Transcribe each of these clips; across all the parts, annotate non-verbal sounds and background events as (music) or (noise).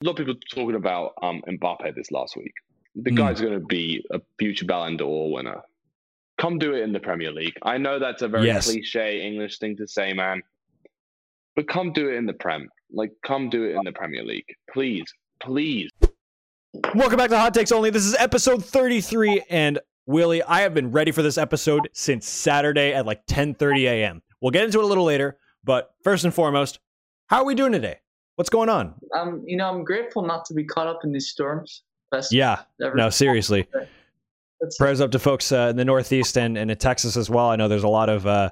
a lot of people talking about um, Mbappe this last week. The Mm. guy's going to be a future Ballon d'Or winner. Come do it in the Premier League. I know that's a very Yes. cliche English thing to say, man. But come do it in the Prem. Like, come do it in the Premier League. Please, please. Welcome back to Hot Takes Only. This is episode 33, and Willie, I have been ready for this episode since Saturday at like 10:30 a.m. We'll get into it a little later, but first and foremost, how are we doing today? What's going on? um, you know, I'm grateful not to be caught up in these storms. Best Yeah, ever. no, seriously. That's- Prayers up to folks uh, in the Northeast and, and in Texas as well. I know there's a lot of uh,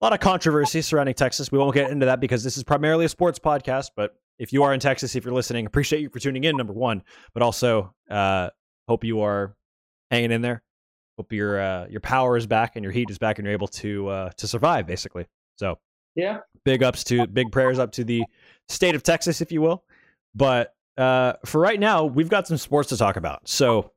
a lot of controversy surrounding Texas. We won't get into that because this is primarily a sports podcast. But if you are in Texas, if you're listening, appreciate you for tuning in. Number one, but also uh, hope you are hanging in there. Hope your uh, your power is back and your heat is back and you're able to uh, to survive basically. So yeah. big ups to big prayers up to the state of Texas, if you will. But uh, for right now, we've got some sports to talk about. So,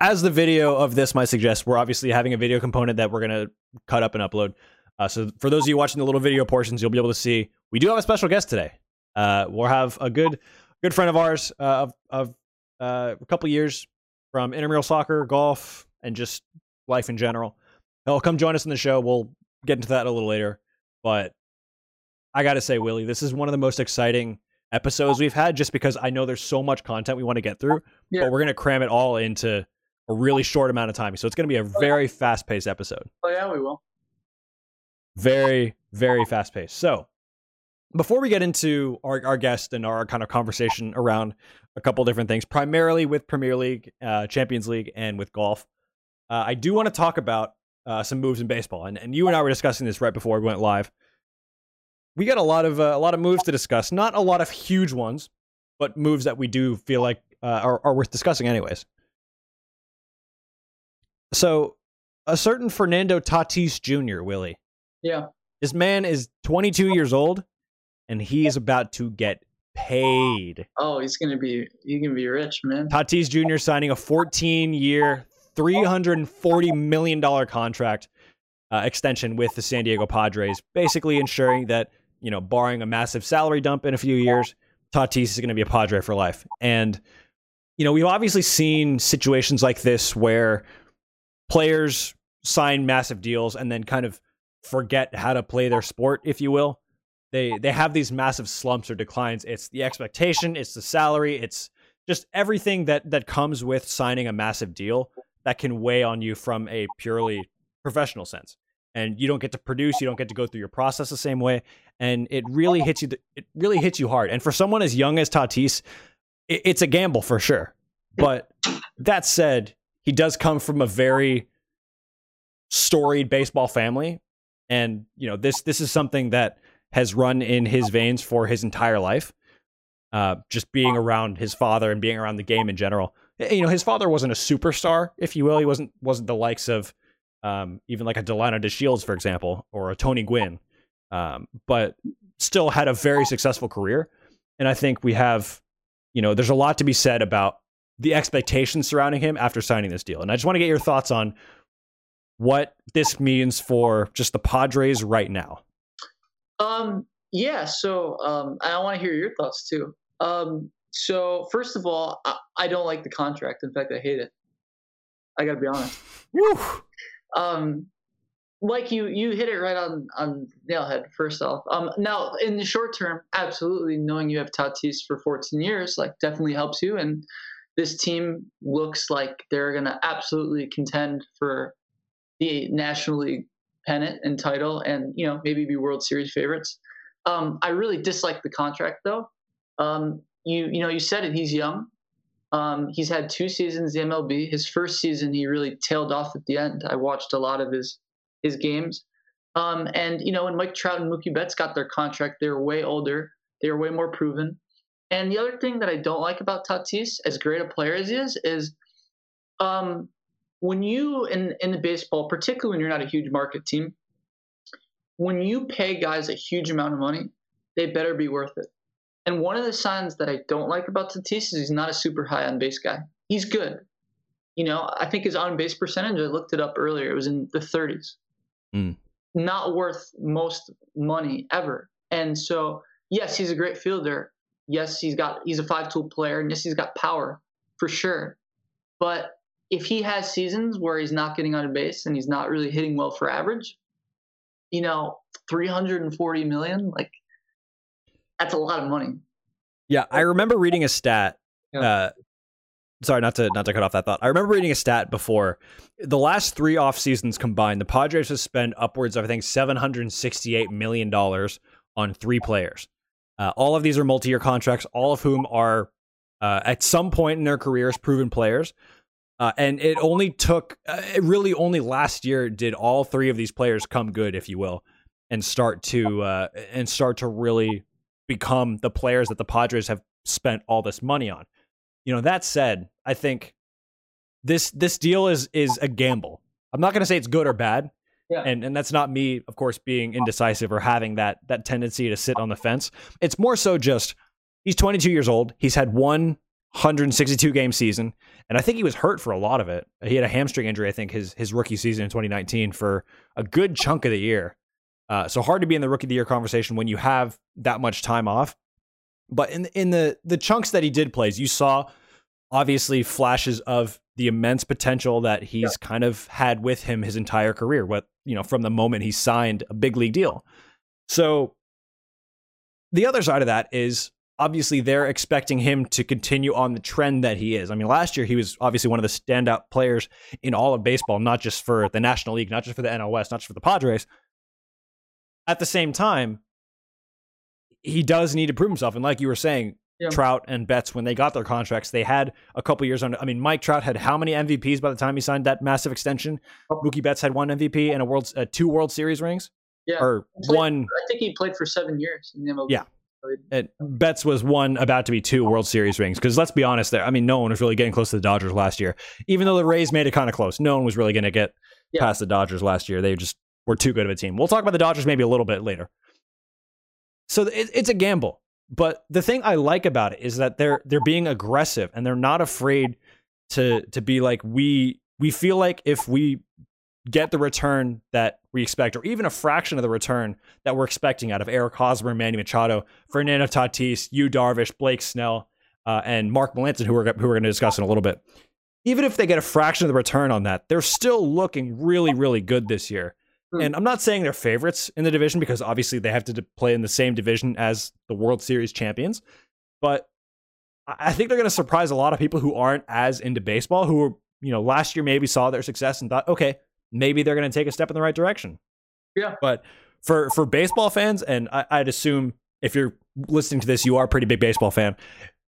as the video of this might suggest, we're obviously having a video component that we're going to cut up and upload. Uh, so, for those of you watching the little video portions, you'll be able to see we do have a special guest today. Uh, we'll have a good good friend of ours uh, of, of uh, a couple years from intramural soccer, golf, and just life in general. He'll come join us in the show. We'll get into that a little later. But I got to say, Willie, this is one of the most exciting episodes we've had just because I know there's so much content we want to get through, Yeah. but we're going to cram it all into a really short amount of time. So it's going to be a very fast paced episode. Oh yeah, we will. Very, very fast paced. So before we get into our, our guest and our kind of conversation around a couple different things, primarily with Premier League, uh, Champions League, and with golf, uh, I do want to talk about uh, some moves in baseball. And, and you and I were discussing this right before we went live. We got a lot of uh, a lot of moves to discuss. Not a lot of huge ones, but moves that we do feel like uh, are, are worth discussing, anyways. So, a certain Fernando Tatis Jr. Willie. Yeah. This man is 22 years old, and he is about to get paid. Oh, he's gonna be he's gonna be rich, man. Tatis Jr. signing a 14-year, 340 million dollar contract uh, extension with the San Diego Padres, basically ensuring that you know, barring a massive salary dump in a few years, Tatis is going to be a Padre for life. And you know, we've obviously seen situations like this where players sign massive deals and then kind of forget how to play their sport, if you will. They they have these massive slumps or declines. It's the expectation, it's the salary, it's just everything that that comes with signing a massive deal that can weigh on you from a purely professional sense. And you don't get to produce, you don't get to go through your process the same way, and it really hits you. It really hits you hard. And for someone as young as Tatis, it, it's a gamble for sure. But that said, he does come from a very storied baseball family, and you know this this is something that has run in his veins for his entire life. Uh, just being around his father and being around the game in general. You know, his father wasn't a superstar, if you will. He wasn't wasn't the likes of um, even like a Delino DeShields, for example, or a Tony Gwynn, um, but still had a very successful career. And I think we have, you know, there's a lot to be said about the expectations surrounding him after signing this deal. And I just want to get your thoughts on what this means for just the Padres right now. Um, yeah. So, um, I want to hear your thoughts too. Um, so first of all, I, I don't like the contract. In fact, I hate it. I gotta be honest. Whew. Um, like you, you hit it right on on nailhead. First off, um, now in the short term, absolutely knowing you have Tatis for 14 years, like definitely helps you. And this team looks like they're gonna absolutely contend for the National League pennant and title, and you know maybe be World Series favorites. Um, I really dislike the contract though. Um, you you know you said it. He's young. Um, he's had two seasons in MLB. His first season, he really tailed off at the end. I watched a lot of his his games. Um, and you know, when Mike Trout and Mookie Betts got their contract, they were way older. They were way more proven. And the other thing that I don't like about Tatis, as great a player as he is, is um, when you in in the baseball, particularly when you're not a huge market team, when you pay guys a huge amount of money, they better be worth it. And one of the signs that I don't like about Tatis is he's not a super high on base guy. He's good. You know, I think his on base percentage, I looked it up earlier, it was in the 30s. Mm. Not worth most money ever. And so, yes, he's a great fielder, Yes, he's got he's a five tool player, and yes, he's got power for sure. But if he has seasons where he's not getting on base and he's not really hitting well for average, you know, 340 million, like that's a lot of money. Yeah, I remember reading a stat. Uh, sorry, not to not to cut off that thought. I remember reading a stat before. The last three off seasons combined, the Padres have spent upwards of I think 768 million dollars on three players. Uh, all of these are multi-year contracts, all of whom are uh, at some point in their careers proven players. Uh, and it only took, uh, it really only last year did all three of these players come good, if you will, and start to uh, and start to really become the players that the Padres have spent all this money on. You know, that said, I think this this deal is is a gamble. I'm not going to say it's good or bad. Yeah. And and that's not me, of course, being indecisive or having that that tendency to sit on the fence. It's more so just he's 22 years old. He's had one 162 game season, and I think he was hurt for a lot of it. He had a hamstring injury, I think, his his rookie season in 2019 for a good chunk of the year. Uh, so hard to be in the rookie of the year conversation when you have that much time off. But in in the the chunks that he did plays, you saw obviously flashes of the immense potential that he's yeah. kind of had with him his entire career. What you know from the moment he signed a big league deal. So the other side of that is obviously they're expecting him to continue on the trend that he is. I mean, last year he was obviously one of the standout players in all of baseball, not just for the National League, not just for the NL West, not just for the Padres. At the same time, he does need to prove himself. And like you were saying, yeah. Trout and Betts, when they got their contracts, they had a couple years on. I mean, Mike Trout had how many MVPs by the time he signed that massive extension? Oh. Mookie Betts had one MVP and a world, uh, two World Series rings. Yeah, or played, one. I think he played for seven years in the MLB. Yeah, and Betts was one about to be two World Series rings. Because let's be honest, there. I mean, no one was really getting close to the Dodgers last year. Even though the Rays made it kind of close, no one was really going to get yeah. past the Dodgers last year. They just were too good of a team. We'll talk about the Dodgers maybe a little bit later. So it, it's a gamble. But the thing I like about it is that they're they're being aggressive and they're not afraid to to be like we we feel like if we get the return that we expect, or even a fraction of the return that we're expecting out of Eric Hosmer, Manny Machado, Fernando Tatis, Yu Darvish, Blake Snell, uh, and Mark Melancon, who we're who we're going to discuss in a little bit. Even if they get a fraction of the return on that, they're still looking really, really good this year. Hmm. And I'm not saying they're favorites in the division because obviously they have to play in the same division as the World Series champions. But I think they're going to surprise a lot of people who aren't as into baseball, who were, you know, last year maybe saw their success and thought, okay, maybe they're going to take a step in the right direction. Yeah. But for for baseball fans, and I, I'd assume if you're listening to this, you are a pretty big baseball fan.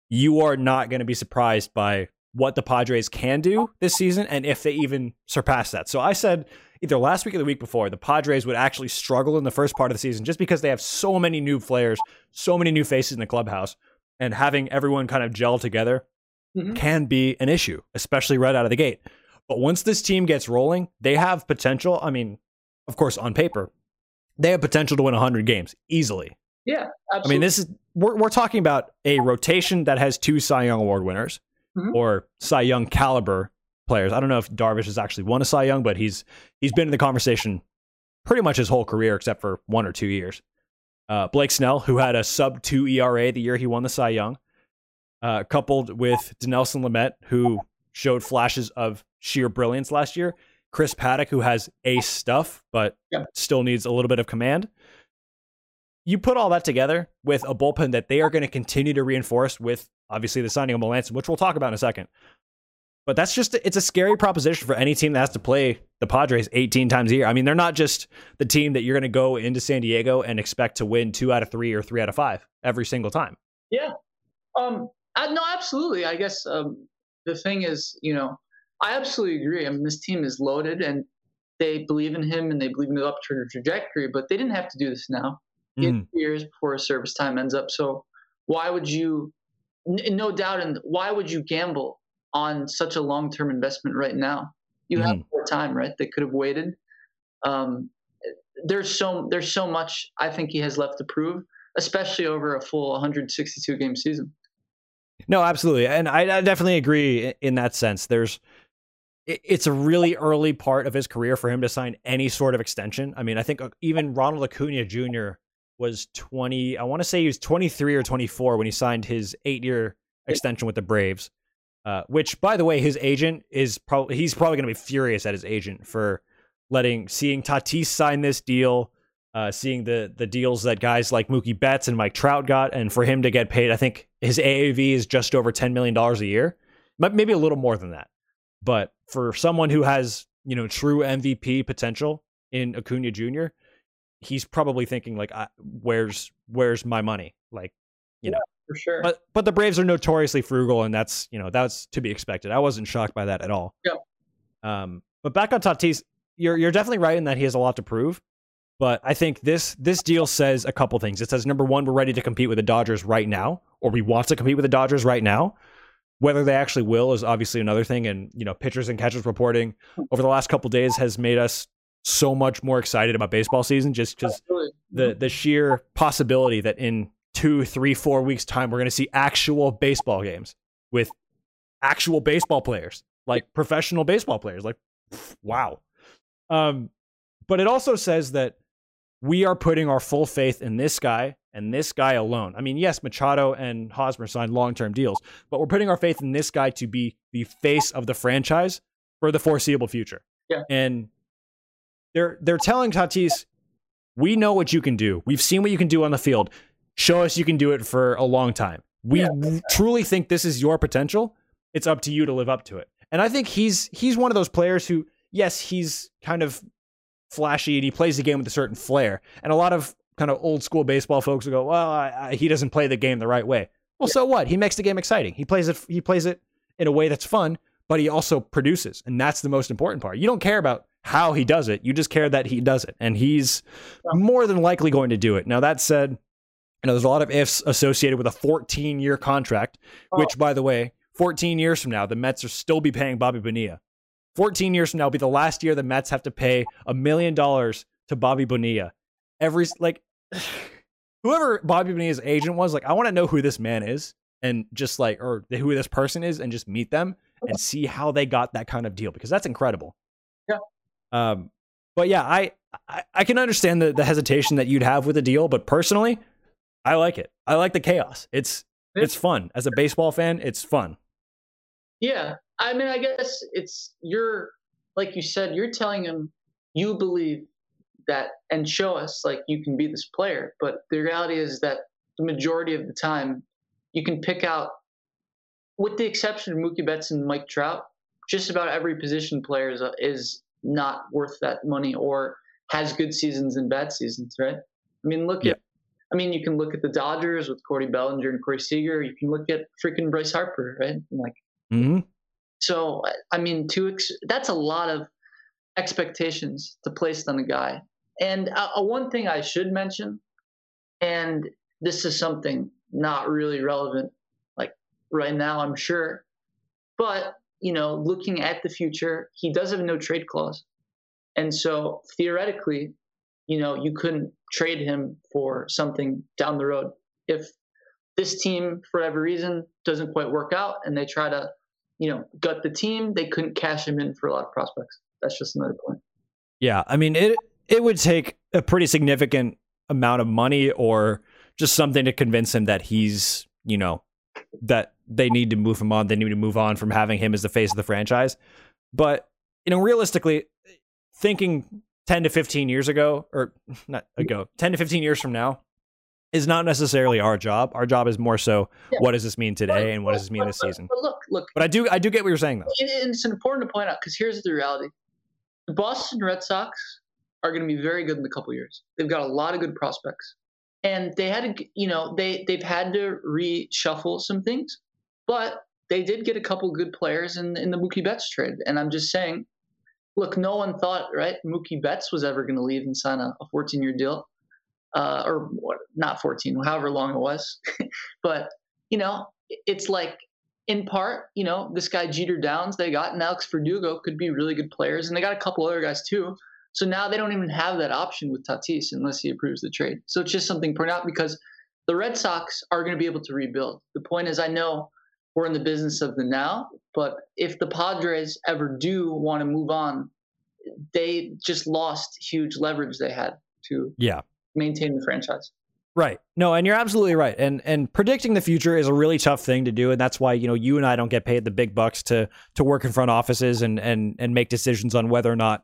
You are not going to be surprised by what the Padres can do this season and if they even surpass that. So I said either last week or the week before, the Padres would actually struggle in the first part of the season just because they have so many new players, so many new faces in the clubhouse, and having everyone kind of gel together mm-hmm. can be an issue, especially right out of the gate. But once this team gets rolling, they have potential. I mean, of course, on paper, they have potential to win 100 games easily. Yeah, absolutely. I mean, this is we're we're talking about a rotation that has two Cy Young Award winners mm-hmm. or Cy Young caliber players. I don't know if Darvish has actually won a Cy Young, but he's he's been in the conversation pretty much his whole career except for one or two years. Uh, Blake Snell, who had a sub two ERA the year he won the Cy Young, uh, coupled with Dinelson Lamet, who showed flashes of sheer brilliance last year. Chris Paddack, who has ace stuff, but yeah. still needs a little bit of command. You put all that together with a bullpen that they are going to continue to reinforce with obviously the signing of Melancon, which we'll talk about in a second. But that's just it's a scary proposition for any team that has to play the Padres 18 times a year. I mean, they're not just the team that you're going to go into San Diego and expect to win two out of three or three out of five every single time. Yeah. Um. I, no, absolutely. I guess um, the thing is, you know, I absolutely agree. I mean, this team is loaded, and they believe in him and they believe in the upturn trajectory. But they didn't have to do this now. Mm. years before service time ends up. So why would you? no doubt, and why would you gamble on such a long term investment right now. You mm-hmm. have more time, right? They could have waited. Um, there's so there's so much I think he has left to prove, especially over a full 162 game season. No, absolutely, and I, I definitely agree in that sense. There's it's a really early part of his career for him to sign any sort of extension. I mean, I think uh, even Ronald Acuna Jr. was 20. I want to say he was 23 or 24 when he signed his eight year extension with the Braves. Uh, which, by the way, his agent is probably he's probably going to be furious at his agent for letting seeing Tatis sign this deal, uh, seeing the the deals that guys like Mookie Betts and Mike Trout got, and for him to get paid. I think his AAV is just over 10 million dollars a year, maybe a little more than that. But for someone who has you know true MVP potential in Acuna Jr., he's probably thinking like, "Where's where's my money?" Like, you yeah. know for sure. But but the Braves are notoriously frugal, and that's you know that's to be expected. I wasn't shocked by that at all. Yeah. Um, but back on Tatis, you're you're definitely right in that he has a lot to prove. But I think this this deal says a couple things. It says number one, we're ready to compete with the Dodgers right now, or we want to compete with the Dodgers right now. Whether they actually will is obviously another thing. And you know, pitchers and catchers reporting (laughs) over the last couple days has made us so much more excited about baseball season, just because the the sheer possibility that in two, three, four weeks time, we're going to see actual baseball games with actual baseball players, like professional baseball players. Like, wow. Um, but it also says that we are putting our full faith in this guy and this guy alone. I mean, yes, Machado and Hosmer signed long term deals, but we're putting our faith in this guy to be the face of the franchise for the foreseeable future. Yeah. And they're they're telling Tatis, we know what you can do. We've seen what you can do on the field show us you can do it for a long time. We yeah. truly think this is your potential. It's up to you to live up to it. And I think he's he's one of those players who, yes, he's kind of flashy and he plays the game with a certain flair. And a lot of kind of old school baseball folks will go, "Well, I, I, he doesn't play the game the right way." Well, yeah. so what? He makes the game exciting. He plays it. He plays it in a way that's fun, but he also produces, and that's the most important part. You don't care about how he does it. You just care that he does it, and he's more than likely going to do it. Now that said, you know, there's a lot of ifs associated with a 14 year contract, oh. which, by the way, 14 years from now, the Mets will still be paying Bobby Bonilla. 14 years from now will be the last year the Mets have to pay a million dollars to Bobby Bonilla. Every, like, (sighs) whoever Bobby Bonilla's agent was, like, I want to know who this man is and just like, or who this person is and just meet them and see how they got that kind of deal because that's incredible. Yeah. Um, but yeah, I, I, I can understand the, the hesitation that you'd have with the deal, but personally, I like it. I like the chaos. It's it's fun. As a baseball fan, it's fun. Yeah. I mean, I guess it's you're like you said, you're telling him you believe that and show us like you can be this player. But the reality is that the majority of the time you can pick out with the exception of Mookie Betts and Mike Trout, just about every position player is, is not worth that money or has good seasons and bad seasons, right? I mean, look yeah. at I mean, you can look at the Dodgers with Cody Bellinger and Corey Seager. You can look at freaking Bryce Harper, right? Like, mm-hmm. so I mean, to ex- that's a lot of expectations to place on a guy. And uh, uh, one thing I should mention, and this is something not really relevant, like right now, I'm sure, but you know, looking at the future, he does have no trade clause, and so theoretically, you know, you couldn't trade him for something down the road. If this team, for every reason, doesn't quite work out and they try to, you know, gut the team, they couldn't cash him in for a lot of prospects. That's just another point. Yeah, I mean it. It would take a pretty significant amount of money or just something to convince him that he's, you know, that they need to move him on. They need to move on from having him as the face of the franchise. But you know, realistically, thinking 10 to 15 years ago, or not ago, 10 to 15 years from now, is not necessarily our job. Our job is more so yeah. what does this mean today and what does this mean this season. But look, look. But I do I do get what you're saying though. And It's important to point out because here's the reality: the Boston Red Sox are going to be very good in a couple years. They've got a lot of good prospects, and they had to, you know, they they've had to reshuffle some things, but they did get a couple good players in in the Mookie Betts trade. And I'm just saying, look, no one thought, right, Mookie Betts was ever going to leave and sign a 14 year deal, uh, or not 14, however long it was. (laughs) but, you know, it's like, in part, you know, this guy Jeter Downs they got and Alex Verdugo could be really good players, and they got a couple other guys too. So now they don't even have that option with Tatis unless he approves the trade. So it's just something point out because the Red Sox are going to be able to rebuild. The point is, I know we're in the business of the now. But if the Padres ever do want to move on, they just lost huge leverage they had to yeah maintain the franchise. Right. No, and you're absolutely right. And and predicting the future is a really tough thing to do, and that's why you know you and I don't get paid the big bucks to to work in front offices and and and make decisions on whether or not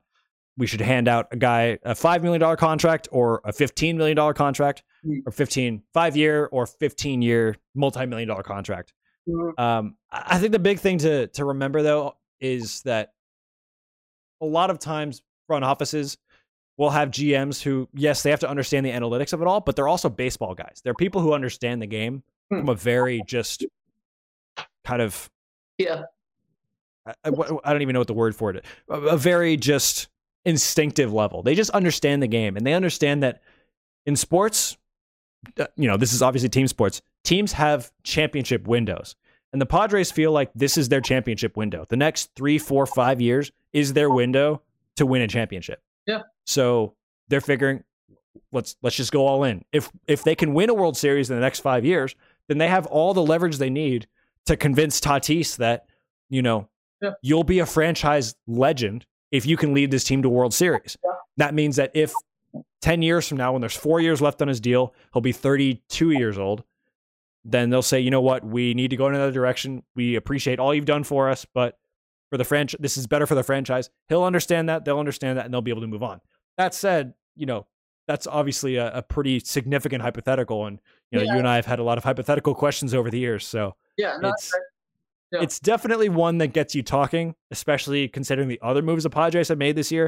we should hand out a guy a five million dollar contract or a fifteen million dollar contract Mm. or 15 five year or 15 year multi-million dollar contract Mhm. um i think the big thing to to remember though is that a lot of times front offices will have gms who yes they have to understand the analytics of it all but they're also baseball guys they're people who understand the game Hmm. from a very just kind of Yeah. I, I, I don't even know what the word for it. A, a very just instinctive level. They just understand the game and they understand that in sports, uh, you know, this is obviously team sports. Teams have championship windows. And the Padres feel like this is their championship window. The next three, four, five years is their window to win a championship. Yeah. So they're figuring, let's let's just go all in. If if they can win a World Series in the next five years, then they have all the leverage they need to convince Tatis that, you know, Yeah. you'll be a franchise legend if you can lead this team to World Series. Yeah. That means that if 10 years from now, when there's four years left on his deal, he'll be 32 years old. Then they'll say, you know what, we need to go in another direction. We appreciate all you've done for us, but for the franchise, this is better for the franchise. He'll understand that. They'll understand that, and they'll be able to move on. That said, you know, that's obviously a, a pretty significant hypothetical. And, you know, Yeah. you and I have had a lot of hypothetical questions over the years. So, Yeah. No, it's Yeah. it's definitely one that gets you talking, especially considering the other moves the Padres have made this year.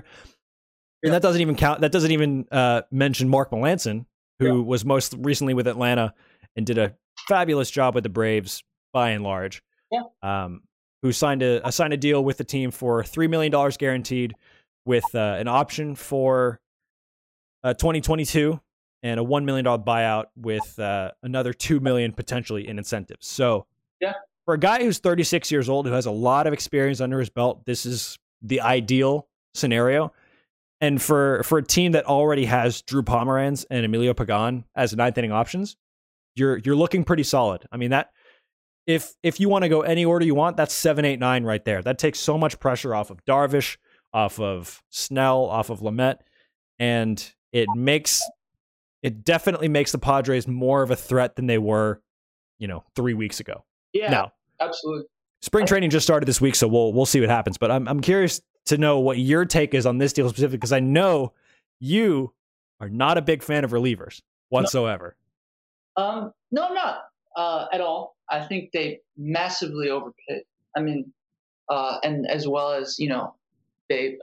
And Yeah. that doesn't even count. That doesn't even uh, mention Mark Melancon, who was most recently with Atlanta and did a fabulous job with the Braves by and large. Yeah. Um, who signed a, a signed a deal with the team for three million dollars guaranteed, with uh, an option for uh, 2022 and a one million dollar buyout with uh, another two million potentially in incentives. So, Yeah. for a guy who's 36 years old who has a lot of experience under his belt, this is the ideal scenario. And for for a team that already has Drew Pomeranz and Emilio Pagan as ninth inning options, you're you're looking pretty solid. I mean that if if you want to go any order you want, that's seven, eight, nine right there. That takes so much pressure off of Darvish, off of Snell, off of Lamet, and it makes it definitely makes the Padres more of a threat than they were, you know, three weeks ago. yeah. Now, Absolutely. spring training just started this week, so we'll we'll see what happens. But I'm I'm curious to know what your take is on this deal specifically because I know you are not a big fan of relievers whatsoever. Um, no, I'm not uh, at all. I think they massively overpaid. I mean, uh, and as well as you know, they.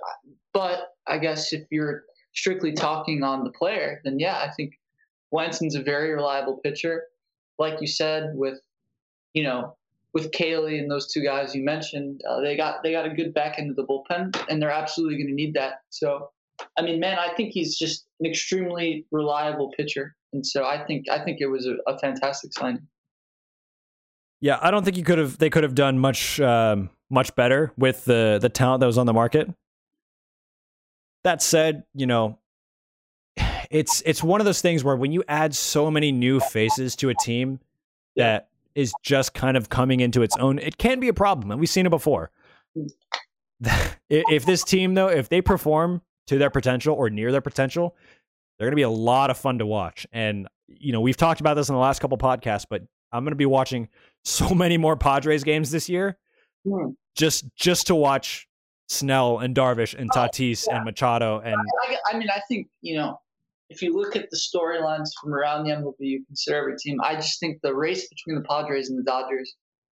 But I guess if you're strictly talking on the player, then yeah, I think Lanson's a very reliable pitcher. Like you said, with you know, with Kaylee and those two guys you mentioned, uh, they got they got a good back end of the bullpen, and they're absolutely going to need that. So, I mean, man, I think he's just an extremely reliable pitcher, and so I think I think it was a, a fantastic signing. Yeah, I don't think you could have. They could have done much um, much better with the the talent that was on the market. That said, you know, (sighs) it's it's one of those things where when you add so many new faces to a team that is just kind of coming into its own, it can be a problem, and we've seen it before. (laughs) if this team though, if they perform to their potential or near their potential, they're going to be a lot of fun to watch. And you know, we've talked about this in the last couple podcasts, but I'm going to be watching (laughs) so many more Padres games this year Hmm. just just to watch Snell and Darvish and Tatis and Machado and I, I mean, I think you know, if you look at the storylines from around the MLB, you consider every team. I just think the race between the Padres and the Dodgers,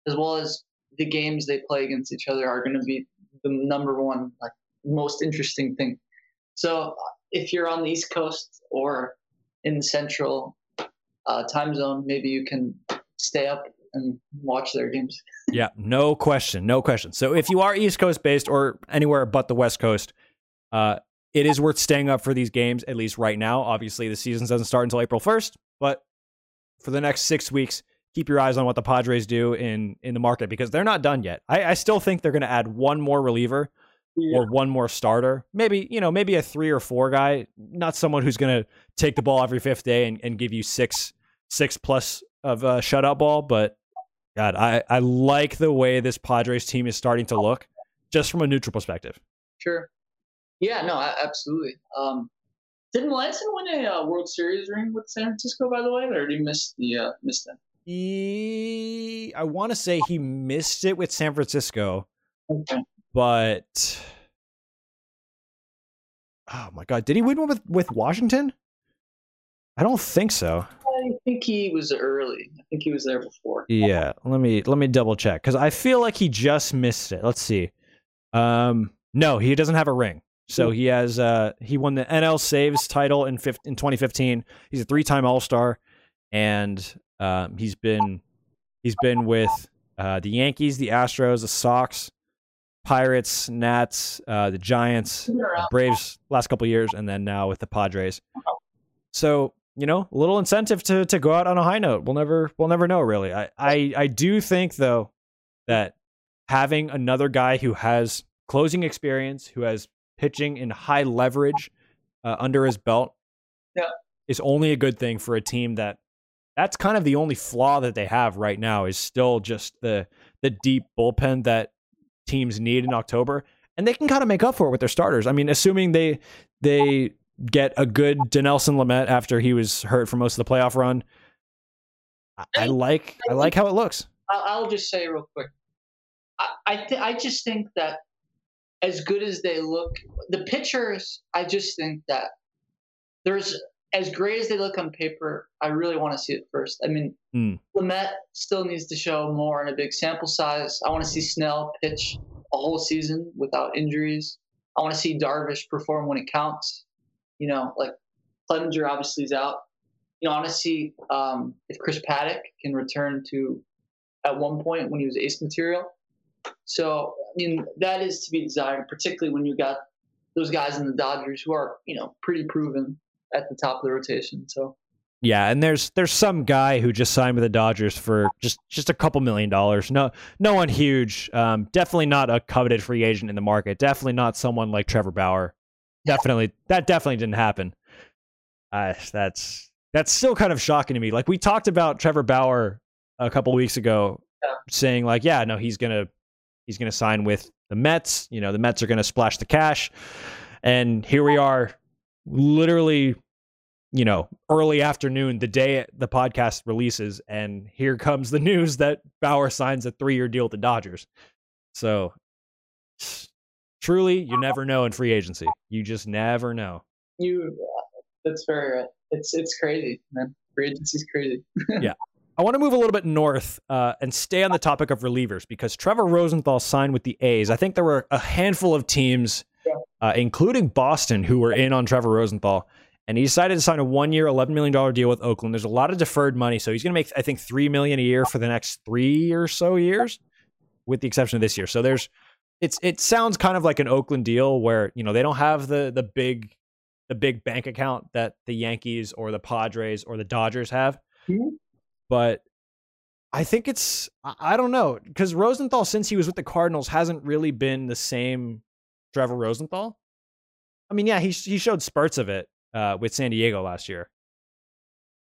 as well as the games they play against each other, are going to be the number one, like most interesting thing. So, if you're on the East Coast or in the Central uh, time zone, maybe you can stay up and watch their games. yeah, no question, no question. So if you are East Coast based or anywhere but the West Coast, uh, it is worth staying up for these games at least right now. Obviously, the season doesn't start until April first, but for the next six weeks, keep your eyes on what the Padres do in in the market because they're not done yet. I, I still think they're going to add one more reliever or one more starter. Maybe, you know, maybe a three or four guy, not someone who's going to take the ball every fifth day and, and give you six, six plus of a shutout ball. But God, I, I like the way this Padres team is starting to look just from a neutral perspective. Sure. Yeah, no, absolutely. Um, Didn't Lanson win a uh, World Series ring with San Francisco? By the way, I already missed the uh, missed that. He, I want to say he missed it with San Francisco, Okay. But oh my god, did he win one with with Washington? I don't think so. I think he was early. I think he was there before. Yeah, let me let me double check because I feel like he just missed it. Let's see. Um, no, he doesn't have a ring. So he has uh he won the NL Saves title in fif- in 2015. He's a three time All Star, and um, he's been he's been with uh, the Yankees, the Astros, the Sox, Pirates, Nats, uh, the Giants, around. Braves last couple years, and then now with the Padres. So you know, a little incentive to to go out on a high note. We'll never we'll never know really. I I, I do think though that having another guy who has closing experience, who has pitching in high leverage uh, under his belt, Yeah. is only a good thing for a team that that's kind of the only flaw that they have right now is still just the the deep bullpen that teams need in October, and they can kind of make up for it with their starters. I mean, assuming they they get a good Dinelson Lamet after he was hurt for most of the playoff run. I, I like I like how it looks. I'll, I'll just say real quick. I I, th- I just think that as good as they look, the pitchers. I just think that there's as great as they look on paper. I really want to see it first. I mean, Hmm. Lamet still needs to show more in a big sample size. I want to see Snell pitch a whole season without injuries. I want to see Darvish perform when it counts. You know, like Clevinger obviously is out. You know, I want to see um, if Chris Paddack can return to at one point when he was ace material. So, I mean, that is to be desired, particularly when you got those guys in the Dodgers who are, you know, pretty proven at the top of the rotation. So, Yeah, and there's there's some guy who just signed with the Dodgers for just just a couple million dollars. No, no one huge. Um, definitely not a coveted free agent in the market. Definitely not someone like Trevor Bauer. Definitely that definitely didn't happen. Uh, that's that's still kind of shocking to me. Like we talked about Trevor Bauer a couple weeks ago, Yeah. saying like, yeah, no, he's gonna he's gonna sign with the Mets. You know, the Mets are gonna splash the cash, and here we are, literally you know, early afternoon, the day the podcast releases, and here comes the (laughs) news that Bauer signs a three year deal with the Dodgers. So, truly, you never know in free agency. You just never know. you, that's very right. It's, it's crazy, man. Free agency's crazy. (laughs) Yeah. I want to move a little bit north uh, and stay on the topic of relievers because Trevor Rosenthal signed with the A's. I think there were a handful of teams, uh, including Boston, who were in on Trevor Rosenthal. And he decided to sign a one-year, $11 million deal with Oakland. There's a lot of deferred money, so he's going to make, I think, 3 million a year for the next three or so years, with the exception of this year. So there's, it's, it sounds kind of like an Oakland deal where, you know, they don't have the, the big, the big bank account that the Yankees or the Padres or the Dodgers have Mhm. but I think it's I don't know because Rosenthal since he was with the Cardinals hasn't really been the same Trevor Rosenthal. I mean, yeah, he he showed spurts of it uh, with San Diego last year,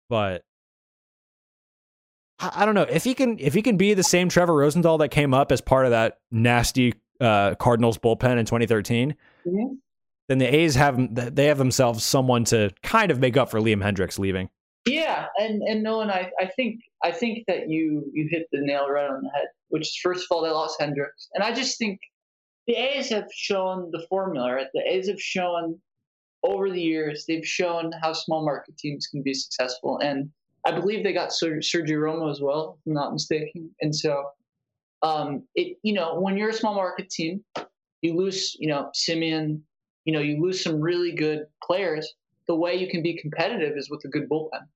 but I, I don't know if he can if he can be the same Trevor Rosenthal that came up as part of that nasty uh, Cardinals bullpen in 2013. Mhm. Then the A's have they have themselves someone to kind of make up for Liam Hendriks leaving. Yeah, and and Nolan, I, I think I think that you you hit the nail right on the head. Which is first of all they lost Hendricks, and I just think the A's have shown the formula. Right, the A's have shown over the years they've shown how small market teams can be successful, and I believe they got Ser- Sergio Romo as well, if I'm not mistaken. And so, um, it you know when you're a small market team, you lose you know Semien, you know you lose some really good players. The way you can be competitive is with a good bullpen.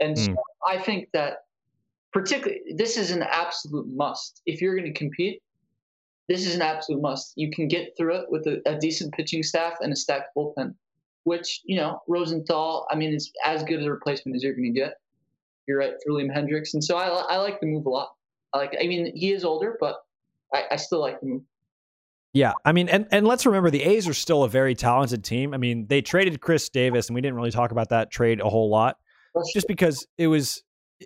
And so I think that particularly this is an absolute must. If you're going to compete, this is an absolute must. You can get through it with a, a decent pitching staff and a stacked bullpen, which, you know, Rosenthal, I mean, is as good a replacement as you're going to get. You're right for Liam Hendriks. And so I, I like the move a lot. I like, I mean, he is older, but I, I still like the move. Yeah, I mean, and, and let's remember the A's are still a very talented team. I mean, they traded Khris Davis, and we didn't really talk about that trade a whole lot, That's just because it was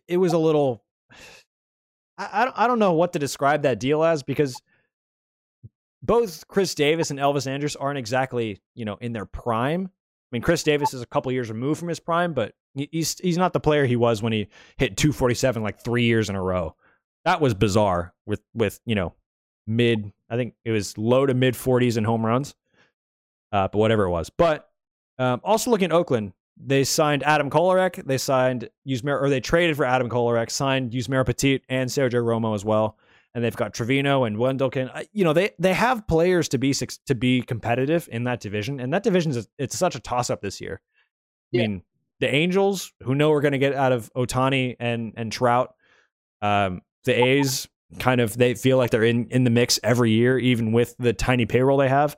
it was a little. I I don't know what to describe that deal as because both Khris Davis and Elvis Andrus aren't exactly you know in their prime. I mean, Khris Davis is a couple years removed from his prime, but he's he's not the player he was when he hit 247 like three years in a row. That was bizarre with with you know mid. I think it was low to mid 40s in home runs, uh, but whatever it was. But um, also looking at Oakland, they signed Adam Kolarek. They signed Yusmeiro, or they traded for Adam Kolarek, signed Yusmeiro Petit and Sergio Romo as well. And they've got Trivino and Wendelken. You know, they they have players to be to be competitive in that division, and that division is it's such a toss up this year. I yeah. mean, the Angels, who know we're going to get out of Ohtani and and Trout, um, the A's kind of they feel like they're in in the mix every year, even with the tiny payroll they have.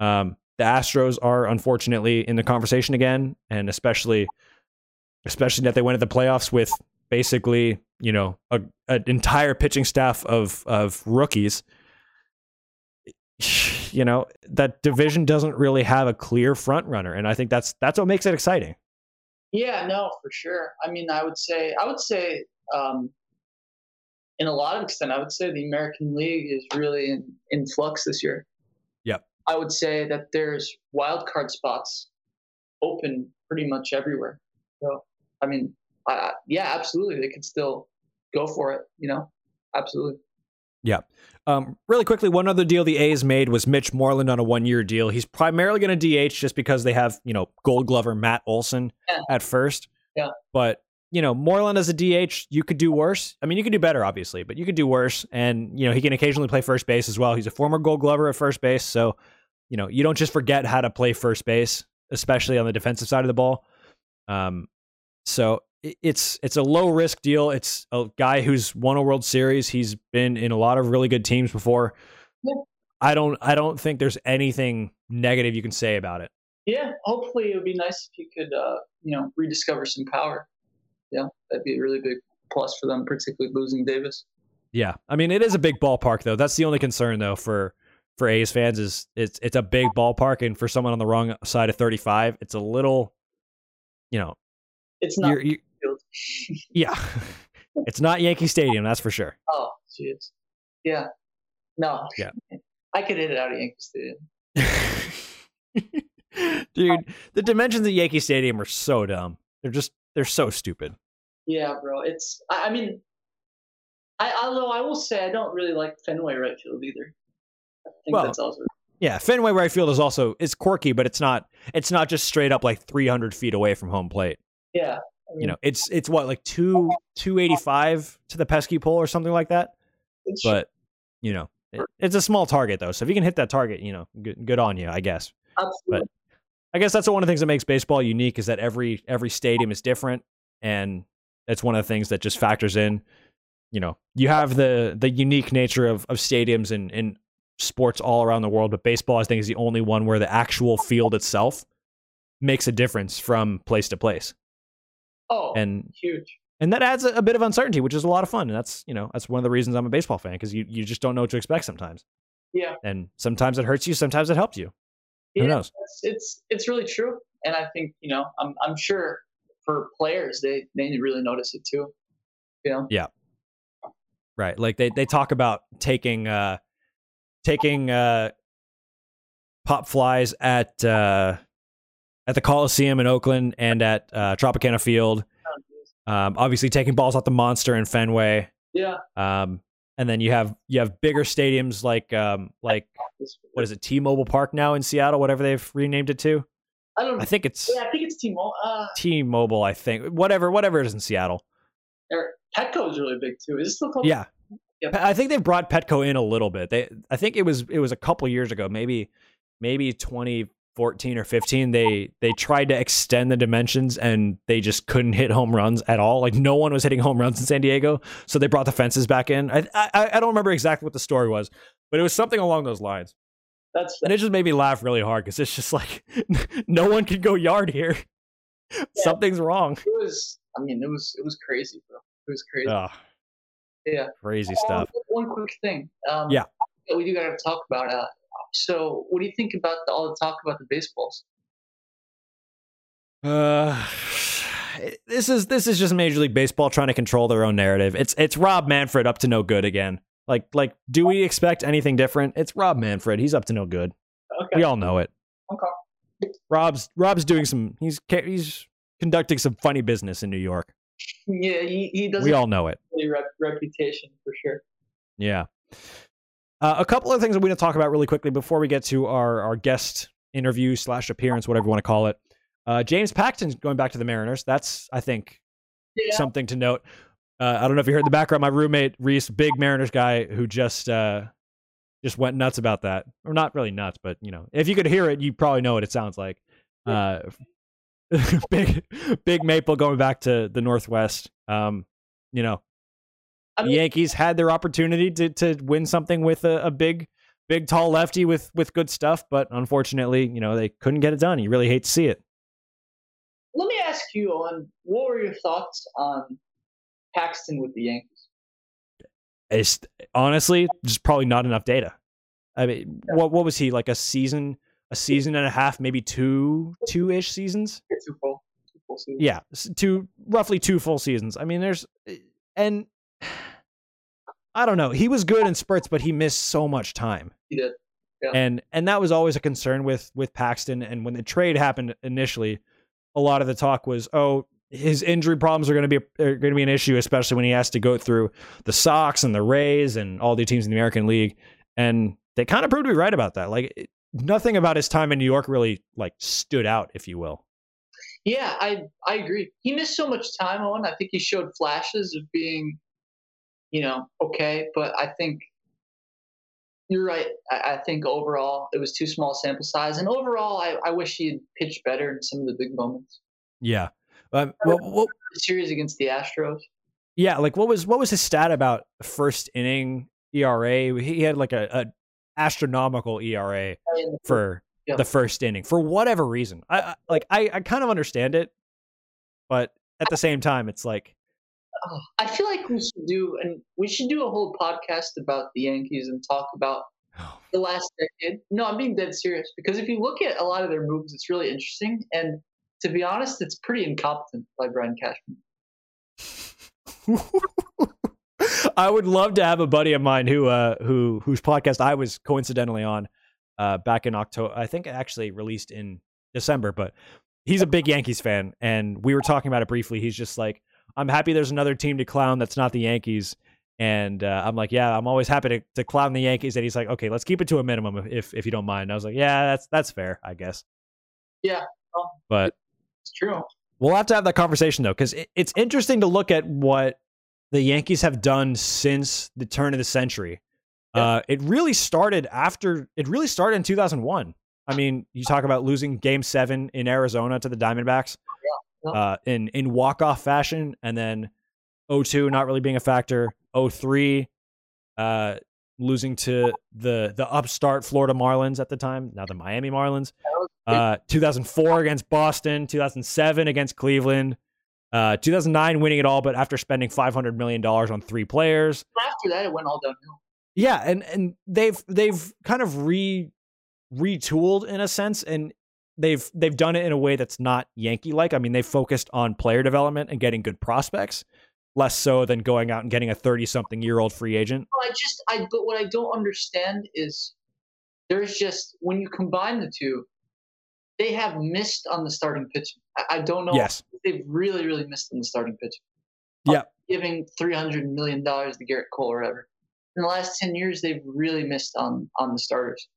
Um, the Astros are unfortunately in the conversation again, and especially especially that they went to the playoffs with basically you know a, an entire pitching staff of of rookies. (sighs) You know that division doesn't really have a clear front runner, and I think that's that's what makes it exciting. Yeah, no, for sure. I mean, I would say I would say um, in a lot of extent, I would say the American League is really in, in flux this year. Yeah. I would say that there's wild card spots open pretty much everywhere. So, I mean, Yeah, absolutely, they can still go for it. You know, absolutely. Yeah. Um, really quickly, one other deal the A's made was Mitch Moreland on a one-year deal. He's primarily going to DH just because they have you know Gold Glover Matt Olson yeah. at first. Yeah. But you know, Moreland as a DH, you could do worse. I mean, you could do better, obviously, but you could do worse. And you know, he can occasionally play first base as well. He's a former Gold Glover at first base, so you know, you don't just forget how to play first base, especially on the defensive side of the ball. Um, so it's it's a low risk deal. It's a guy who's won a World Series. He's been in a lot of really good teams before. Yeah. I don't I don't think there's anything negative you can say about it. Yeah, hopefully it would be nice if you could uh, you know rediscover some power. Yeah, that'd be a really big plus for them, particularly losing Davis. Yeah, I mean it is a big ballpark though. That's the only concern though for for A's fans is it's it's a big ballpark, and for someone on the wrong side of 35, it's a little, you know, it's not. You're, you're, yeah, (laughs) it's not Yankee Stadium, that's for sure. Oh, jeez, yeah, no, yeah, (laughs) I could hit it out of Yankee Stadium. (laughs) Dude, the dimensions of Yankee Stadium are so dumb. They're just they're so stupid. Yeah, bro. It's I, I mean, I although I will say I don't really like Fenway right field either think well, that's also yeah, Fenway right field is also it's quirky, but it's not it's not just straight up like 300 feet away from home plate. Yeah, I you mm. know, it's it's what like two 285 to the pesky pole or something like that. But you know, it, it's a small target though, so if you can hit that target, you know, good, good on you, I guess. Absolutely. But I guess that's one of the things that makes baseball unique is that every every stadium is different, and it's one of the things that just factors in. You know, you have the the unique nature of of stadiums and and sports all around the world, but baseball, I think, is the only one where the actual field itself makes a difference from place to place. Oh, and huge. And that adds a, a bit of uncertainty, which is a lot of fun. And that's you know that's one of the reasons I'm a baseball fan because you you just don't know what to expect sometimes. Yeah. And sometimes it hurts you, sometimes it helps you. Yeah, Who knows? It's, it's it's really true, and I think you know I'm I'm sure for players they they really notice it too. You know. Yeah. Right. Like they they talk about taking uh taking uh, pop flies at uh, at the Coliseum in Oakland and at uh, Tropicana Field. Um, obviously, taking balls out the monster in Fenway. Yeah. Um, and then you have you have bigger stadiums like um, like what is it T-Mobile Park now in Seattle, whatever they've renamed it to. I don't. I think it's. Yeah, I think it's T-Mobile. Uh, T-Mobile, I think whatever whatever it is in Seattle. Petco is really big too. Is it still called? Yeah, Yep. I think they've brought Petco in a little bit. They, I think it was it was a couple years ago, maybe maybe 2014 or 15. They they tried to extend the dimensions and they just couldn't hit home runs at all. Like no one was hitting home runs in San Diego, so they brought the fences back in. I I, I don't remember exactly what the story was, but it was something along those lines. That's and it just made me laugh really hard because it's just like (laughs) no one can go yard here. Yeah. Something's wrong. It was. I mean, it was it was crazy, bro. It was crazy. Yeah. Crazy um, stuff. one quick thing. Um, yeah. We do got to talk about. Uh, so, what do you think about the, all the talk about the baseballs? Uh, (sighs) this is this is just Major League Baseball trying to control their own narrative. It's it's Rob Manfred up to no good again. Like like, do we expect anything different? It's Rob Manfred. He's up to no good. Okay. We all know it. Okay. Rob's Rob's doing some. He's he's conducting some funny business in New York. Yeah, he, he doesn't We all know it. rep- reputation for sure. Yeah. Uh, a couple of things that we want to talk about really quickly before we get to our our guest interview slash appearance, whatever you want to call it. Uh, James Paxton's going back to the Mariners. That's I think Yeah. something to note. Uh, I don't know if you heard in the background. My roommate Reese, big Mariners guy, who just uh, just went nuts about that, or not really nuts, but you know, if you could hear it, you probably know what it sounds like. Uh, (laughs) big big Maple going back to the Northwest. Um, you know, I the mean- Yankees had their opportunity to to win something with a, a big big tall lefty with with good stuff, but unfortunately, you know, they couldn't get it done. You really hate to see it. Let me ask you, on what were your thoughts on Paxton with the Yankees? It's honestly just probably not enough data. I mean, what what was he like a season, a season and a half, maybe two two ish seasons? It's Two full, two full seasons. Yeah, two roughly two full seasons. I mean, there's eh, and I don't know. He was good in spurts, but he missed so much time. He did. Yeah. And and that was always a concern with with Paxton. And when the trade happened initially, a lot of the talk was, oh, his injury problems are going to be are going to be an issue, especially when he has to go through the Sox and the Rays and all the teams in the American League. And they kind of proved to be right about that. Like it- nothing about his time in New York really like stood out, if you will. Yeah, I I agree. He missed so much time on. I think he showed flashes of being, you know, okay. But I think you're right. I, I think overall it was too small sample size, and overall I, I wish he had pitched better in some of the big moments. Yeah. Um, what, what, The series against the Astros. Yeah, like what was what was his stat about first inning ERA? He had like a, a astronomical ERA for Yeah. the first inning for whatever reason. I, I like I, I kind of understand it, but at the same time, it's like oh, I feel like we should do, and we should do a whole podcast about the Yankees and talk about the last decade. No, I'm being dead serious because if you look at a lot of their moves, it's really interesting. And to be honest, it's pretty incompetent by Brian Cashman. (laughs) I would love to have a buddy of mine who uh who whose podcast I was coincidentally on uh back in October. I think it actually released in December, but he's a big Yankees fan and we were talking about it briefly. He's just like, I'm happy there's another team to clown that's not the Yankees. And uh, I'm like, yeah, I'm always happy to, to clown the Yankees. And he's like, okay, let's keep it to a minimum if if you don't mind. And I was like, yeah, that's that's fair, I guess. Yeah, well, But It's true. We'll have to have that conversation though, because it, it's interesting to look at what the Yankees have done since the turn of the century. Yeah. Uh, it really started after. It really started in 2001. I mean, you talk about losing Game Seven in Arizona to the Diamondbacks Uh, in in walk off fashion, and then 02 not really being a factor. 03 uh, losing to the the upstart Florida Marlins at the time, now the Miami Marlins. Uh, 2004 against Boston, 2007 against Cleveland, uh, 2009 winning it all, but after spending 500 million dollars on three players. After that, it went all downhill. Yeah, and and they've they've kind of re retooled in a sense, and they've they've done it in a way that's not Yankee like. I mean, they've focused on player development and getting good prospects, less so than going out and getting a 30 something year old free agent. Well, I just, I, but what I don't understand is there's just when you combine the two, they have missed on the starting pitching. I, I don't know. Yes. they've really, really missed on the starting pitching. Yeah. giving three hundred million dollars to Gerrit Cole or whatever. In the last ten years, they've really missed on on the starters.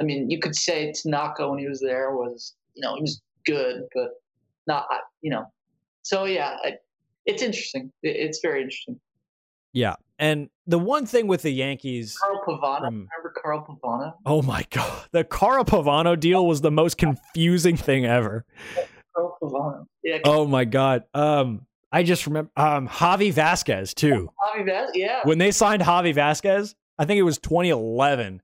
I mean, you could say Tanaka when he was there was, you know, he was good, but not, you know. So yeah, I, it's interesting. It, it's very interesting. Yeah. And the one thing with the Yankees, Carl Pavano, From- remember Carl Pavano? oh my God, the Carl Pavano deal was the most confusing thing ever. Carl Pavano. Yeah, Oh my God. Um, I just remember um, Javi Vazquez too. Javi Vaz. Yeah, When they signed Javi Vazquez, I think it was 2011.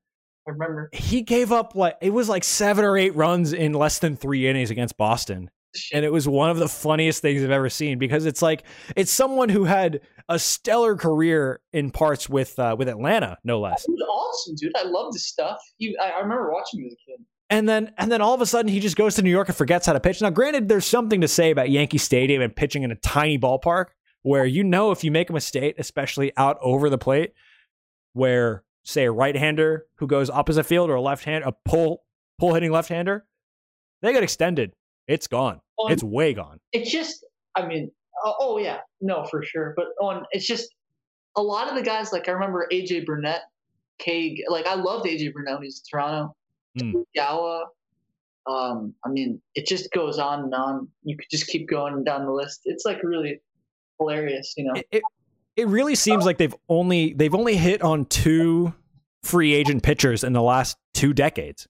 I remember. He gave up like it was like seven or eight runs in less than three innings against Boston. And it was one of the funniest things I've ever seen because it's like it's someone who had a stellar career in parts with uh, with Atlanta, no less. He was awesome, dude. I loved his stuff. He, I, I remember watching him as a kid. And then and then all of a sudden he just goes to New York and forgets how to pitch. Now, granted, there's something to say about Yankee Stadium and pitching in a tiny ballpark where you know if you make a mistake, especially out over the plate, where say a right-hander who goes opposite field or a left hand a pull pull hitting left-hander, they get extended, it's gone. On- It's way gone. it's just i mean oh, oh yeah. No for sure. But on it's just a lot of the guys like i remember aj burnett Kague, like i loved aj burnett when he's in toronto. Mm. Gawa, um i mean it just goes on and on. You could just keep going down the list. It's like really hilarious you know? It, it it really seems like they've only they've only hit on two free agent pitchers in the last two decades.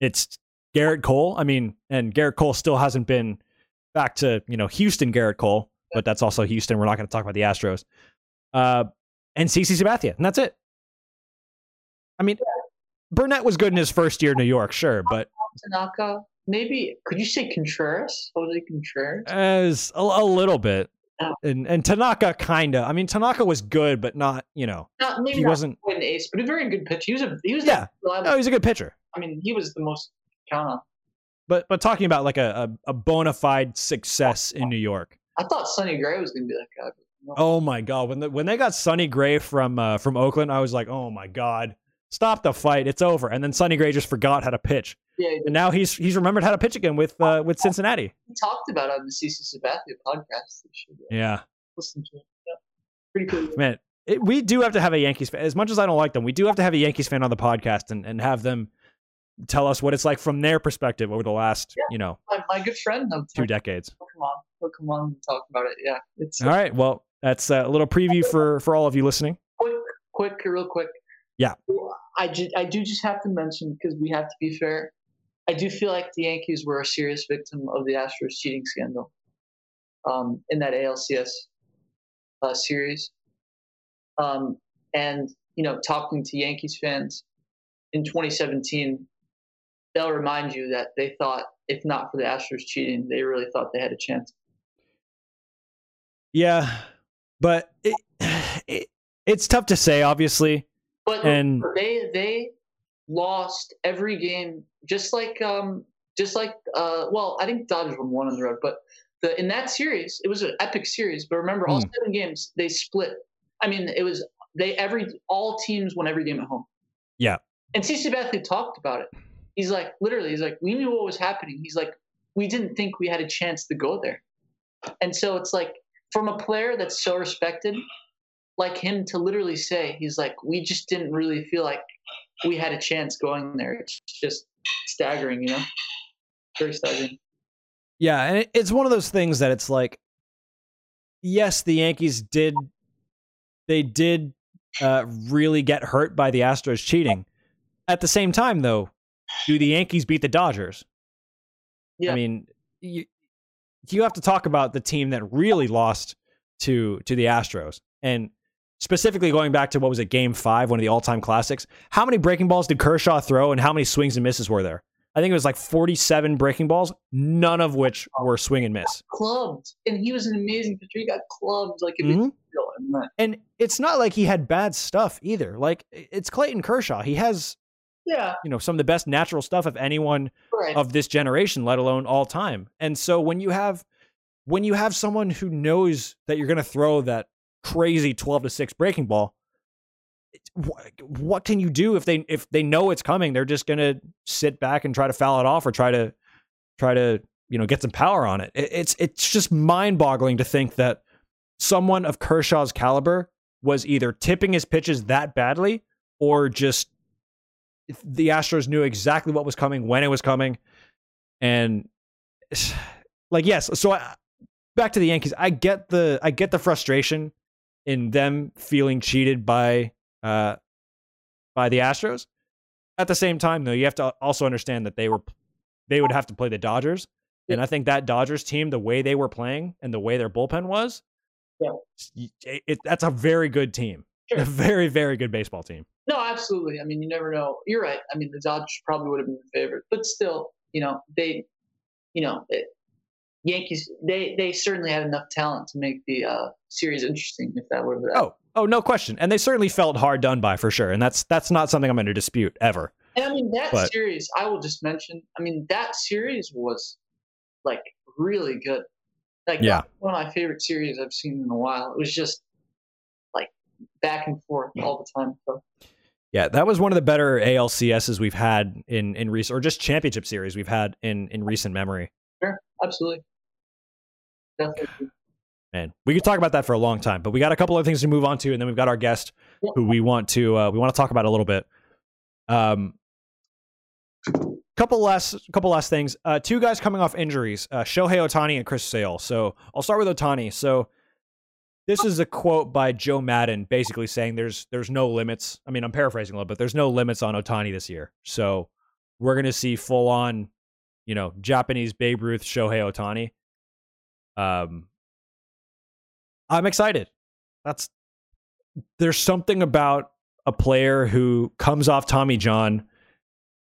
It's Gerrit Cole. I mean, and Gerrit Cole still hasn't been back to you know Houston Gerrit Cole, but that's also Houston. We're not going to talk about the Astros. Uh, and CC Sabathia, and that's it. I mean, Burnett was good in his first year in New York, sure, but tanaka maybe could you say contreras jose contreras as a, a little bit. Yeah. And and Tanaka kinda. I mean, Tanaka was good, but not you know not maybe he not wasn't. an ace but a very good pitcher. he was a he was Yeah. a No, he's a good pitcher. i mean he was the most count on But but talking about like a, a, a bona fide success in New York. i thought sonny gray was going to be that guy no. Oh my god, when the, when they got Sonny Gray from uh, from Oakland, I was like, oh my god, stop the fight, it's over. And then Sonny Gray just forgot how to pitch, yeah and now he's he's remembered how to pitch again with uh, with Cincinnati. we talked about it on the CC Sabathia podcast. Uh, Yeah, listen to it. Yeah. Pretty cool. man, it, we do have to have a Yankees fan. As much as I don't like them, we do have to have a Yankees fan on the podcast and, and have them tell us what it's like from their perspective over the last Yeah. you know My, my good friend, um, two decades. he'll come on. He'll come on and talk about it. Yeah. It's All right, well, that's a little preview for for all of you listening. quick, quick, real quick. Yeah. I, ju- I do just have to mention, because we have to be fair, I do feel like the Yankees were a serious victim of the Astros cheating scandal um, in that ALCS uh, series. Um, and, you know, talking to Yankees fans in 2017, they'll remind you that they thought, if not for the Astros cheating, they really thought they had a chance. Yeah, but it, (sighs) it it's tough to say, obviously. But And- they they lost every game, just like um just like uh well I think Dodgers won one on the road, but the in that series it was an epic series. But remember, all Hmm. seven games they split. I mean, it was they every all teams won every game at home. Yeah. And CC Sabathia talked about it. He's like literally, he's like we knew what was happening. He's like we didn't think we had a chance to go there. And so it's like from a player that's so respected like him to literally say he's like we just didn't really feel like we had a chance going there it's just staggering you know very staggering Yeah, and it's one of those things that it's like, yes, the Yankees did, they did uh, really get hurt by the Astros cheating. At the same time, though, do the Yankees beat the Dodgers? Yeah. I mean, you you have to talk about the team that really lost to to the Astros, and specifically going back to what was it, Game Five, one of the all time classics. How many breaking balls did Kershaw throw, and how many swings and misses were there? I think it was like forty seven breaking balls, none of which were swing and miss. clubbed and he was an amazing pitcher he got clubbed like a big Mhm. deal and And it's not like he had bad stuff either. Like it's Clayton Kershaw. He has yeah you know some of the best natural stuff of anyone right of this generation, let alone all time. And so when you have when you have someone who knows that you're going to throw that crazy 12 to 6 breaking ball, what can you do if they if they know it's coming? They're just going to sit back and try to foul it off or try to try to, you know, get some power on it. It- It's it's just mind-boggling to think that someone of Kershaw's caliber was either tipping his pitches that badly or just the Astros knew exactly what was coming when it was coming and (sighs) like yes so I, back to the yankees i get the i get the frustration in them feeling cheated by uh by the astros. At the same time though you have to also understand that they were they would have to play the dodgers. And i think that dodgers team the way they were playing and the way their bullpen was Yeah. it, it- that's a very good team. Sure. a very very good baseball team. No absolutely. I mean you never know. You're right. I mean the dodgers probably would have been the favorite but still you know they you know it, yankees they they certainly had enough talent to make the uh series interesting if that were oh oh no question and they certainly felt hard done by for sure and that's that's not something i'm going to dispute ever And I mean that But- series, I will just mention. I mean that series was like really good. Like Yeah. one of my favorite series I've seen in a while. It was just like back and forth all the time. So Yeah, that was one of the better ALCSs we've had in in recent, or just championship series we've had in in recent memory. Absolutely, definitely. Man, we could talk about that for a long time, but we got a couple of things to move on to, and then we've got our guest Yeah. who we want to uh, we want to talk about a little bit. Um, couple last couple last things. Uh, two guys coming off injuries: uh, Shohei Ohtani and Chris Sale. So I'll start with Ohtani. So this is a quote by Joe Maddon, basically saying there's there's no limits. I mean, I'm paraphrasing a little, but there's no limits on Ohtani this year. So we're gonna see full on, you know, Japanese Babe Ruth Shohei Ohtani. Um, I'm excited. That's there's something about a player who comes off Tommy John,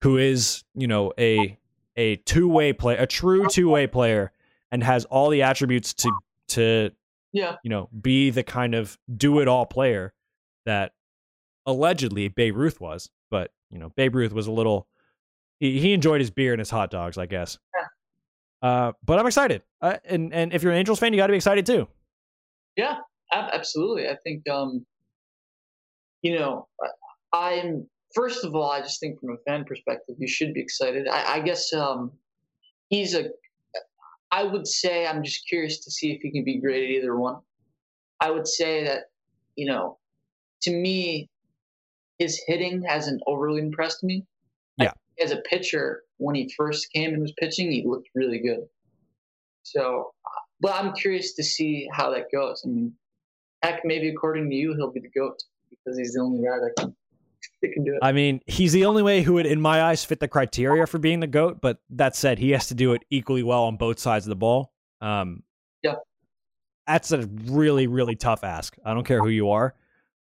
who is you know a a two way player, a true two way player, and has all the attributes to to Yeah, you know be the kind of do it all player that allegedly Babe Ruth was. But you know Babe Ruth was a little he, he enjoyed his beer and his hot dogs, I guess. Uh, but I'm excited, uh, and and if you're an Angels fan, you got to be excited too. yeah, absolutely. I think, um, you know, I'm first of all, I just think from a fan perspective, you should be excited. I, I guess um, he's a. I would say I'm just curious to see if he can be great at either one. I would say that, you know, to me, his hitting hasn't overly impressed me. As a pitcher, when he first came and was pitching, he looked really good. So, but I'm curious to see how that goes. I mean, heck, maybe according to you, he'll be the goat because he's the only guy that can, that can do it. I mean, he's the only way who would, in my eyes, fit the criteria for being the goat. But that said, he has to do it equally well on both sides of the ball. Um, Yeah. that's a really, really tough ask. I don't care who you are.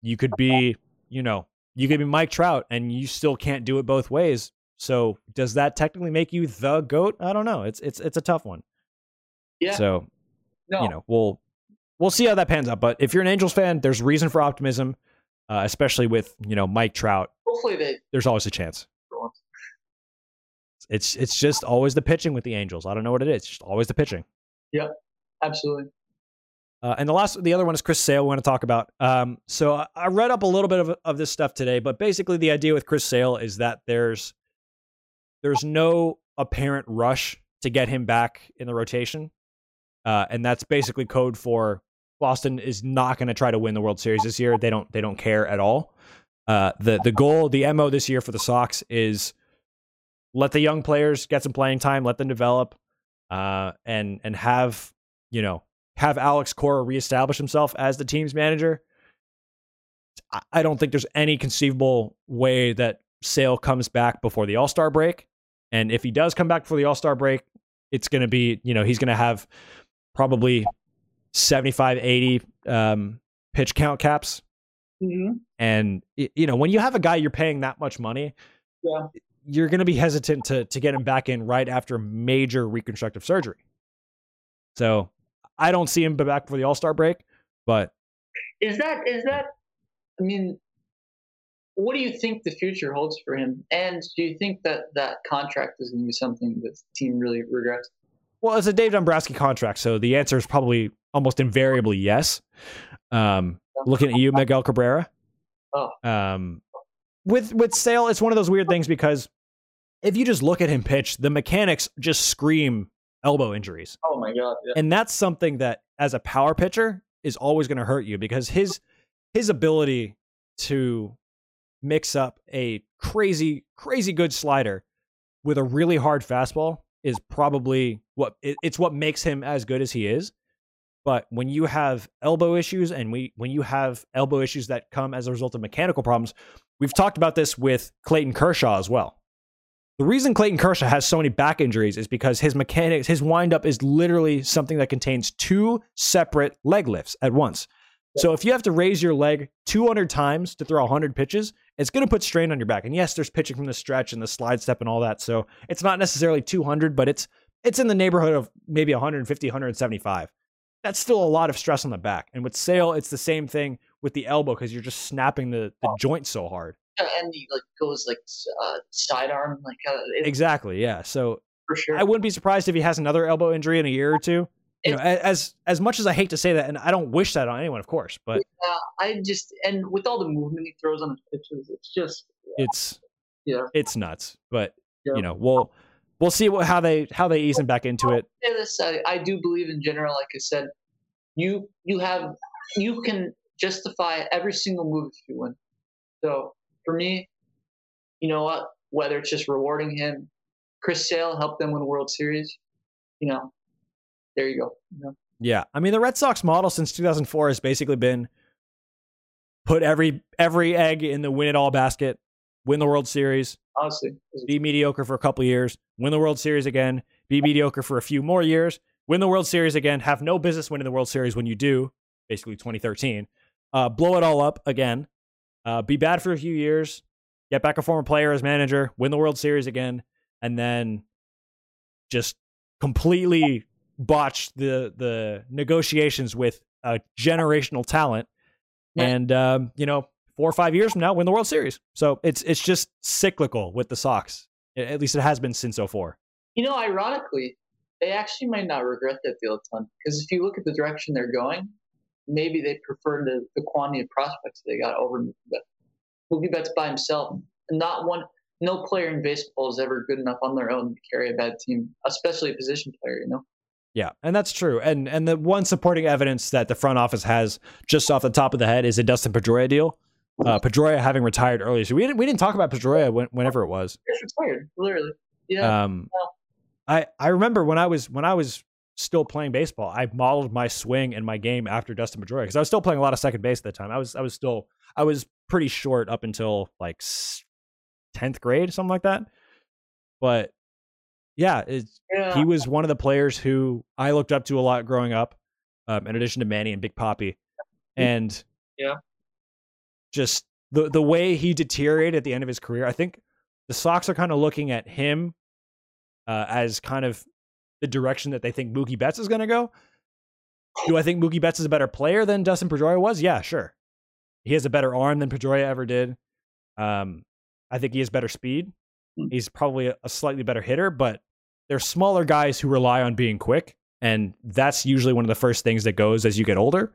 You could be, you know, you could be Mike Trout, and you still can't do it both ways. So, does that technically make you the goat? I don't know. It's it's it's a tough one. Yeah. So, no, you know, we'll we'll see how that pans out. But if you're an Angels fan, there's reason for optimism, uh, especially with you know Mike Trout. hopefully they. There's always a chance. It's it's just always the pitching with the Angels. I don't know what it is. It's just always the pitching. Yeah, absolutely. Uh, and the last, the other one is Chris Sale. We want to talk about. Um, so I, I read up a little bit of of this stuff today, but basically the idea with Chris Sale is that there's there's no apparent rush to get him back in the rotation, uh, and that's basically code for Boston is not going to try to win the World Series this year. They don't they don't care at all. Uh, the the goal, the mo this year for the Sox is let the young players get some playing time, let them develop, uh, and and have you know have Alex Cora reestablish himself as the team's manager. I- I don't think there's any conceivable way that Sale comes back before the All Star break. And if he does come back before the All Star break, it's going to be, you know, he's going to have probably 75, 80 um, pitch count caps. Mm-hmm. And, you know, when you have a guy you're paying that much money, Yeah. you're going to be hesitant to, to get him back in right after major reconstructive surgery. So I don't see him back for the All Star break, but Is that is that? I mean, what do you think the future holds for him? And do you think that that contract is going to be something that the team really regrets? well, it's a Dave Dombrowski contract, so the answer is probably almost invariably yes. Um, looking at you, (laughs) Miguel Cabrera. Oh. Um, with with Sale, it's one of those weird things because if you just look at him pitch, the mechanics just scream elbow injuries. Oh my god! Yeah. and that's something that as a power pitcher is always going to hurt you because his his ability to mix up a crazy crazy good slider with a really hard fastball is probably what it, it's what makes him as good as he is. But when you have elbow issues and we when you have elbow issues that come as a result of mechanical problems we've talked about this with Clayton Kershaw as well. The reason Clayton Kershaw has so many back injuries is because his mechanics, his windup is literally something that contains two separate leg lifts at once. So if you have to raise your leg 200 times to throw 100 pitches, it's going to put strain on your back. And yes, there's pitching from the stretch and the slide step and all that. So it's not necessarily 200, but it's it's in the neighborhood of maybe 150, 175. That's still a lot of stress on the back. And with Sale, it's the same thing with the elbow because you're just snapping the, the joint so hard. and he like goes like uh, sidearm, like uh, it, Exactly. Yeah. So for sure. I wouldn't be surprised if he has another elbow injury in a year or two. You know, as as much as I hate to say that, and I don't wish that on anyone, of course, but yeah, I just and with all the movement he throws on his pitches, it's just it's yeah, it's nuts. But Yeah. you know, we'll we'll see what how they how they ease him back into it. this I, I do believe in general like i said you you have you can justify every single move if you win so for me you know what whether it's just rewarding him chris sale helped them win world series you know there you go you know? Yeah, I mean the Red Sox model since 2004 has basically been put every every egg in the win it all basket, win the World Series, honestly be mediocre for a couple years, win the World Series again, be mediocre for a few more years, win the World Series again, have no business winning the World Series when you do, basically 2013, uh, blow it all up again, uh, be bad for a few years, get back a former player as manager, win the World Series again, and then just completely botch the the negotiations with a generational talent, Yeah. and um, you know four or five years from now win the World Series. So it's it's just cyclical with the Sox. At least it has been since 04. you know ironically they actually might not regret that deal a ton because if you look at the direction they're going maybe they prefer the, the quantity of prospects they got over Mookie. Mookie Betts by himself. Not one, no player in baseball is ever good enough on their own to carry a bad team, especially a position player. You know. Yeah, and that's true. And and the one supporting evidence that the front office has just off the top of the head is a Dustin Pedroia deal. Uh, Pedroia having retired early, so we didn't we didn't talk about Pedroia when, whenever it was. It's retired, literally. Yeah. Um, I I remember when I was when I was still playing baseball, I modeled my swing and my game after Dustin Pedroia because I was still playing a lot of second base at the time. I was I was still I was pretty short up until like tenth grade, something like that. But yeah, it's yeah. he was one of the players who I looked up to a lot growing up, um, in addition to Manny and Big Poppy, and Yeah. just the the way he deteriorated at the end of his career. I think the Sox are kind of looking at him uh, as kind of the direction that they think Mookie Betts is going to go. Do I think Mookie Betts is a better player than Dustin Pedroia was? Yeah, sure. He has a better arm than Pedroia ever did. Um, I think he has better speed. Hmm. He's probably a, a slightly better hitter, but they're smaller guys who rely on being quick, and that's usually one of the first things that goes as you get older.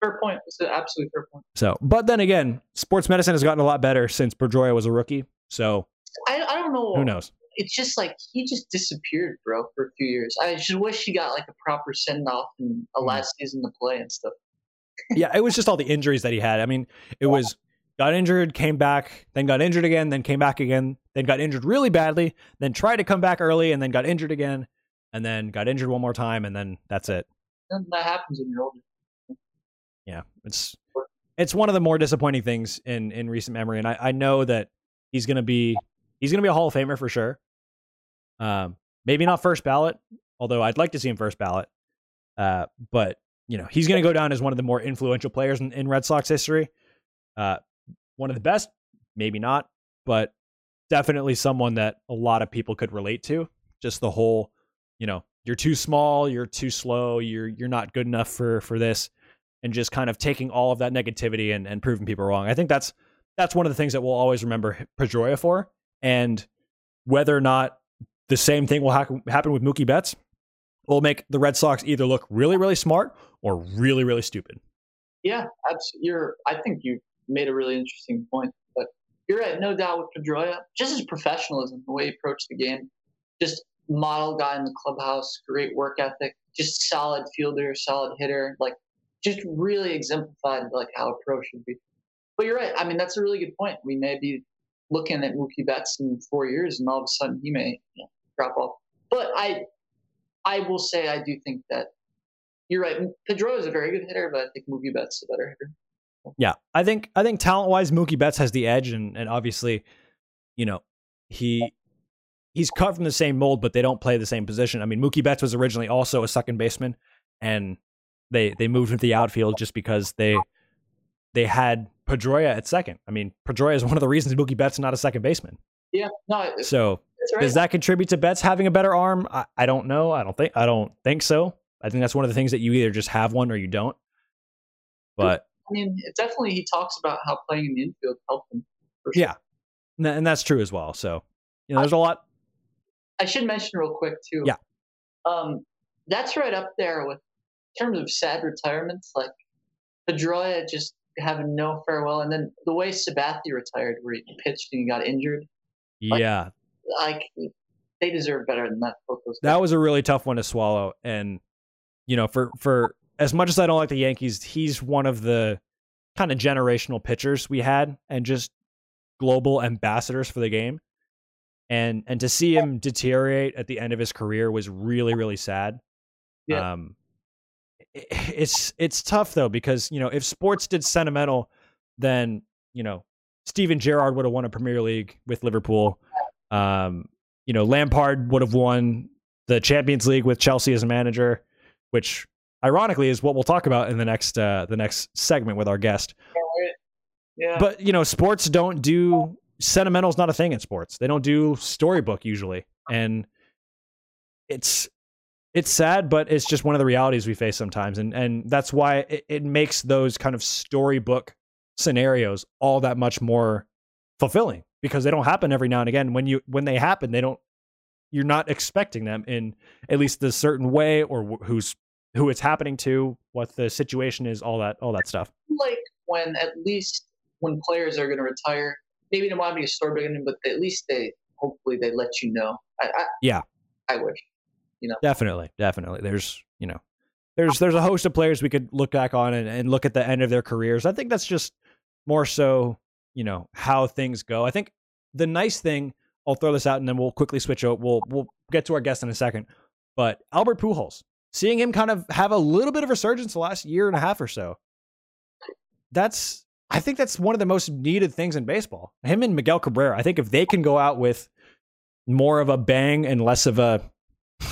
Fair point. It's an absolute fair point. So, but then again, sports medicine has gotten a lot better since Pedroia was a rookie. So I, I don't know. who knows? It's just like he just disappeared, bro, for a few years. I just wish he got like a proper send off and a Mm. last season to play and stuff. yeah, it was just all the injuries that he had. I mean, it (laughs) was got injured, came back, then got injured again, then came back again, then got injured really badly, then tried to come back early, and then got injured again, and then got injured one more time, and then that's it. And that happens when you're older. Yeah, it's it's one of the more disappointing things in in recent memory, and I, I know that he's gonna be he's gonna be a Hall of Famer for sure. Um, maybe not first ballot, although I'd like to see him first ballot. Uh, but you know he's gonna go down as one of the more influential players in, in Red Sox history. Uh, one of the best, maybe not, but definitely someone that a lot of people could relate to. Just the whole, you know, you're too small, you're too slow, you're you're not good enough for for this and just kind of taking all of that negativity and, and proving people wrong. I think that's that's one of the things that we'll always remember Pedroia for. And whether or not the same thing will ha- happen with Mookie Betts will make the Red Sox either look really, really smart or really, really stupid. Yeah, absolutely. You're. I think you made a really interesting point. But you're right, no doubt with Pedroia. Just his professionalism, the way he approached the game, just model guy in the clubhouse, great work ethic, just solid fielder, solid hitter, like just really exemplified like how a pro should be. But you're right. I mean, that's a really good point. We may be looking at Mookie Betts in four years, and all of a sudden he may you know, drop off. But I, I will say I do think that you're right. Pedro is a very good hitter, but I think Mookie Betts is a better hitter. Yeah, I think I think talent wise, Mookie Betts has the edge, and and obviously, you know, he he's cut from the same mold, but they don't play the same position. I mean, Mookie Betts was originally also a second baseman, and they they moved him to the outfield just because they they had Pedroia at second. I mean, Pedroia is one of the reasons Mookie Betts is not a second baseman. Yeah, no, So right. does that contribute to Betts having a better arm? I, I don't know. I don't think I don't think so. I think that's one of the things that you either just have one or you don't. But mean, it definitely he talks about how playing in the infield helped him. sure. yeah, and that's true as well. So you know, there's a lot. I should mention real quick too. Yeah. Um, that's right up there with in terms of sad retirements, like Pedroia just having no farewell, and then the way Sabathia retired, where he pitched and he got injured. Like, Yeah, Like they deserve better than that. That was a really tough one to swallow. And you know, for for as much as I don't like the Yankees, he's one of the kind of generational pitchers we had, and just global ambassadors for the game. And and to see him deteriorate at the end of his career was really really sad. Yeah. Um, it's it's tough though because you know if sports did sentimental, then you know Steven Gerrard would have won a Premier League with Liverpool. Um, you know Lampard would have won the Champions League with Chelsea as a manager, which ironically is what we'll talk about in the next uh, the next segment with our guest. yeah. But you know, sports don't do sentimental is not a thing in sports. They don't do storybook usually, and it's it's sad, but it's just one of the realities we face sometimes, and and that's why it, it makes those kind of storybook scenarios all that much more fulfilling because they don't happen every now and again. When you when they happen, they don't. You're not expecting them in at least the certain way, or wh- who's who it's happening to, what the situation is, all that all that stuff. like when at least when players are going to retire, maybe it might be a story beginning, but at least they hopefully they let you know. I, I, Yeah. I wish. Definitely, definitely. There's you know, there's there's a host of players we could look back on and, and look at the end of their careers. I think that's just more so, you know, how things go. I think the nice thing, I'll throw this out and then we'll quickly switch out. We'll we'll get to our guest in a second. But Albert Pujols, seeing him kind of have a little bit of resurgence the last year and a half or so, that's I think that's one of the most needed things in baseball. Him and Miguel Cabrera. I think if they can go out with more of a bang and less of a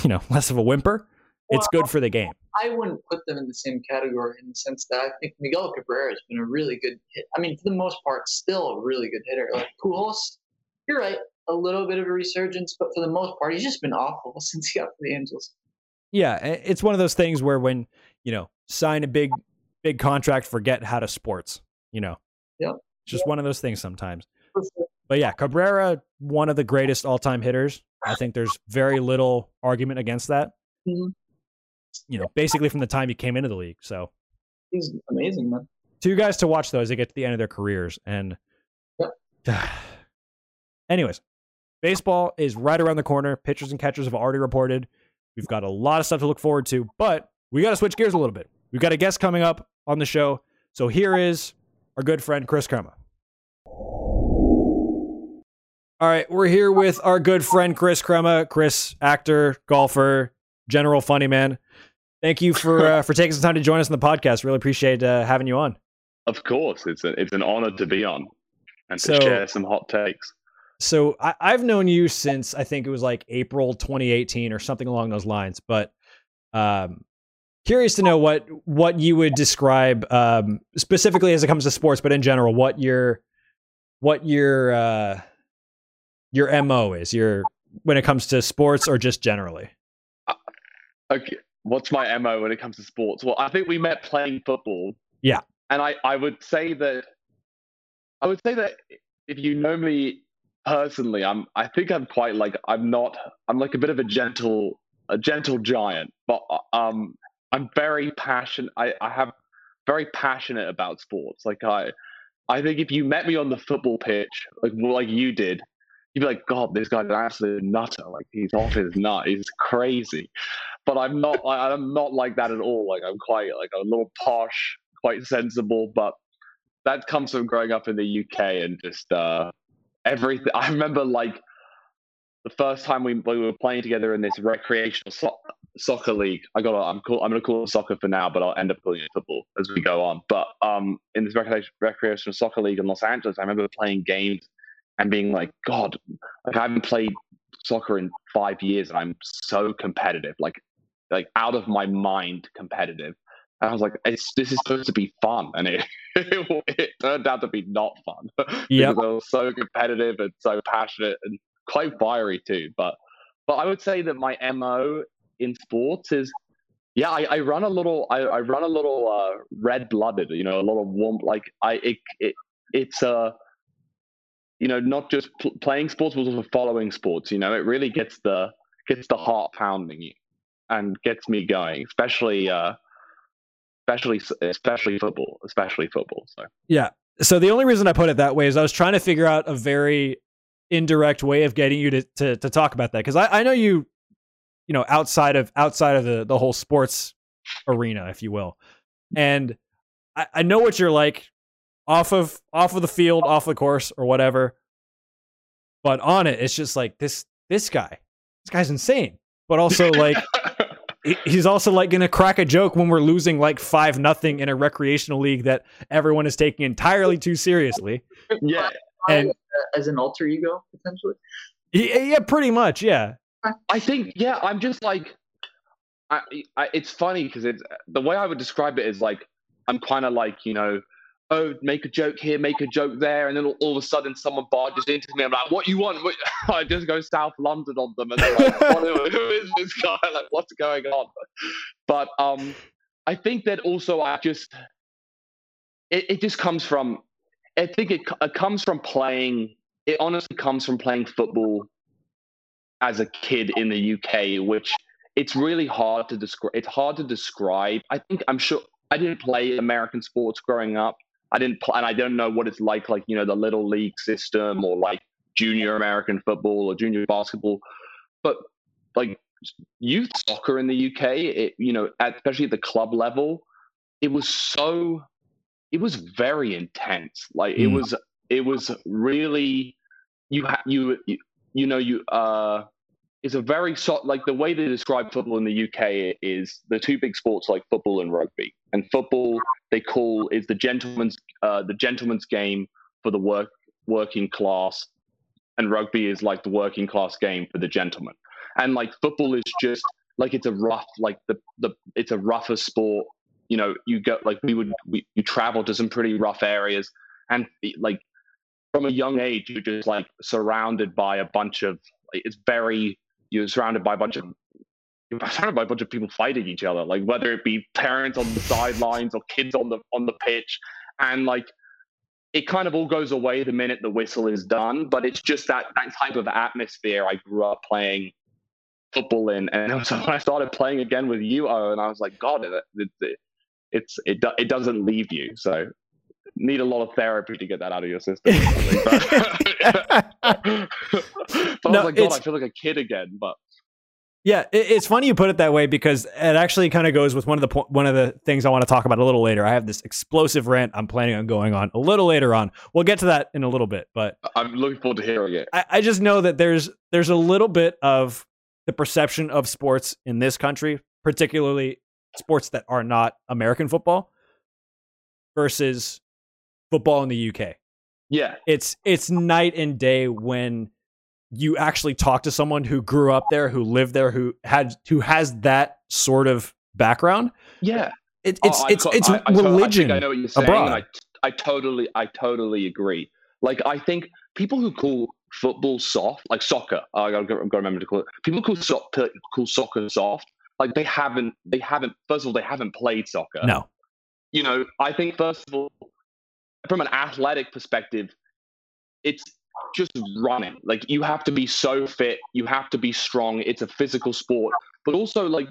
you know, less of a whimper, it's good for the game. I wouldn't put them in the same category in the sense that I think Miguel Cabrera has been a really good hit. I mean, for the most part, still a really good hitter. Like Pujols, you're right, a little bit of a resurgence, but for the most part, he's just been awful (laughs) since he got to the Angels. Yeah, it's one of those things where when, you know, sign a big big contract, forget how to sports, you know. Yep. It's just one of those things sometimes. But yeah, Cabrera, one of the greatest all-time hitters. I think there's very little argument against that. Mhm. You know, basically from the time he came into the league. So He's amazing, man. two guys to watch though as they get to the end of their careers. And yeah. (sighs) anyways, baseball is right around the corner. Pitchers and catchers have already reported. We've got a lot of stuff to look forward to, but we got to switch gears a little bit. We've got a guest coming up on the show. So here is our good friend Chris Crema. All right, we're here with our good friend Chris Crema. Chris, actor, golfer, general funny man. Thank you for uh, for taking some time to join us on the podcast. Really appreciate uh, having you on. Of course, it's a, it's an honor to be on and to So- share some hot takes. So I, I've known you since I think it was like April 2018 or something along those lines. But um, curious to know what what you would describe um, specifically as it comes to sports, but in general, what your what your uh, your mo is your when it comes to sports or just generally. Okay, what's my mo when it comes to sports? Well, I think we met playing football. Yeah. and I I would say that I would say that if you know me personally, I'm I think I'm quite like I'm not I'm like a bit of a gentle a gentle giant, but um I'm very passionate. I I have very passionate about sports. Like I I think if you met me on the football pitch, like like you did, you'd be like, God, this guy's an absolute nutter. Like he's off his nut. He's crazy. But I'm not. I, I'm not like that at all. Like I'm quite like a little posh, quite sensible. But that comes from growing up in the UK and just uh, everything. (laughs) I remember like the first time we, we were playing together in this recreational so- soccer league. I got. I'm cool. I'm gonna call it soccer for now, but I'll end up calling it football as we go on. But um, in this recreation, recreational soccer league in Los Angeles, I remember playing games and being like, God, like I haven't played soccer in five years, and I'm so competitive, like like out of my mind competitive. I was like, it's, this is supposed to be fun, and it (laughs) it, it turned out to be not fun. (laughs) Yep. because I was so competitive and so passionate and quite fiery too. But but I would say that my mo in sports is yeah, I, I run a little I, I run a little uh, red blooded, you know, a little warm like I it, it it's uh you know not just pl- playing sports but also following sports. You know, it really gets the gets the heart pounding you. and gets me going, especially uh, especially especially football, especially football. So yeah. So the only reason I put it that way is I was trying to figure out a very indirect way of getting you to to, to talk about that because I, I know you, you know, outside of outside of the the whole sports arena, if you will, and I, I know what you're like off of off of the field, off the course, or whatever. But on it, it's just like this this guy, this guy's insane. But also like (laughs) he's also like going to crack a joke when we're losing like five nothing in a recreational league that everyone is taking entirely too seriously. Yeah, and as an alter ego potentially. Yeah, yeah, pretty much. Yeah. I think yeah. I'm just like, I, I it's funny because it's the way I would describe it is like I'm kind of like you know oh, make a joke here, make a joke there, and then all, all of a sudden someone barges into me. I'm like, what you want? (laughs) I just go South London on them, and they're like, who is this guy? Like, what's going on? But um, I think that also I just it, it just comes from I think it, it comes from playing. It honestly comes from playing football as a kid in the UK, which it's really hard to describe. It's hard to describe. I think I'm sure I didn't play American sports growing up, I didn't play, and I don't know what it's like, like you know, the little league system or like junior American football or junior basketball, but like youth soccer in the UK, it you know, at, especially at the club level, it was so, it was very intense. Like mm. it was, it was really, you you, you you know you uh it's a very so like the way they describe football in the UK is the two big sports like football and rugby. And football they call is the gentleman's uh, the gentleman's game for the work working class, and rugby is like the working class game for the gentleman. And like football is just like it's a rough like the the it's a rougher sport. You know, you go like we would we you travel to some pretty rough areas, and like from a young age you're just like surrounded by a bunch of it's very you're surrounded by a bunch of you're (laughs) surrounded by a bunch of people fighting each other, like whether it be parents on the sidelines or kids on the on the pitch, and like it kind of all goes away the minute the whistle is done. But it's just that that type of atmosphere I grew up playing football in, and (laughs) so when I started playing again with you, and I was like, God, it, it, it it's it it doesn't leave you. So need a lot of therapy to get that out of your system. (laughs) but, I was like, God, I feel like a kid again. But yeah, it's funny you put it that way because it actually kind of goes with one of the po- one of the things I want to talk about a little later. I have this explosive rant I'm planning on going on a little later on. We'll get to that in a little bit, but I'm looking forward to hearing it. I, I just know that there's there's a little bit of the perception of sports in this country, particularly sports that are not American football, versus football in the UK. Yeah. It's it's night and day when you actually talk to someone who grew up there, who lived there, who had who has that sort of background. Yeah. It, it's, oh, it's it's it's I, religion. I, I, know what you're saying. I, I totally I totally agree. Like I think people who call football soft, like soccer, I gotta, gotta remember to call it. People call, so, call soccer soft. Like they haven't they haven't first of all they haven't played soccer. No. You know, I think first of all from an athletic perspective, it's just running. Like you have to be so fit, you have to be strong. It's a physical sport, but also like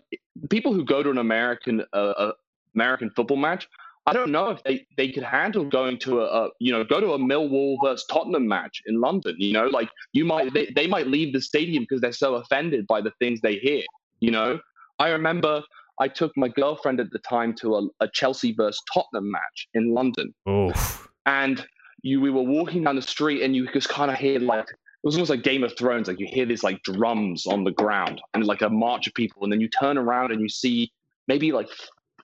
people who go to an American uh, uh, American football match. I don't know if they, they could handle going to a, a, you know go to a Millwall versus Tottenham match in London. You know, like you might they, they might leave the stadium because they're so offended by the things they hear. You know, I remember I took my girlfriend at the time to a, a Chelsea versus Tottenham match in London. Oof. And you, we were walking down the street, and you just kind of hear like it was almost like Game of Thrones. Like you hear these like drums on the ground, and like a march of people, and then you turn around and you see maybe like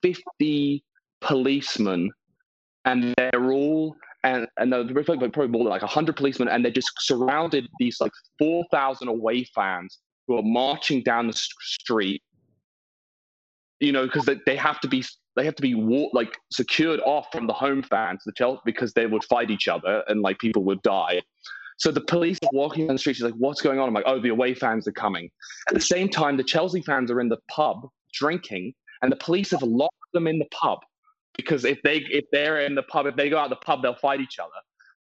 fifty policemen, and they're all and and they're probably more than like hundred policemen, and they're just surrounded these like four thousand away fans who are marching down the street you know, because they, they have to be they have to be like secured off from the home fans, the Chelsea, because they would fight each other and like people would die. So the police are walking on the streets, she's like, what's going on? I'm like, oh, the away fans are coming. At the same time, the Chelsea fans are in the pub drinking, and the police have locked them in the pub because if they if they're in the pub, if they go out the pub, they'll fight each other.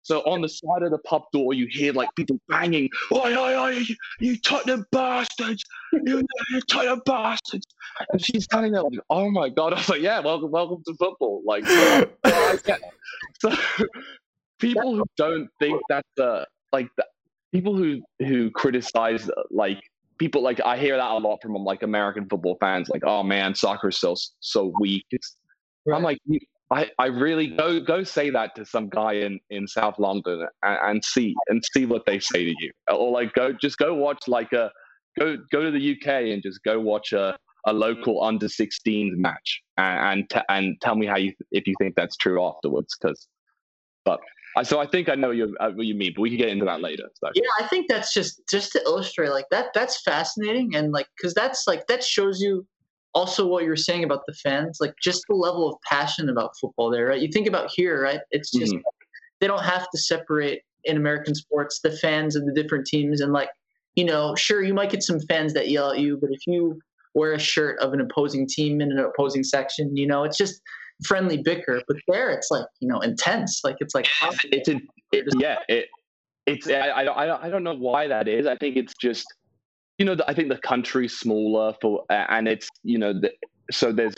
So on the side of the pub door, you hear like people banging, oi, oi, oi, you, you Tottenham bastards, you, you Tottenham bastards. And she's standing there like, oh my God. (laughs) I was like, yeah, welcome, welcome to football. Like, (laughs) so, so people who don't think that's the, like, the, people who, who criticize, like, people like I hear that a lot from like American football fans, like, "Oh man, soccer is so so weak." Right. I'm like, I, I really go go say that to some guy in, in South London and, and, see and see what they say to you, or like go just go watch like a go go to the UK and just go watch a, a local under 16s match and and, t- and tell me how you if you think that's true afterwards, because but so I think I know you, uh, what you mean, but we can get into that later. So. Yeah, I think that's just just to illustrate like that. That's fascinating, and like because that's like that shows you also what you're saying about the fans, like just the level of passion about football there, right? You think about here, right? It's just mm-hmm. they don't have to separate in American sports the fans of the different teams, and like you know, sure you might get some fans that yell at you, but if you wear a shirt of an opposing team in an opposing section, you know, it's just friendly bicker, but there it's like you know intense. Like it's like it's a, it, yeah, it it's I, I I don't know why that is. I think it's just you know I think the country's smaller for and it's you know the, so there's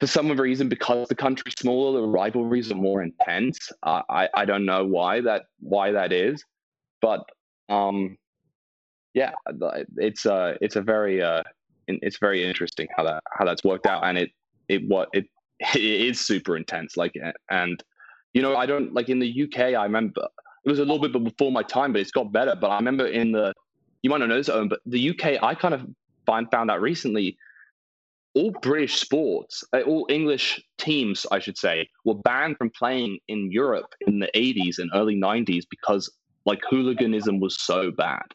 for some reason because the country's smaller the rivalries are more intense. Uh, I I don't know why that why that is, but um yeah it's uh it's a very uh it's very interesting how that how that's worked out and it it what it (laughs) it is super intense. Like, and you know, I don't like in the UK. I remember it was a little bit before my time, but it's got better. But I remember in the you might not know this, Owen, but the UK, I kind of find found out recently. All British sports, uh, all English teams, I should say, were banned from playing in Europe in the 80s and early 90s because like hooliganism was so bad.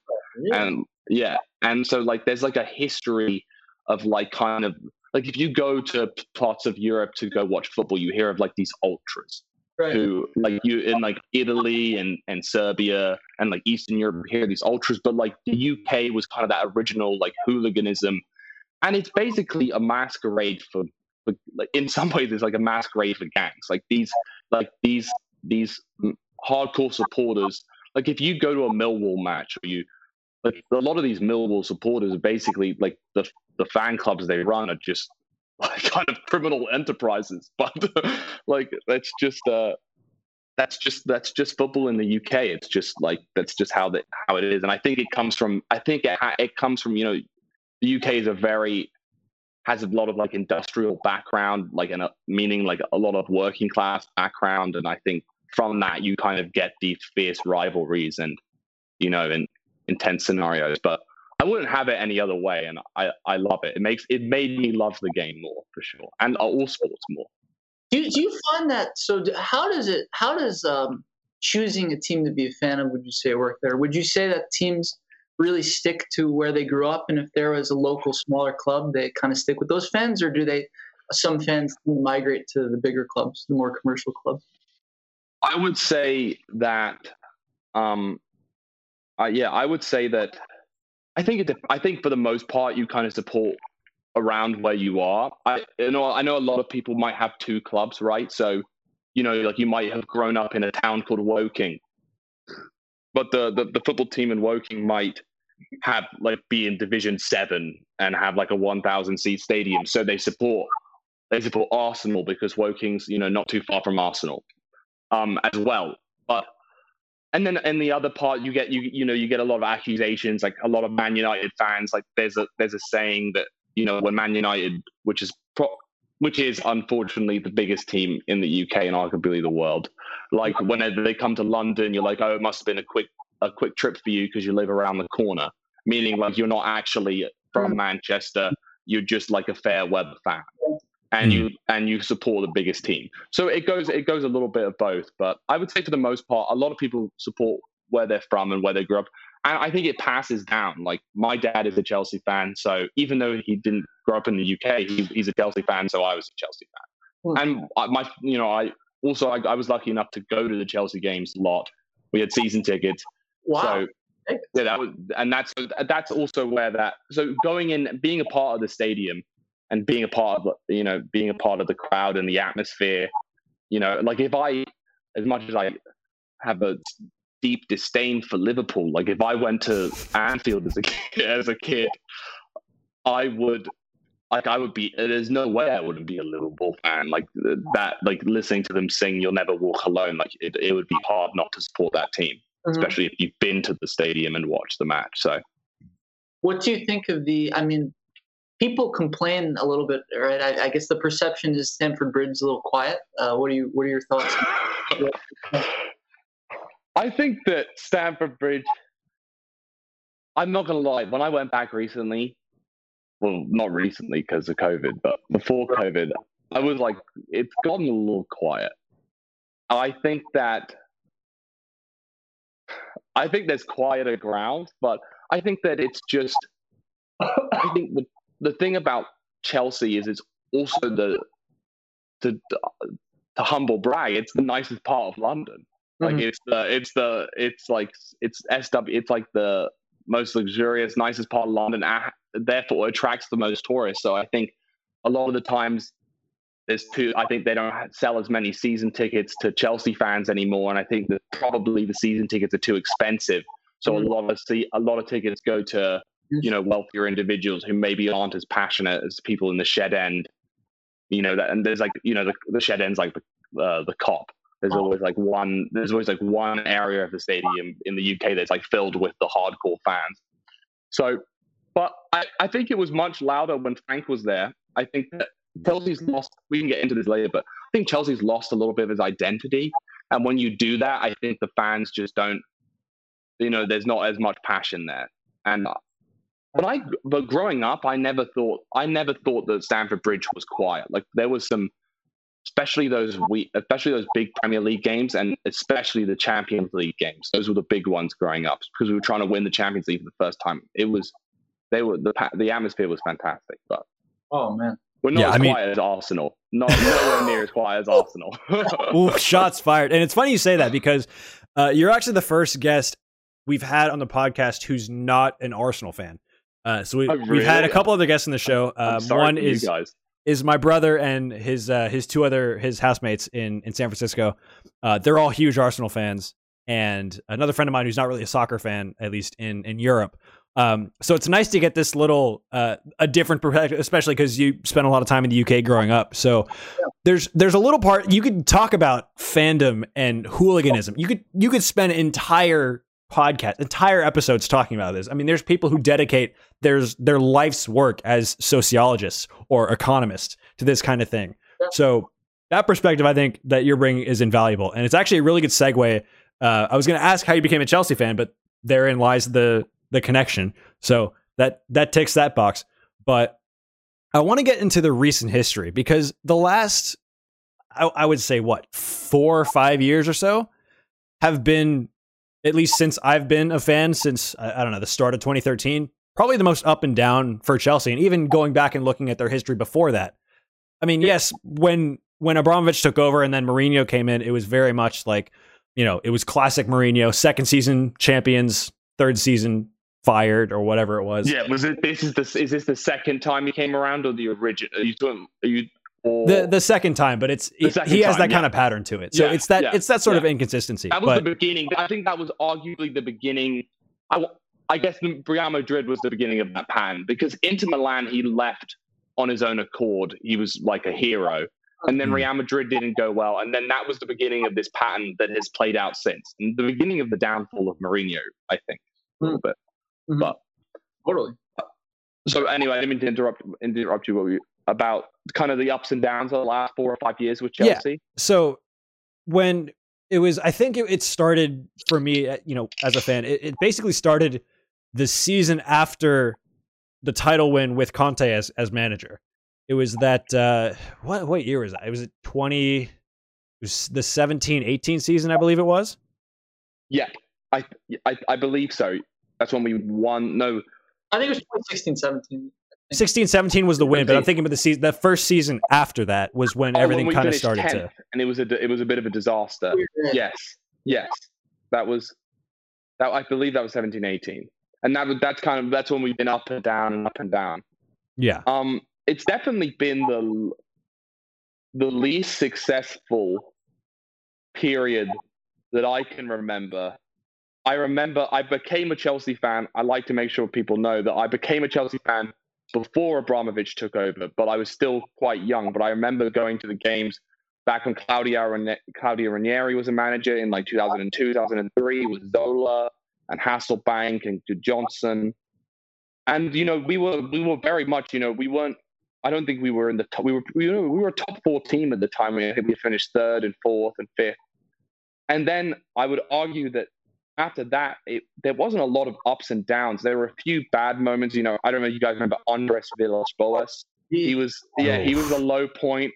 And yeah, and so like there's like a history of like kind of like if you go to parts of Europe to go watch football, you hear of like these ultras right. who like you in like Italy and and Serbia and like Eastern Europe hear these ultras, but like the UK was kind of that original like hooliganism, and it's basically a masquerade for, for like in some (laughs) ways it's like a masquerade for gangs. Like these like these these hardcore supporters. Like if you go to a Millwall match or you like a lot of these Millwall supporters are basically like the the fan clubs they run are just (laughs) kind of criminal enterprises. (laughs) But like that's just uh that's just that's just football in the UK. It's just like that's just how that how it is, and I think it comes from I think it it comes from you know the UK is a very has a lot of like industrial background, like in a meaning like a lot of working class background, and I think from that you kind of get these fierce rivalries and you know and intense scenarios. But I wouldn't have it any other way, and I, I love it. It makes it made me love the game more for sure, and all sports more. Do you, do you find that? So how does it? How does um, choosing a team to be a fan of? Would you say work there? Would you say that teams really stick to where they grew up, and if there was a local smaller club, they kind of stick with those fans, or do they? Some fans migrate to the bigger clubs, the more commercial clubs. I would say that, um, uh, yeah, I would say that I think it. I think for the most part, you kind of support around where you are. I you know I know a lot of people might have two clubs, right? So you know, like you might have grown up in a town called Woking, but the the, the football team in Woking might have like be in Division Seven and have like a one thousand seat stadium. So they support they support Arsenal because Woking's you know not too far from Arsenal, um, as well. But and then in the other part you get you you know you get a lot of accusations like a lot of man united fans like there's a there's a saying that you know when man united which is pro- which is unfortunately the biggest team in the uk and arguably the world like whenever they come to london you're like oh it must have been a quick a quick trip for you because you live around the corner. Meaning like you're not actually from mm. manchester you're just like a fair weather fan and mm. you and you support the biggest team. So it goes it goes a little bit of both, but I would say for the most part, a lot of people support where they're from and where they grew up. And I think it passes down. Like my dad is a Chelsea fan, so even though he didn't grow up in the UK, he, he's a Chelsea fan, so I was a Chelsea fan. Mm. And I, my, you know, I also I, I, was lucky enough to go to the Chelsea games a lot. We had season tickets. Wow. So yeah, that was, and that's that's also where that. So going in, being a part of the stadium, and being a part of you know being a part of the crowd and the atmosphere you know like if i as much as i have a deep disdain for Liverpool. Like if I went to Anfield as a kid, (laughs) as a kid, I would like I would be. There's no way I wouldn't be a Liverpool fan. Like that, like listening to them sing "You'll Never Walk Alone." Like it, it would be hard not to support that team, mm-hmm. especially if you've been to the stadium and watched the match. So, what do you think of the? I mean, people complain a little bit, right? I, I guess the perception is Stamford Bridge is a little quiet. Uh, what are you? What are your thoughts? I think that Stamford Bridge. I'm not gonna lie. When I went back recently, well, not recently because of COVID, but before COVID, I was like, it's gotten a little quiet. I think that I think there's quieter ground, but I think that it's just I think the the thing about Chelsea is it's also the to to humble brag, it's the nicest part of London. Like mm-hmm. it's the it's the it's like it's SW it's like the most luxurious, nicest part of London. Therefore, attracts the most tourists. So I think a lot of the times there's two. I think they don't sell as many season tickets to Chelsea fans anymore, and I think that probably the season tickets are too expensive. So mm-hmm. a lot of see a lot of tickets go to you know wealthier individuals who maybe aren't as passionate as people in the shed end. You know that, and there's like you know the, the shed end's like the uh, the Kop. There's always like one. There's always like one area of the stadium in the UK that's like filled with the hardcore fans. So, but I, I think it was much louder when Frank was there. I think that Chelsea's lost. We can get into this later, but I think Chelsea's lost a little bit of his identity. And when you do that, I think the fans just don't. You know, there's not as much passion there. And but I, but growing up, I never thought, I never thought that Stamford Bridge was quiet. Like there was some especially those we especially those big Premier League games and especially the Champions League games. Those were the big ones growing up because we were trying to win the Champions League for the first time. It was they were the the atmosphere was fantastic, but oh man. We're not yeah, as I quiet as Arsenal. Not nowhere near as quiet as Arsenal. (laughs) Ooh, shots fired. And it's funny you say that because uh, you're actually the first guest we've had on the podcast who's not an Arsenal fan. Uh, so we, oh, really? we've had a couple other guests in the show. Um, one is is my brother and his uh, his two other his housemates in in San Francisco. Uh, they're all huge Arsenal fans, and another friend of mine who's not really a soccer fan, at least in in Europe. Um, so it's nice to get this little uh, a different perspective, especially because you spent a lot of time in the UK growing up. So there's there's a little part you could talk about fandom and hooliganism. You could you could spend entire podcast, entire episodes talking about this. I mean, there's people who dedicate there's their life's work as sociologists or economists to this kind of thing. Yeah. So that perspective, I think that you're bringing is invaluable, and it's actually a really good segue. Uh, I was going to ask how you became a Chelsea fan, but therein lies the the connection. So that that ticks that box. But I want to get into the recent history because the last, I, I would say, what four or five years or so have been at least since I've been a fan since I don't know the start of 2013, probably the most up and down for Chelsea, and even going back and looking at their history before that. I mean, yes, when when Abramovich took over and then Mourinho came in, it was very much like you know it was classic Mourinho, second season champions, third season fired or whatever it was. Yeah, was it? This is the is this the second time he came around or the original? Are you doing? Are you the the second time, but it's he, he has that yeah. kind of pattern to it. So yeah, it's that yeah, it's that sort of inconsistency. That was but, the beginning. I think that was arguably the beginning. I, I guess the, Real Madrid was the beginning of that pan because Inter Milan he left on his own accord. He was like a hero, and then mm. Real Madrid didn't go well, and then that was the beginning of this pattern that has played out since, and the beginning of the downfall of Mourinho. I think a little bit, mm-hmm. but totally. So anyway, I didn't mean to interrupt interrupt you. What we about kind of the ups and downs of the last four or five years with Chelsea? Yeah. So when it was, I think it, it started for me, uh, you know, as a fan, it, it, basically started the season after the title win with Conte as as manager. It was that uh, what what year was that? It was 20 it was the 17 18 season, I believe it was. Yeah, I, I I believe so. That's when we won. No, I think it was 2016 17. 16 17 was the win, but I'm thinking about the season. The first season after that was when oh, everything kind of started 10th, to. And it was a it was a bit of a disaster. Yes, yes, that was that. I believe that was 17 18, and that that's kind of that's when we've been up and down and up and down. Yeah. Um, it's definitely been the the least successful period that I can remember. I remember I became a Chelsea fan. I like to make sure people know that I became a Chelsea fan before Abramovich took over, but I was still quite young. But I remember going to the games back when Claudio, Claudio Ranieri was a manager in like 2002, 2003 with Zola and Hasselbaink and Johnson. And you know, we were we were very much, you know, we weren't I don't think we were in the top. We were we were, we were a top four team at the time. I think we finished third and fourth and fifth. And then I would argue that after that, it, there wasn't a lot of ups and downs. There were a few bad moments. You know, I don't know if you guys remember Andres Villas-Boas. He was, yeah, he was a low point.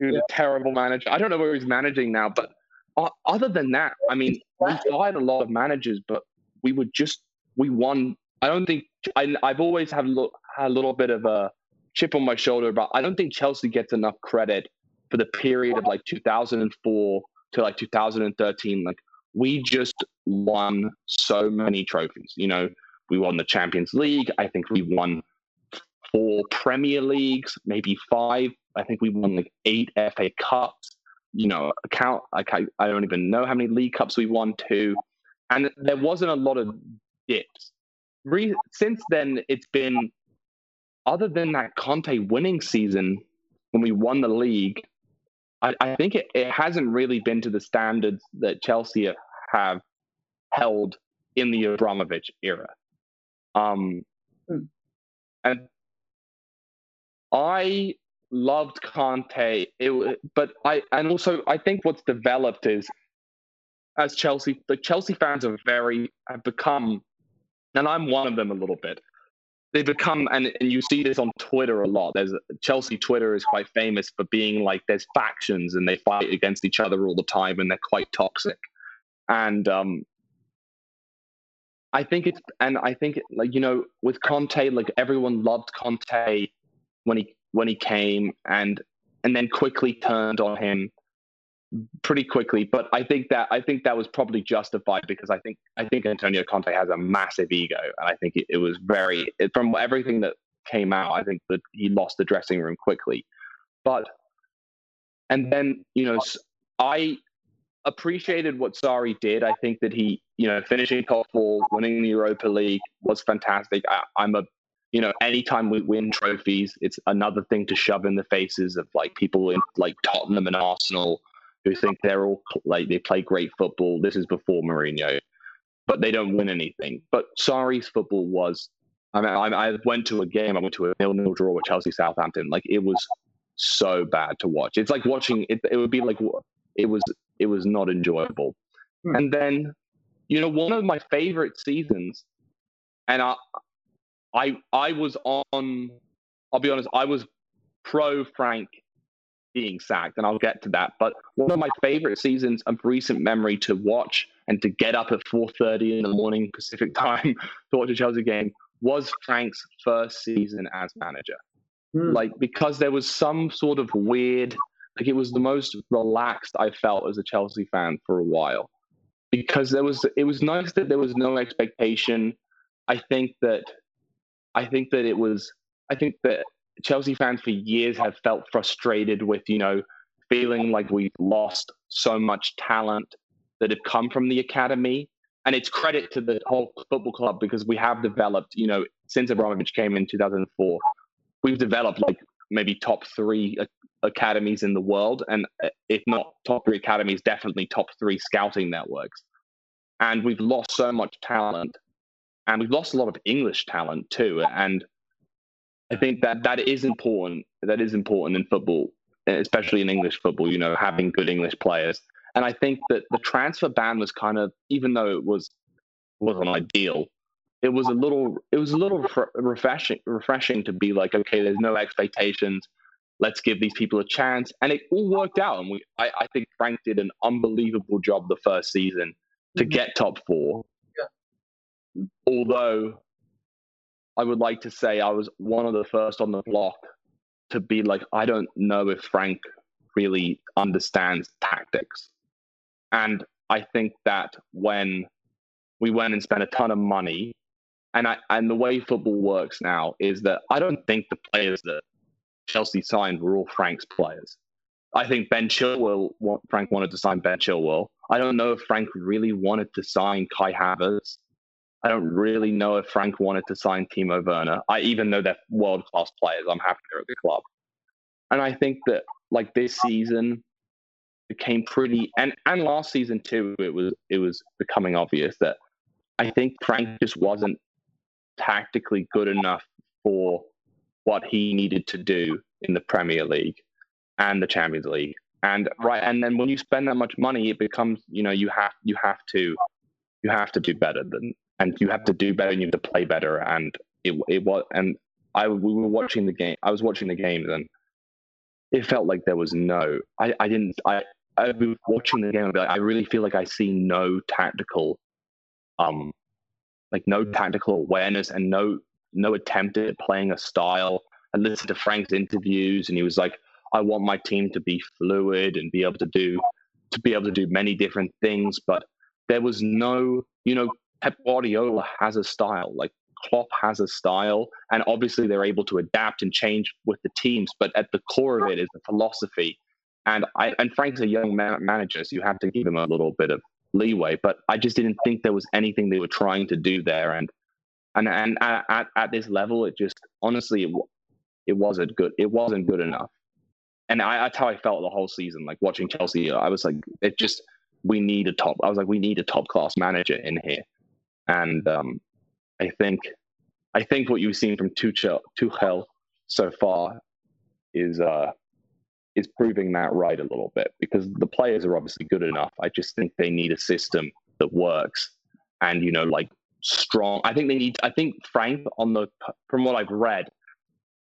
He was a terrible manager. I don't know where he's managing now, but uh, other than that, I mean, we fired a lot of managers, but we were just we won. I don't think I, I've always had a little, had a little bit of a chip on my shoulder but I don't think Chelsea gets enough credit for the period of like 2004 to like 2013. Like we just won so many trophies. You know, we won the Champions League. I think we won four Premier Leagues, maybe five. I think we won like eight FA Cups. You know, like I, I don't even know how many League Cups we won too. And there wasn't a lot of dips. Re- since then, it's been other than that Conte winning season when we won the league, I, I think it, it hasn't really been to the standards that Chelsea have held in the Abramovich era. Um, hmm. and I loved Conte, it, but I and also I think what's developed is as Chelsea, the Chelsea fans are very have become, and I'm one of them a little bit they become and, and you see this on twitter a lot. There's chelsea twitter is quite famous for being like there's factions and they fight against each other all the time and they're quite toxic. And um i think it's and i think like you know with conte like everyone loved conte when he when he came and and then quickly turned on him pretty quickly. But I think that I think that was probably justified because I think I think Antonio Conte has a massive ego, and I think it, it was very it, from everything that came out. I think that he lost the dressing room quickly, but and then you know I appreciated what Sarri did. I think that he you know finishing top four, winning the Europa League was fantastic. I, I'm a you know, anytime we win trophies, it's another thing to shove in the faces of like people in like Tottenham and Arsenal who think they're all like they play great football. This is before Mourinho, but they don't win anything. But Sarri's football was. I mean, I, I went to a game. I went to a nil-nil draw with Chelsea Southampton. Like it was so bad to watch. It's like watching it. It would be like it was. It was not enjoyable. Hmm. And then, you know, one of my favorite seasons, and I, I, I was on. I'll be honest. I was pro Frank being sacked, and I'll get to that. But one of my favorite seasons of recent memory to watch and to get up at 4:30 in the morning Pacific (laughs) time to watch a Chelsea game was Frank's first season as manager. Mm. Like because there was some sort of weird, like it was the most relaxed I felt as a Chelsea fan for a while. Because there was, it was nice that there was no expectation. I think that, I think that it was, I think that Chelsea fans for years have felt frustrated with, you know, feeling like we've lost so much talent that have come from the academy. And it's credit to the whole football club because we have developed, you know, since Abramovich came in 2004, we've developed like maybe top three academies in the world. And uh, if not top three academies, definitely top three scouting networks. And we've lost so much talent. And we've lost a lot of English talent too. And I think that that is important. That is important in football, especially in English football. You know, having good English players. And I think that the transfer ban was kind of, even though it was wasn't ideal, it was a little, it was a little refreshing, refreshing to be like, okay, there's no expectations. Let's give these people a chance, and it all worked out. And we, I, I think Frank did an unbelievable job the first season to mm-hmm. get top four. Yeah. Although I would like to say I was one of the first on the block to be like, I don't know if Frank really understands tactics. And I think that when we went and spent a ton of money, and I and the way football works now is that I don't think the players that Chelsea signed were all Frank's players. I think Ben Chilwell, Frank wanted to sign Ben Chilwell. I don't know if Frank really wanted to sign Kai Havertz. I don't really know if Frank wanted to sign Timo Werner. I even though they're world class players, I'm happy they're at the club. And I think that like this season became pretty and and last season too, it was it was becoming obvious that I think Frank just wasn't tactically good enough for what he needed to do in the Premier League and the Champions League. And right and then when you spend that much money it becomes, you know, you have you have to you have to do better than and you have to do better and you have to play better. And it it was and I we were watching the game. I was watching the games and it felt like there was no. I I didn't. I I was watching the game. Like, I really feel like I see no tactical, um, like no tactical awareness and no no attempt at playing a style. I listened to Frank's interviews and he was like, I want my team to be fluid and be able to do to be able to do many different things, but there was no, you know, Pep Guardiola has a style, like Klopp has a style, and obviously they're able to adapt and change with the teams. But at the core of it is a philosophy, and I and Frank's a young man, manager, so you have to give him a little bit of leeway. But I just didn't think there was anything they were trying to do there, and and and at at this level, it just honestly it, it wasn't good. It wasn't good enough, and I, that's how I felt the whole season. Like watching Chelsea, I was like, it just we need a top. I was like, we need a top class manager in here and um, I think I think what you've seen from Tuchel, Tuchel so far is uh, is proving that right a little bit because the players are obviously good enough. I just think they need a system that works, and you know, like strong. I think they need. I think Frank on the from what I've read,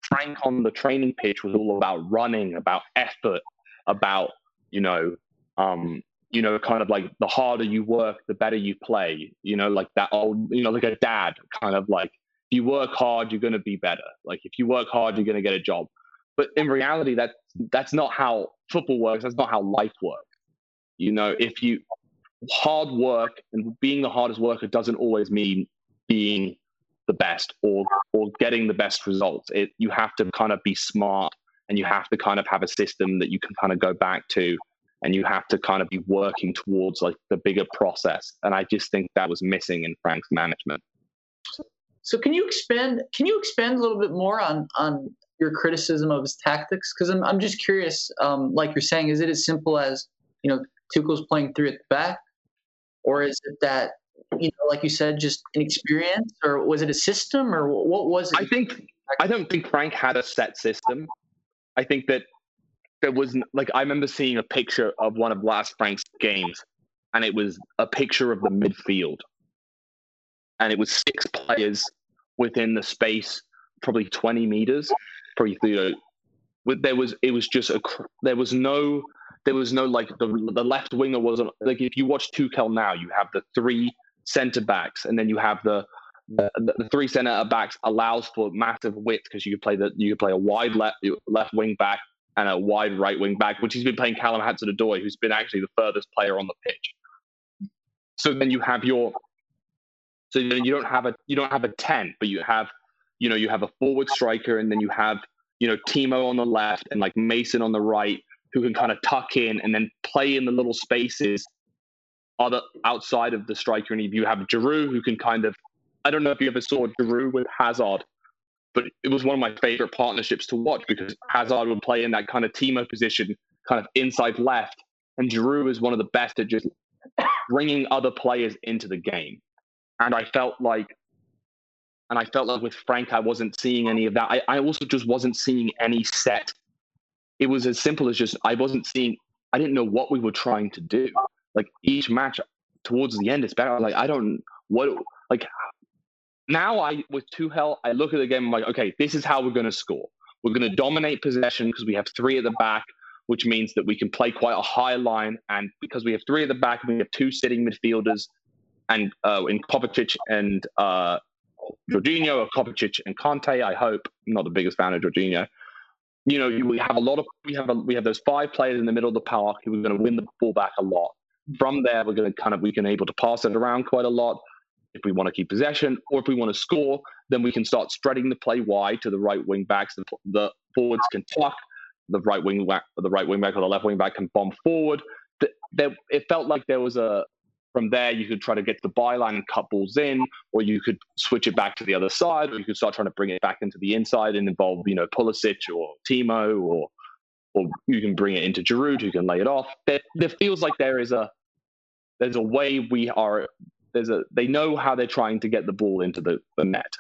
Frank on the training pitch was all about running, about effort, about you know, um, you know, kind of like the harder you work, the better you play. You know, like that old, you know, like a dad kind of like, if you work hard, you're going to be better. Like if you work hard, you're going to get a job. But in reality, that that's not how football works. That's not how life works. You know, if you hard work and being the hardest worker doesn't always mean being the best or or getting the best results. It you have to kind of be smart and you have to kind of have a system that you can kind of go back to and you have to kind of be working towards like the bigger process and i just think that was missing in frank's management. So can you expand can you expand a little bit more on on your criticism of his tactics? Because I'm, I'm just curious um, like you're saying is it as simple as you know Tuchel's playing three at the back? Or is it that you know like you said just inexperience or was it a system or what was it? I think i don't think frank had a set system. I think that there was like I remember seeing a picture of one of last Frank's games, and it was a picture of the midfield, and it was six players within the space, probably twenty meters, probably you know, there was it was just a there was no there was no like the the left winger wasn't like if you watch Tuchel now, you have the three centre backs, and then you have the the, the, three centre backs allows for massive width because you could play the you could play a wide left left wing back and a wide right wing back, which he's been playing Callum Hudson-Odoi, who's been actually the furthest player on the pitch. So then you have your, so you don't have a you don't have a ten, but you have, you know, you have a forward striker, and then you have you know Timo on the left and like Mason on the right, who can kind of tuck in and then play in the little spaces, other outside of the striker, and you have Giroud who can kind of, I don't know if you ever saw Giroud with Hazard but it was one of my favorite partnerships to watch because Hazard would play in that kind of Timo position, kind of inside left, and Giroud is one of the best at just bringing other players into the game. And I felt like, and I felt like with Frank, I wasn't seeing any of that. I, I also just wasn't seeing any set. It was as simple as just I wasn't seeing. I didn't know what we were trying to do. Like each match towards the end, it's better. Like I don't what like now I with Tuchel, I look at the game. I'm like, okay, this is how we're going to score. We're going to dominate possession because we have three at the back, which means that we can play quite a high line. And because we have three at the back, we have two sitting midfielders, and uh, in Kovacic and uh, Jorginho, or Kovacic and Kanté. I hope. I'm not the biggest fan of Jorginho. You know, we have a lot of we have a, we have those five players in the middle of the park who are going to win the ball back a lot. From there, we're going to kind of we can able to pass it around quite a lot if we want to keep possession or if we want to score, then we can start spreading the play wide to the right wing backs. The, the forwards can tuck, the right wing back, the right wing back or the left wing back can bomb forward. The, there, it felt like there was a from there you could try to get to the byline and cut balls in, or you could switch it back to the other side, or you could start trying to bring it back into the inside and involve you know Pulisic or Timo, or or you can bring it into Giroud who can lay it off. There, there feels like there is a there's a way we are there's a they know how they're trying to get the ball into the, the net.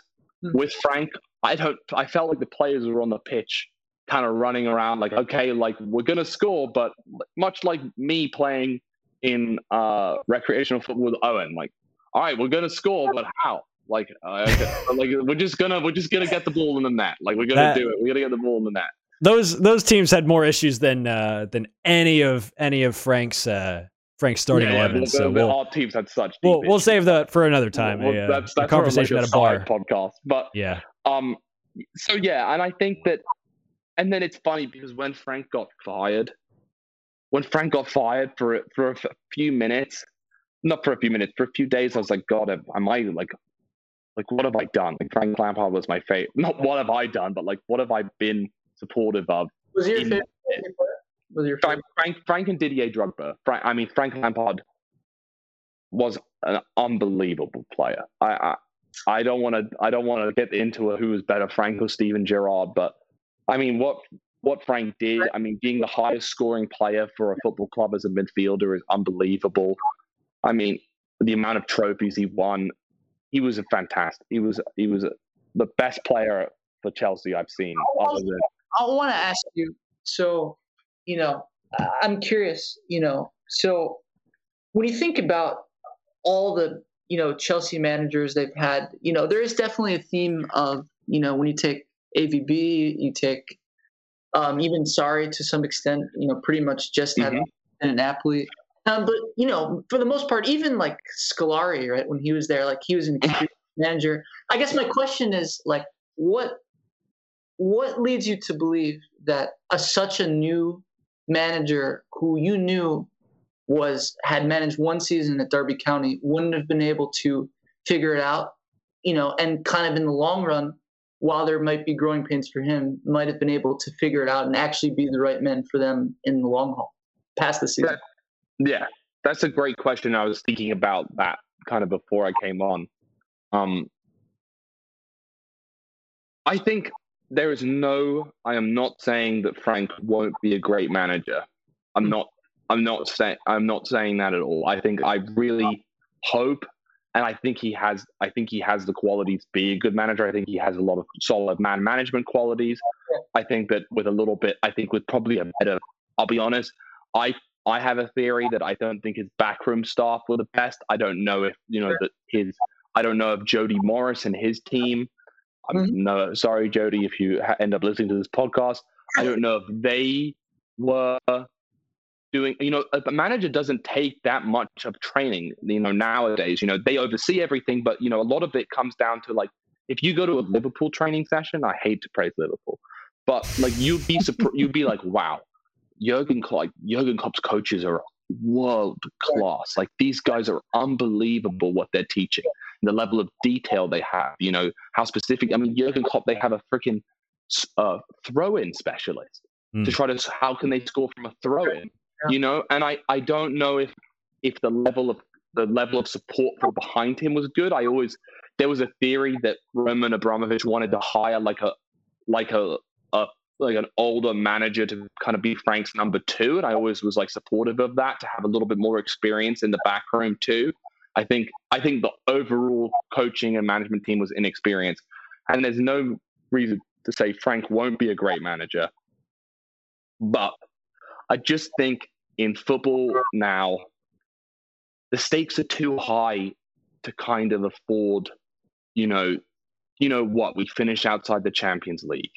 Mm-hmm. With Frank, I don't I felt like the players were on the pitch kind of running around like okay like we're gonna score but much like me playing in uh recreational football with Owen like all right we're gonna score but how like uh, (laughs) okay. like we're just gonna we're just gonna get the ball in the net like we're gonna that, do it we're gonna get the ball in the net those those teams had more issues than uh than any of any of Frank's uh Frank's starting yeah, eleven. Yeah, so we'll, all teams had such. We'll, we'll save that for another time. Well, a, that's, that's a conversation like a at a bar podcast. But yeah, um, so yeah, and I think that and then it's funny because when Frank got fired, when Frank got fired for for a few minutes, not for a few minutes, for a few days, I was like, God, am I like, like what have I done? Like Frank Lampard was my favorite. Not what have I done, but like what have I been supportive of? Was your favorite? Was your Frank, Frank, Frank and Didier Drogba. Frank, I mean Frank Lampard was an unbelievable player. I I, I don't want to I don't want to get into a who was better, Frank or Steven Gerrard, but I mean, what what Frank did, I mean, being the highest scoring player for a football club as a midfielder is unbelievable. I mean, the amount of trophies he won, he was a fantastic. He was he was a, the best player for Chelsea I've seen. I, than... I want to ask you. So, you know, I'm curious. You know, so when you think about all the you know Chelsea managers they've had, you know, there is definitely a theme of you know when you take AVB, you take um, even Sarri to some extent, you know, pretty much just mm-hmm. had an Napoli. Um, but you know, for the most part, even like Scolari, right, when he was there, like he was an manager. I guess my question is like, what what leads you to believe that a, such a new manager who you knew was had managed one season at Derby County wouldn't have been able to figure it out, you know, and kind of in the long run while there might be growing pains for him, might have been able to figure it out and actually be the right men for them in the long haul, past the season. Yeah, that's a great question. I was thinking about that kind of before I came on. Um, I think there is no. I am not saying that Frank won't be a great manager. I'm not. I'm not saying. I'm not saying that at all. I think I really hope and I think he has. I think he has the qualities to be a good manager. I think he has a lot of solid man management qualities. I think that with a little bit, I think with probably a better. I'll be honest. I I have a theory that I don't think his backroom staff were the best. I don't know if you know that his. I don't know if Jody Morris and his team. I'm mm-hmm. no sorry, Jody, if you end up listening to this podcast. I don't know if they were doing you know a manager doesn't take that much of training you know nowadays you know they oversee everything but you know a lot of it comes down to like if you go to a liverpool training session i hate to praise liverpool but like you'd be surprised. (laughs) you'd be like wow jurgen klopp like jurgen klopp's coaches are world class like these guys are unbelievable what they're teaching the level of detail they have you know how specific i mean jurgen klopp they have a freaking uh, throw-in specialist mm. to try to how can they score from a throw-in you know. And I I don't know if if the level of the level of support from behind him was good. I always there was a theory that Roman Abramovich wanted to hire like a like a, a like an older manager to kind of be Frank's number two, and I always was like supportive of that to have a little bit more experience in the back room too. I think I think the overall coaching and management team was inexperienced, and there's no reason to say Frank won't be a great manager. But I just think in football now, the stakes are too high to kind of afford, you know, you know what, we finish outside the Champions League.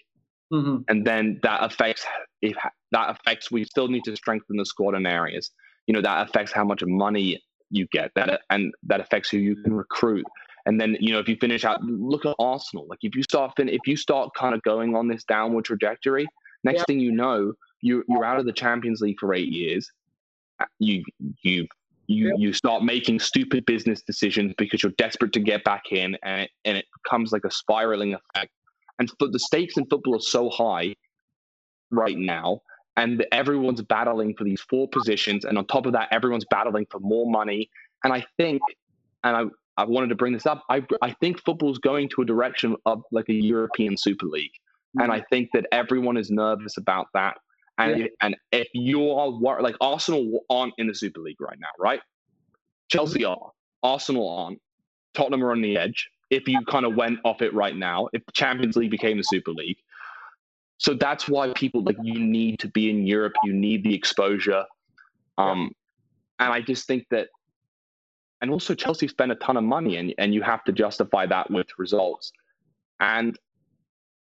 Mm-hmm. And then that affects if that affects we still need to strengthen the squad in areas. You know, that affects how much money you get. That and that affects who you can recruit. And then, you know, if you finish out, look at Arsenal. Like if you start, fin- if you start kind of going on this downward trajectory, next yeah. thing you know, you you're out of the Champions League for eight years. Uh, you you you you start making stupid business decisions because you're desperate to get back in, and it, and it becomes like a spiraling effect. And the stakes in football are so high right now, and everyone's battling for these four positions, and on top of that, everyone's battling for more money. And I think, and I I wanted to bring this up. I I think football's going to a direction of like a European Super League, mm-hmm. and I think that everyone is nervous about that. And yeah. and if you are like Arsenal aren't in the Super League right now, right? Chelsea are, Arsenal aren't, Tottenham are on the edge. If you kind of went off it right now, if the Champions League became the Super League, so that's why people like you need to be in Europe. You need the exposure, um, and I just think that, and also Chelsea spent a ton of money, and and you have to justify that with results, and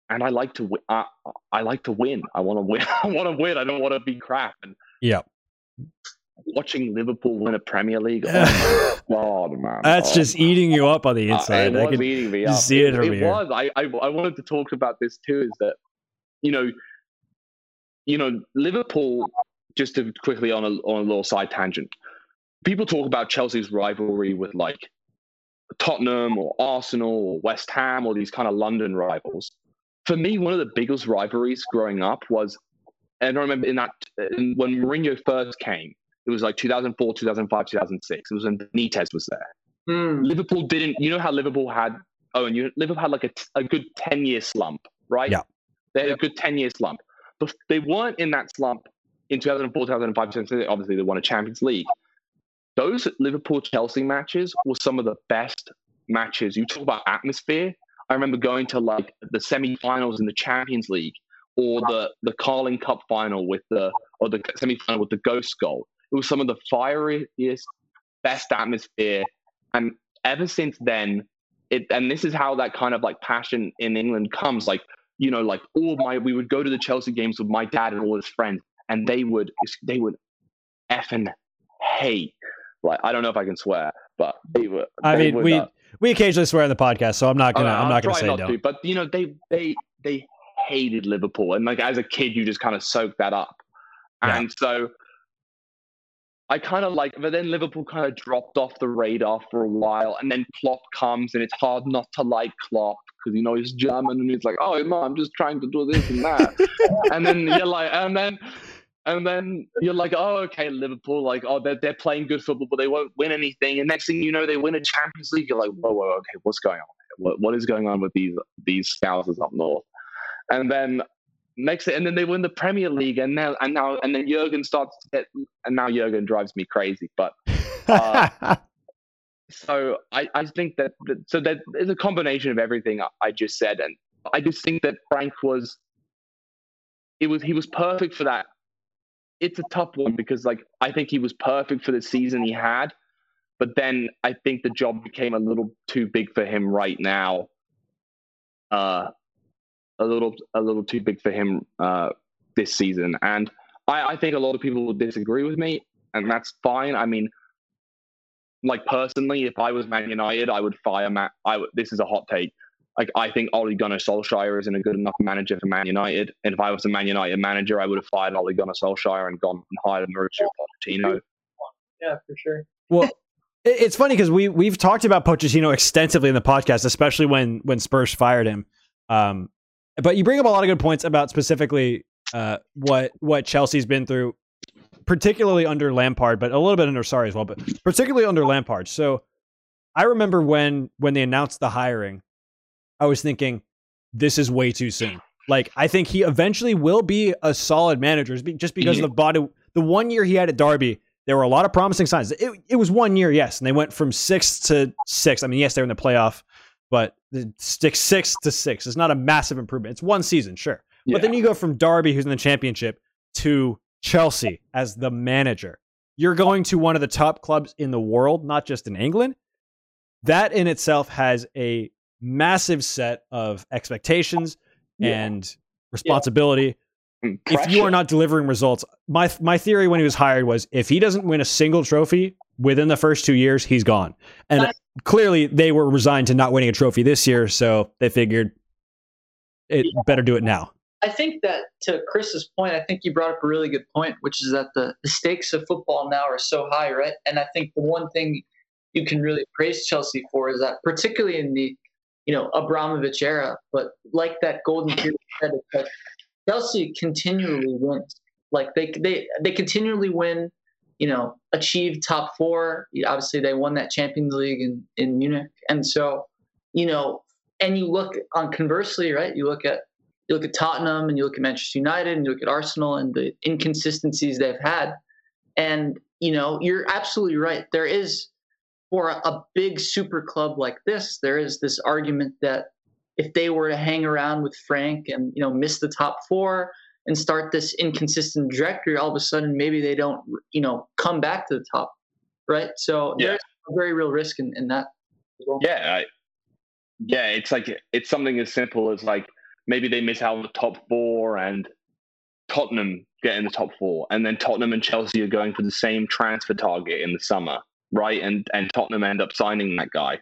and I like to win. Uh, I like to win. I want to win. (laughs) I want to win. I don't want to be crap. And yeah, watching Liverpool win a Premier League. Oh God, man! That's oh, just man. eating you up on the inside. Uh, it I was eating me up. See it, it, it was. I, I I wanted to talk about this too. Is that you know, you know, Liverpool. Just to quickly on a on a little side tangent, people talk about Chelsea's rivalry with like Tottenham or Arsenal or West Ham or these kind of London rivals for me, one of the biggest rivalries growing up was, and I remember in that in, when Mourinho first came, it was like 2004, 2005, 2006. It was when Benitez was there. Mm. Liverpool didn't. You know how Liverpool had. Oh, and you, Liverpool had like a, a good 10 year slump, right? Yeah. They had a good 10 year slump, but they weren't in that slump in 2004, 2005, 2006. Obviously, they won a Champions League. Those Liverpool Chelsea matches were some of the best matches. You talk about atmosphere. I remember going to like the semi-finals in the Champions League or the the Carling Cup final with the or the semi-final with the Ghost goal. It was some of the fieriest, best atmosphere, and ever since then, it and this is how that kind of like passion in England comes. Like you know, like all my we would go to the Chelsea games with my dad and all his friends, and they would they would effing hate. Like I don't know if I can swear, but they were. I they mean, we. Uh, we occasionally swear in the podcast, so I'm not gonna. I'm not gonna say not don't. To, but you know, they they they hated Liverpool, and like as a kid, you just kind of soak that up, yeah. and so I kind of like. But then Liverpool kind of dropped off the radar for a while, and then Klopp comes, and it's hard not to like Klopp because you know he's German, and he's like, oh no, I'm just trying to do this and that, (laughs) and then you're like, and then and then you're like, oh, okay, Liverpool, like, oh, they're, they're playing good football, but they won't win anything. And next thing you know, they win a Champions League. You're like, whoa, whoa, okay, what's going on? What, what is going on with these these scouts up north? And then next, and then they win the Premier League, and now and now and then Jurgen starts to get, and now Jurgen drives me crazy. But uh, (laughs) so I, I think that, that so that is a combination of everything I, I just said, and I just think that Frank was it was he was perfect for that it's a tough one because like I think he was perfect for the season he had, but then I think the job became a little too big for him right now. Uh, a little a little too big for him uh, this season, and I, I think a lot of people will disagree with me, and that's fine. I mean, like personally, if I was Man United, I would fire Matt. I would, this is a hot take like I think Ole Gunnar Solskjaer isn't a good enough manager for Man United. And if I was a Man United manager, I would have fired Ole Gunnar Solskjaer and gone and hired Mauricio Pochettino. Yeah, for sure. Well, it's funny because we we've talked about Pochettino extensively in the podcast, especially when when Spurs fired him. Um, but you bring up a lot of good points about specifically uh, what what Chelsea's been through, particularly under Lampard, but a little bit under Sarri as well, but particularly under Lampard. So I remember when when they announced the hiring I was thinking, this is way too soon. Like, I think he eventually will be a solid manager just because of the body. The one year he had at Derby, there were a lot of promising signs. It, it was one year, yes, and they went from six to six. I mean, yes, they're in the playoff, but stick six to six is not a massive improvement. It's one season, sure. Yeah. But then you go from Derby, who's in the championship, to Chelsea as the manager. You're going to one of the top clubs in the world, not just in England. That in itself has a massive set of expectations yeah. and responsibility. Yeah. If you are not delivering results, my my theory when he was hired was if he doesn't win a single trophy within the first two years, he's gone. And That's, clearly, they were resigned to not winning a trophy this year, so they figured it yeah. better do it now. I think that to Chris's point, I think you brought up a really good point, which is that the, the stakes of football now are so high, right? And I think the one thing you can really praise Chelsea for is that, particularly in the you know, Abramovich era. But like that golden period said, Chelsea continually wins. Like they they they continually win, you know, achieve top four. Obviously, they won that Champions League in in Munich, and so you know, and you look on conversely, right? You look at you look at Tottenham and you look at Manchester United and you look at Arsenal and the inconsistencies they've had, and you know, you're absolutely right. There is for a big super club like this, there is this argument that if they were to hang around with Frank and you know miss the top four and start this inconsistent trajectory, all of a sudden maybe they don't you know come back to the top, right? So yeah. there's a very real risk in, in that. Well. Yeah, I, yeah, it's like it's something as simple as like maybe they miss out on the top four and Tottenham get in the top four, and then Tottenham and Chelsea are going for the same transfer target in the summer, right? And and Tottenham end up signing that guy,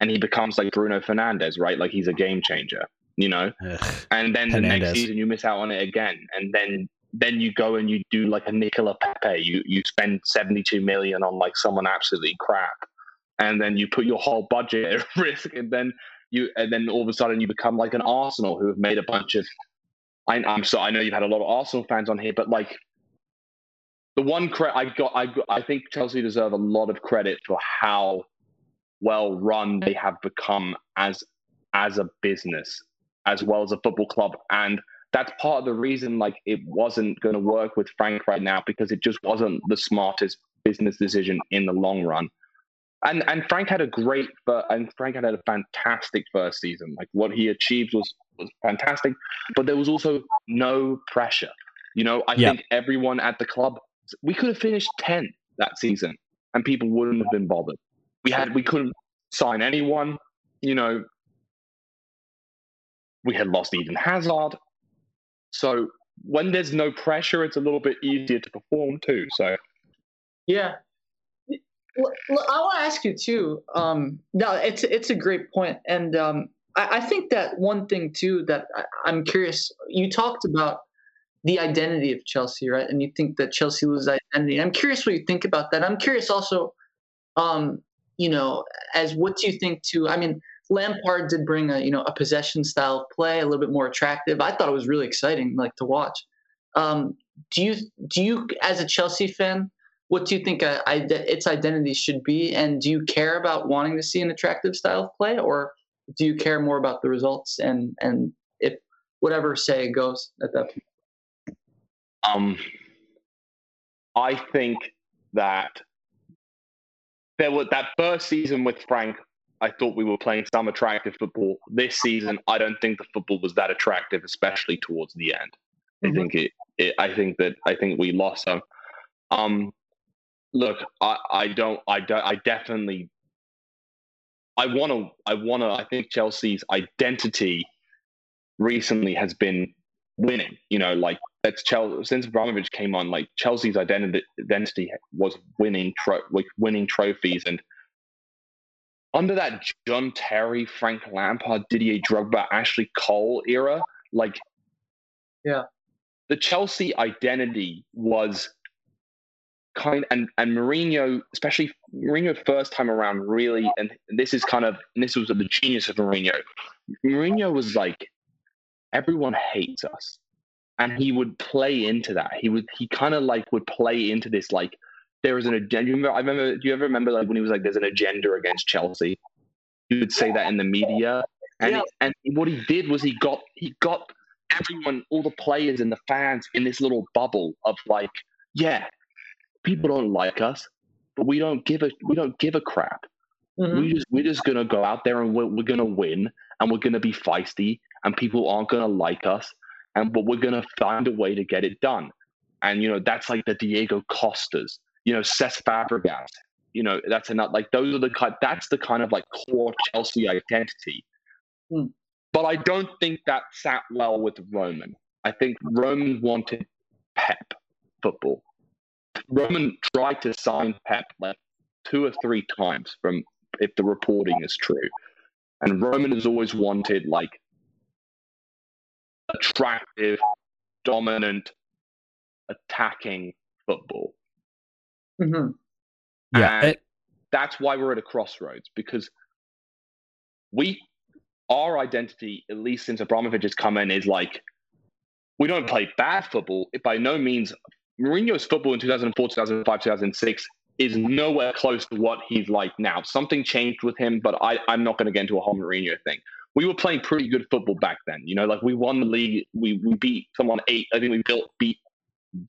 and he becomes like Bruno Fernandez, right? Like he's a game changer, you know. Ugh, and then the next season you miss out on it again, and then then you go and you do like a Nicolas Pepe. You you spend seventy two million on like someone absolutely crap, and then you put your whole budget at (laughs) risk, and then you and then all of a sudden you become like an Arsenal who have made a bunch of I, am so I know you've had a lot of Arsenal fans on here, but like the one credit I got, I I think Chelsea deserve a lot of credit for how well run they have become as as a business as well as a football club, and that's part of the reason like it wasn't going to work with Frank right now because it just wasn't the smartest business decision in the long run. And and Frank had a great, and Frank had a fantastic first season. Like what he achieved was was fantastic, but there was also no pressure. You know, I think everyone at the club, we could have finished 10 that season and people wouldn't have been bothered. We had, we couldn't sign anyone, you know, we had lost Eden Hazard. So when there's no pressure, it's a little bit easier to perform too. So, yeah. I want to ask you too. Um, no, it's it's a great point, and um, I, I think that one thing too that I, I'm curious. You talked about the identity of Chelsea, right? And you think that Chelsea loses identity. I'm curious what you think about that. I'm curious also, um, you know, as what do you think too? I mean, Lampard did bring a you know a possession style of play, a little bit more attractive. I thought it was really exciting, like to watch. Um, do you do you as a Chelsea fan? What do you think uh, its identity should be, and do you care about wanting to see an attractive style of play, or do you care more about the results and and if whatever say it goes at that point? Um, I think that there was that first season with Frank. I thought we were playing some attractive football. This season, I don't think the football was that attractive, especially towards the end. Mm-hmm. I think it, it, I think that I think we lost some. Um, look, I, I don't. I don't. I definitely I want to. I want to. I think Chelsea's identity recently has been winning. You know, like that's Chelsea since Abramovich came on. Like Chelsea's identity identity was winning, tro- like winning trophies, and under that John Terry, Frank Lampard, Didier Drogba, Ashley Cole era, like yeah, the Chelsea identity was kind and and Mourinho, especially Mourinho first time around, really, and this is kind of this was the genius of Mourinho. Mourinho was like, everyone hates us, and he would play into that. He would he kind of like would play into this like there is an agenda. Remember, I remember. Do you ever remember like when he was like, "There's an agenda against Chelsea"? He would say that in the media, and yeah. and what he did was he got he got everyone, all the players and the fans in this little bubble of like, yeah, people don't like us, but we don't give a we don't give a crap. Mm-hmm. We just we're just gonna go out there and we're, we're gonna win and we're gonna be feisty and people aren't gonna like us and but we're gonna find a way to get it done. And you know that's like the Diego Costas, you know Cesc Fabregas, you know that's enough. Like those are the kind that's the kind of like core Chelsea identity. Mm. But I don't think that sat well with Roman. I think Roman wanted Pep football. Roman tried to sign Pep like two or three times from if the reporting is true. And Roman has always wanted like attractive, dominant, attacking football. Mm-hmm. Yeah. It... that's why we're at a crossroads because we, our identity, at least since Abramovich has come in, is like we don't play bad football. By no means, Mourinho's football in 2004, 2005, 2006 is nowhere close to what he's like now. Something changed with him, but I, I'm not going to get into a whole Mourinho thing. We were playing pretty good football back then. You know, like we won the league. We, we beat someone eight. I think we built beat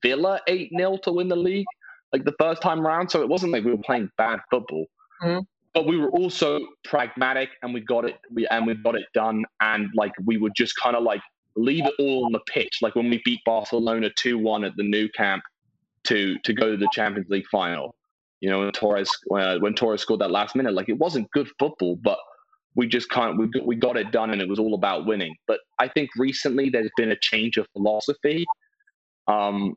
Villa eight 0 to win the league, like the first time around. So it wasn't like we were playing bad football. Mm-hmm. But we were also pragmatic, and we got it. We and we got it done. And like we would just kind of like leave it all on the pitch. Like when we beat Barcelona two one at the Nou Camp to to go to the Champions League final you know, when Torres uh, when Torres scored that last minute, like it wasn't good football, but we just can't. We we got it done, and it was all about winning. But I think recently there's been a change of philosophy um,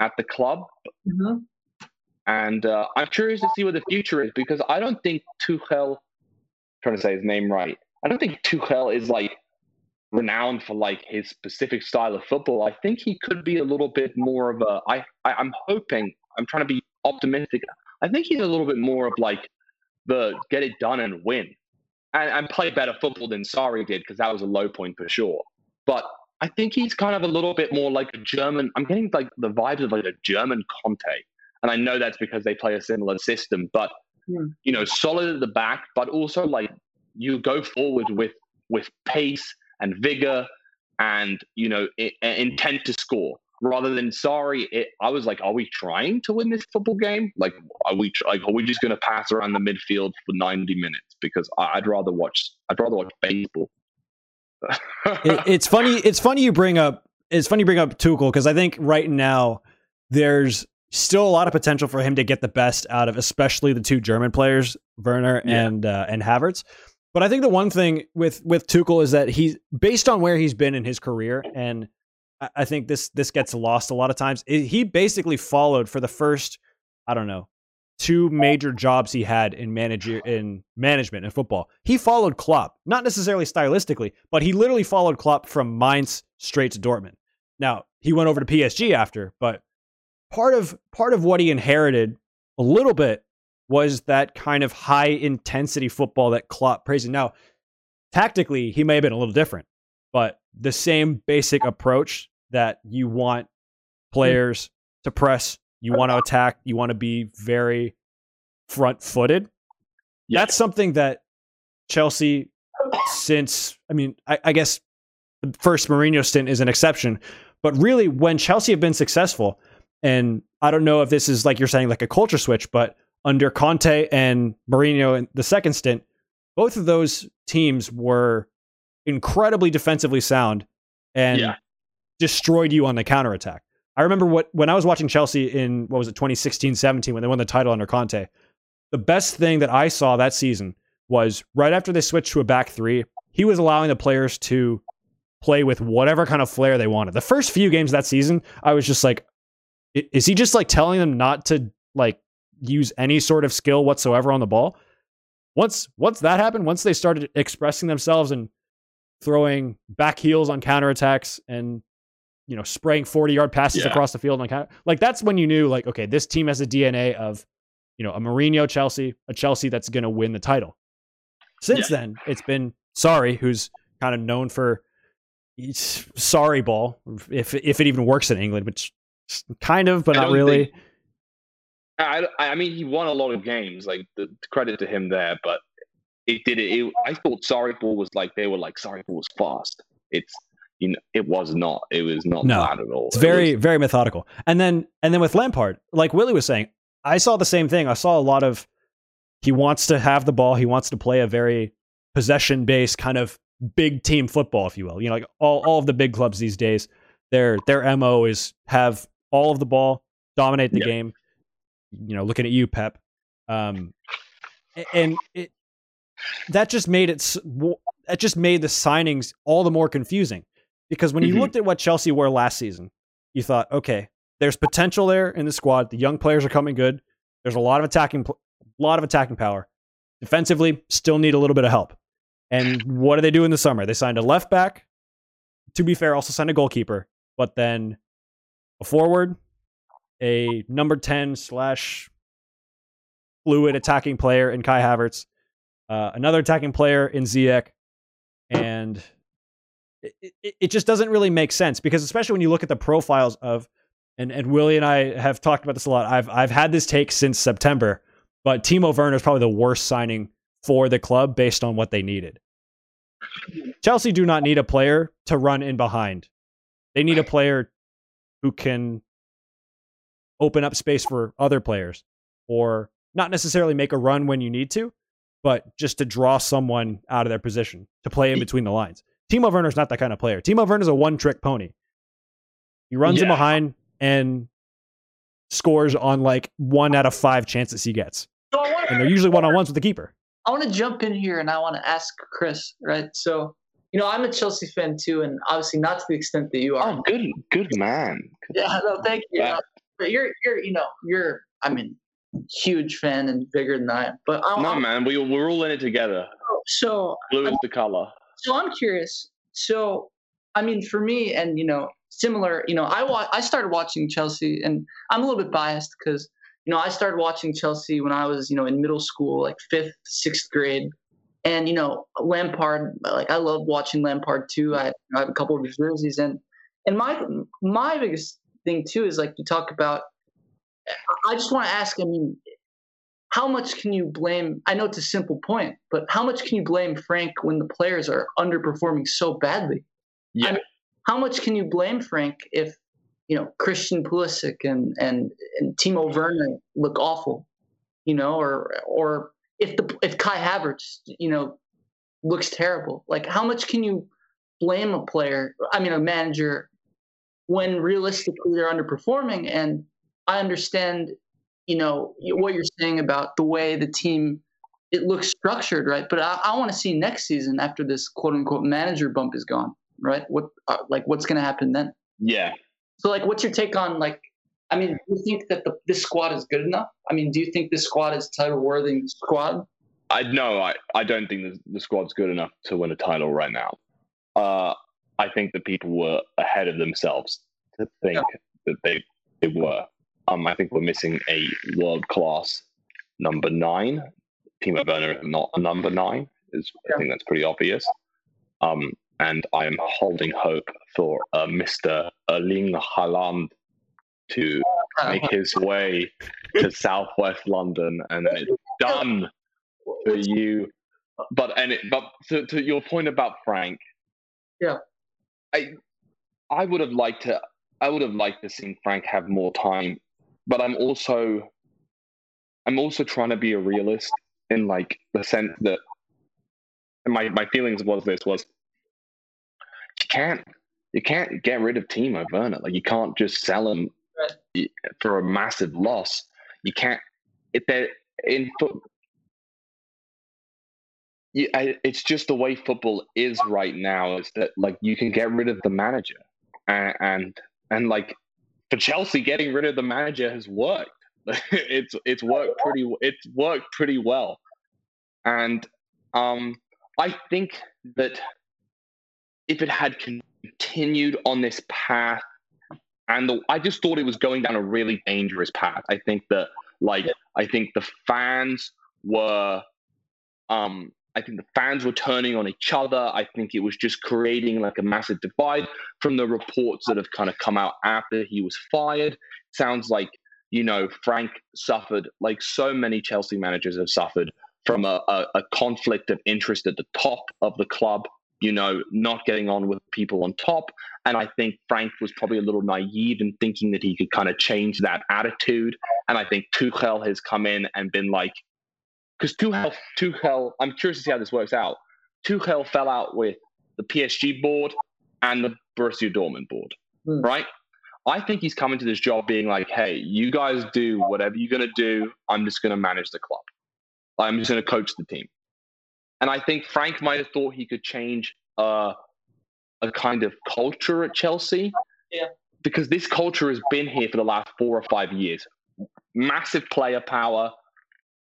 at the club, mm-hmm. And uh, I'm curious to see what the future is because I don't think Tuchel, trying to say his name right, I don't think Tuchel is like renowned for like his specific style of football. I think he could be a little bit more of a. I, I I'm hoping. I'm trying to be optimistic. I think he's a little bit more of like the get it done and win, and, and play better football than Sarri did because that was a low point for sure. But I think he's kind of a little bit more like a German. I'm getting like the vibes of like a German Conte, and I know that's because they play a similar system. But mm. you know, solid at the back, but also like you go forward with with pace and vigor and you know intent to score rather than Sarri. It, I was like, are we trying to win this football game? Like, are we like are we just going to pass around the midfield for ninety minutes? Because I'd rather watch I'd rather watch baseball. it, (laughs) it's funny. It's funny you bring up. It's funny you bring up Tuchel because I think right now there's still a lot of potential for him to get the best out of, especially the two German players, Werner yeah. and uh, and Havertz. But I think the one thing with with Tuchel is that he's based on where he's been in his career and I think this this gets lost a lot of times. He basically followed for the first, I don't know, two major jobs he had in manager in management in football. He followed Klopp, not necessarily stylistically, but he literally followed Klopp from Mainz straight to Dortmund. Now he went over to PSG after, but part of part of what he inherited a little bit was that kind of high intensity football that Klopp praised. Now, tactically, he may have been a little different, but the same basic approach that you want hmm. players to press, you want to attack, you want to be very front footed. Yeah. That's something that Chelsea, since, I mean, I, I guess the first Mourinho stint is an exception, but really when Chelsea have been successful, and I don't know if this is like you're saying, like a culture switch, but under Conte and Mourinho in the second stint, both of those teams were incredibly defensively sound and yeah. destroyed you on the counterattack. I remember what when I was watching Chelsea in what was it 2016 17 when they won the title under Conte. The best thing that I saw that season was right after they switched to a back three, he was allowing the players to play with whatever kind of flair they wanted. The first few games that season, I was just like, is he just like telling them not to like use any sort of skill whatsoever on the ball? Once once that happened, once they started expressing themselves and throwing back heels on counterattacks and you know spraying 40 yard passes yeah. across the field on counter like that's when you knew like okay this team has a DNA of you know a Mourinho Chelsea a Chelsea that's going to win the title since yeah. then it's been Sarri who's kind of known for Sarri ball if if it even works in England which kind of but not really think, I, I mean he won a lot of games like the credit to him there but it did it, it I thought Sarri ball was like they were like Sarri ball was fast. It's you know, it was not. It was not no, at all. It's very, was, very methodical. And then, and then with Lampard, like Willie was saying, I saw the same thing. I saw a lot of he wants to have the ball. He wants to play a very possession based kind of big team football, if you will. You know, like all, all of the big clubs these days, their their mo is have all of the ball, dominate the yep. game. You know, looking at you, Pep. Um, and it, that just made it that just made the signings all the more confusing because when you mm-hmm. looked at what Chelsea were last season, you thought, okay, there's potential there in the squad. The young players are coming good. There's a lot of attacking, a lot of attacking power. Defensively, still need a little bit of help. And what do they do in the summer? They signed a left back. To be fair, also signed a goalkeeper, but then a forward, a number ten slash fluid attacking player in Kai Havertz, uh, another attacking player in Ziyech, and it, it, it just doesn't really make sense because especially when you look at the profiles of and and Willie and I have talked about this a lot. I've I've had this take since September, but Timo Werner is probably the worst signing for the club based on what they needed. Chelsea do not need a player to run in behind. They need a player who can open up space for other players or not necessarily make a run when you need to, but just to draw someone out of their position to play in between the lines. Timo Werner's not that kind of player. Timo Werner's a one trick pony. He runs yeah. in behind and scores on like one out of five chances he gets. So and they're usually one on ones with the keeper. I want to jump in here and I want to ask Chris, right? So, you know, I'm a Chelsea fan too, and obviously not to the extent that you are. Oh, good, good man. Yeah, no, thank you. Yeah. But you're, you're, you know, you're, I mean, huge fan and bigger than I am. But I, no, I'm, man, we we're all in it together. Oh, so blue is the color. So I'm curious. So, I mean, for me, and you know, similar. You know, I wa- I started watching Chelsea, and I'm a little bit biased because you know I started watching Chelsea when I was you know in middle school, like fifth, sixth grade, and you know Lampard. Like I love watching Lampard too. I, I have a couple of his jerseys, and and my my biggest thing too is like you talk about. I just want to ask. I mean, how much can you blame? I know it's a simple point, but how much can you blame Frank when the players are underperforming so badly? Yeah. I mean, how much can you blame Frank if you know Christian Pulisic and and and Timo Werner look awful, you know, or or if the if Kai Havertz, you know, looks terrible. Like how much can you blame a player? I mean, a manager when realistically they're underperforming. And I understand, you know, what you're saying about the way the team it looks structured, right? But I, I want to see next season after this quote unquote manager bump is gone right? What uh, like what's going to happen then? Yeah. So like, what's your take on like? I mean, do you think that the, this squad is good enough? I mean, do you think this squad is title worthy squad? I no, I, I don't think the, the squad's good enough to win a title right now. Uh, I think that people were ahead of themselves to think yeah. that they they were. Um, I think we're missing a world class number nine. Timo Werner is not a number nine. Is yeah. I think that's pretty obvious. Um, and I am holding hope for uh, Mr. Erling Haaland to make (laughs) his way to Southwest London, and it's done for you. But and it, but to, to your point about Frank, yeah, I I would have liked to I would have liked to see Frank have more time, but I'm also I'm also trying to be a realist in like the sense that my my feelings was this was you can't you can't get rid of Timo Werner. Like you can't just sell him right. for a massive loss. You can't. If they're in foot, yeah, it's just the way football is right now. Is that like you can get rid of the manager, and and, and like for Chelsea, getting rid of the manager has worked. (laughs) it's it's worked pretty it's worked pretty well, and um, I think that if it had continued on this path, and the, I just thought it was going down a really dangerous path. I think that, like, I think the fans were, um, I think the fans were turning on each other. I think it was just creating like a massive divide from the reports that have kind of come out after he was fired. Sounds like, you know, Frank suffered, like so many Chelsea managers have suffered from a, a, a conflict of interest at the top of the club you know, not getting on with people on top. And I think Frank was probably a little naive in thinking that he could kind of change that attitude. And I think Tuchel has come in and been like, because Tuchel, Tuchel, I'm curious to see how this works out. Tuchel fell out with the PSG board and the Borussia Dortmund board, mm. right? I think he's coming to this job being like, hey, you guys do whatever you're going to do. I'm just going to manage the club. I'm just going to coach the team. And I think Frank might have thought he could change uh, a kind of culture at Chelsea. Yeah. Because this culture has been here for the last four or five years. Massive player power,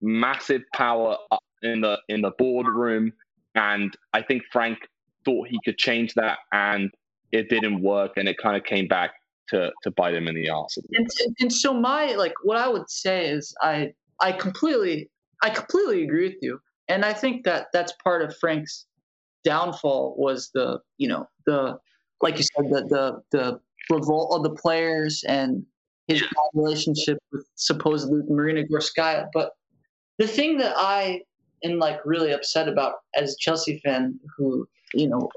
massive power in the in the boardroom, and I think Frank thought he could change that, and it didn't work, and it kind of came back to to bite him in the ass. And, and so my like what I would say is I I completely I completely agree with you. And I think that that's part of Frank's downfall was the you know the like you said the the the revolt of the players and his relationship with supposedly Marina Granovskaia. But the thing that I am like really upset about as a Chelsea fan, who you know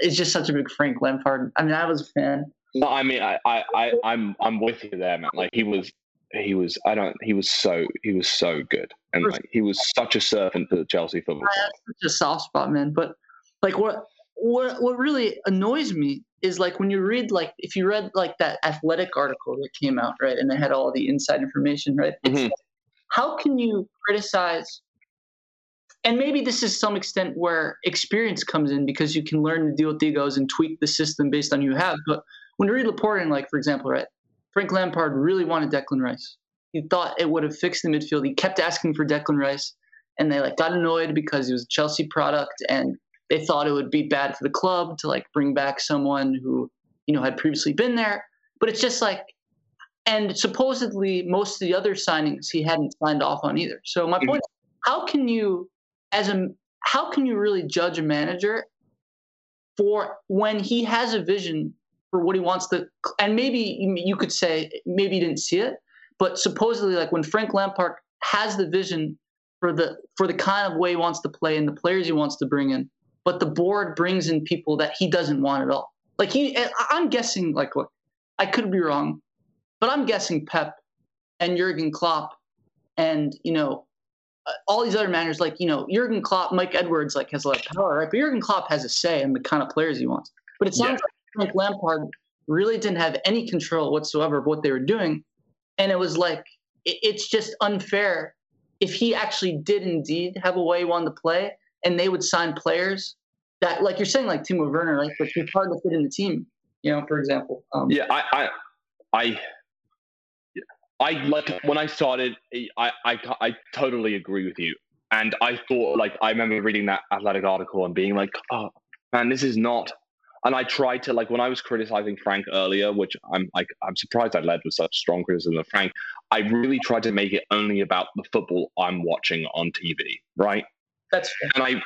is just such a big Frank Lampard. I mean, I was a fan. No, I mean, I, I, I, I'm, I'm with you there, man. Like he was, he was, I don't, he was so, he was so good, and like he was such a servant to the Chelsea football. Such a soft spot, man. But like, what, what, what really annoys me is like when you read, like, if you read like that athletic article that came out, right, and they had all the inside information, right? Mhm. Like, how can you criticize? And maybe this is some extent where experience comes in because you can learn to deal with egos and tweak the system based on who you have. But when you read Laporte and like, for example, right, Frank Lampard really wanted Declan Rice. He thought it would have fixed the midfield. He kept asking for Declan Rice, and they like got annoyed because he was a Chelsea product, and they thought it would be bad for the club to like bring back someone who you know had previously been there. But it's just like, and supposedly most of the other signings he hadn't signed off on either. So my point: how can you, as a, how can you really judge a manager for when he has a vision for what he wants to, and maybe you could say maybe he didn't see it, but supposedly like when Frank Lampard has the vision for the for the kind of way he wants to play and the players he wants to bring in, but the board brings in people that he doesn't want at all. Like he, I'm guessing like look, I could be wrong, but I'm guessing Pep and Jurgen Klopp and you know uh, all these other managers like you know Jurgen Klopp, Mike Edwards like has a lot of power, right? But Jurgen Klopp has a say in the kind of players he wants. But it sounds like Frank Lampard really didn't have any control whatsoever of what they were doing, and it was like it, it's just unfair if he actually did indeed have a way he wanted to play, and they would sign players that, like you're saying, like Timo Werner, like but he's hard to fit in the team. You know, for example. Um, Yeah, I, I, I, I like when I started. I, I, I totally agree with you. And I thought, like, I remember reading that athletic article and being like, oh man, this is not. And I tried to like when I was criticizing Frank earlier, which I'm like, I'm surprised I led with such strong criticism of Frank. I really tried to make it only about the football I'm watching on TV, right? That's fair. and I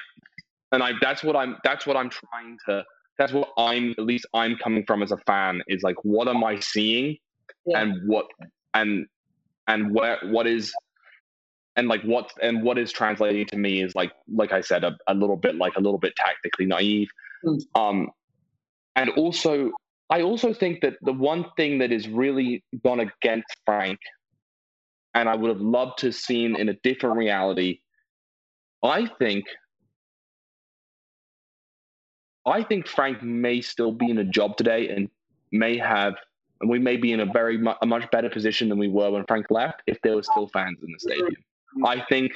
and I that's what I'm that's what I'm trying to that's what I'm at least I'm coming from as a fan is like what am I seeing Yeah. and what and and where what is and like what and what is translating to me is like like I said a, a little bit like a little bit tactically naive Mm. um and also I also think that the one thing that is really gone against Frank and I would have loved to have seen in a different reality I think I think Frank may still be in a job today and may have and we may be in a very a much better position than we were when Frank left if there were still fans in the stadium. I think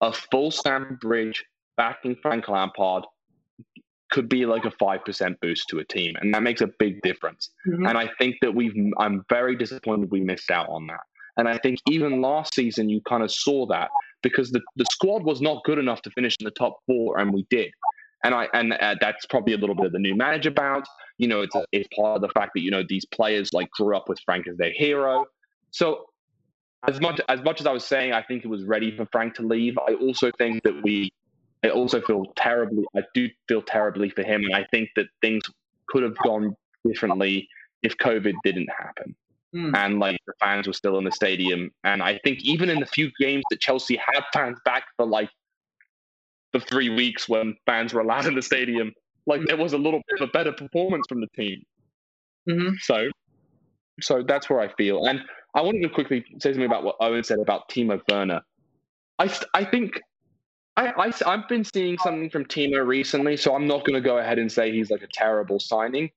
a full Stamford Bridge backing Frank Lampard could be like a five percent boost to a team, and that makes a big difference. Mhm. And I think that we've I'm very disappointed we missed out on that. And I think even last season you kind of saw that because the, the squad was not good enough to finish in the top four, and we did. And I and uh, that's probably a little bit of the new manager bounce. You know, it's it's part of the fact that you know these players like grew up with Frank as their hero. So as much as much as I was saying, I think it was ready for Frank to leave. I also think that we. I also feel terribly. I do feel terribly for him, and I think that things could have gone differently if COVID didn't happen Mm. and like the fans were still in the stadium. And I think even in the few games that Chelsea had fans back for like the three weeks when fans were allowed in the stadium, like there was a little bit of a better performance from the team. Mhm. So, so that's where I feel. And I wanted to quickly say something about what Owen said about Timo Werner. I, I think I, I, I've been seeing something from Timo recently, so I'm not going to go ahead and say he's like a terrible signing.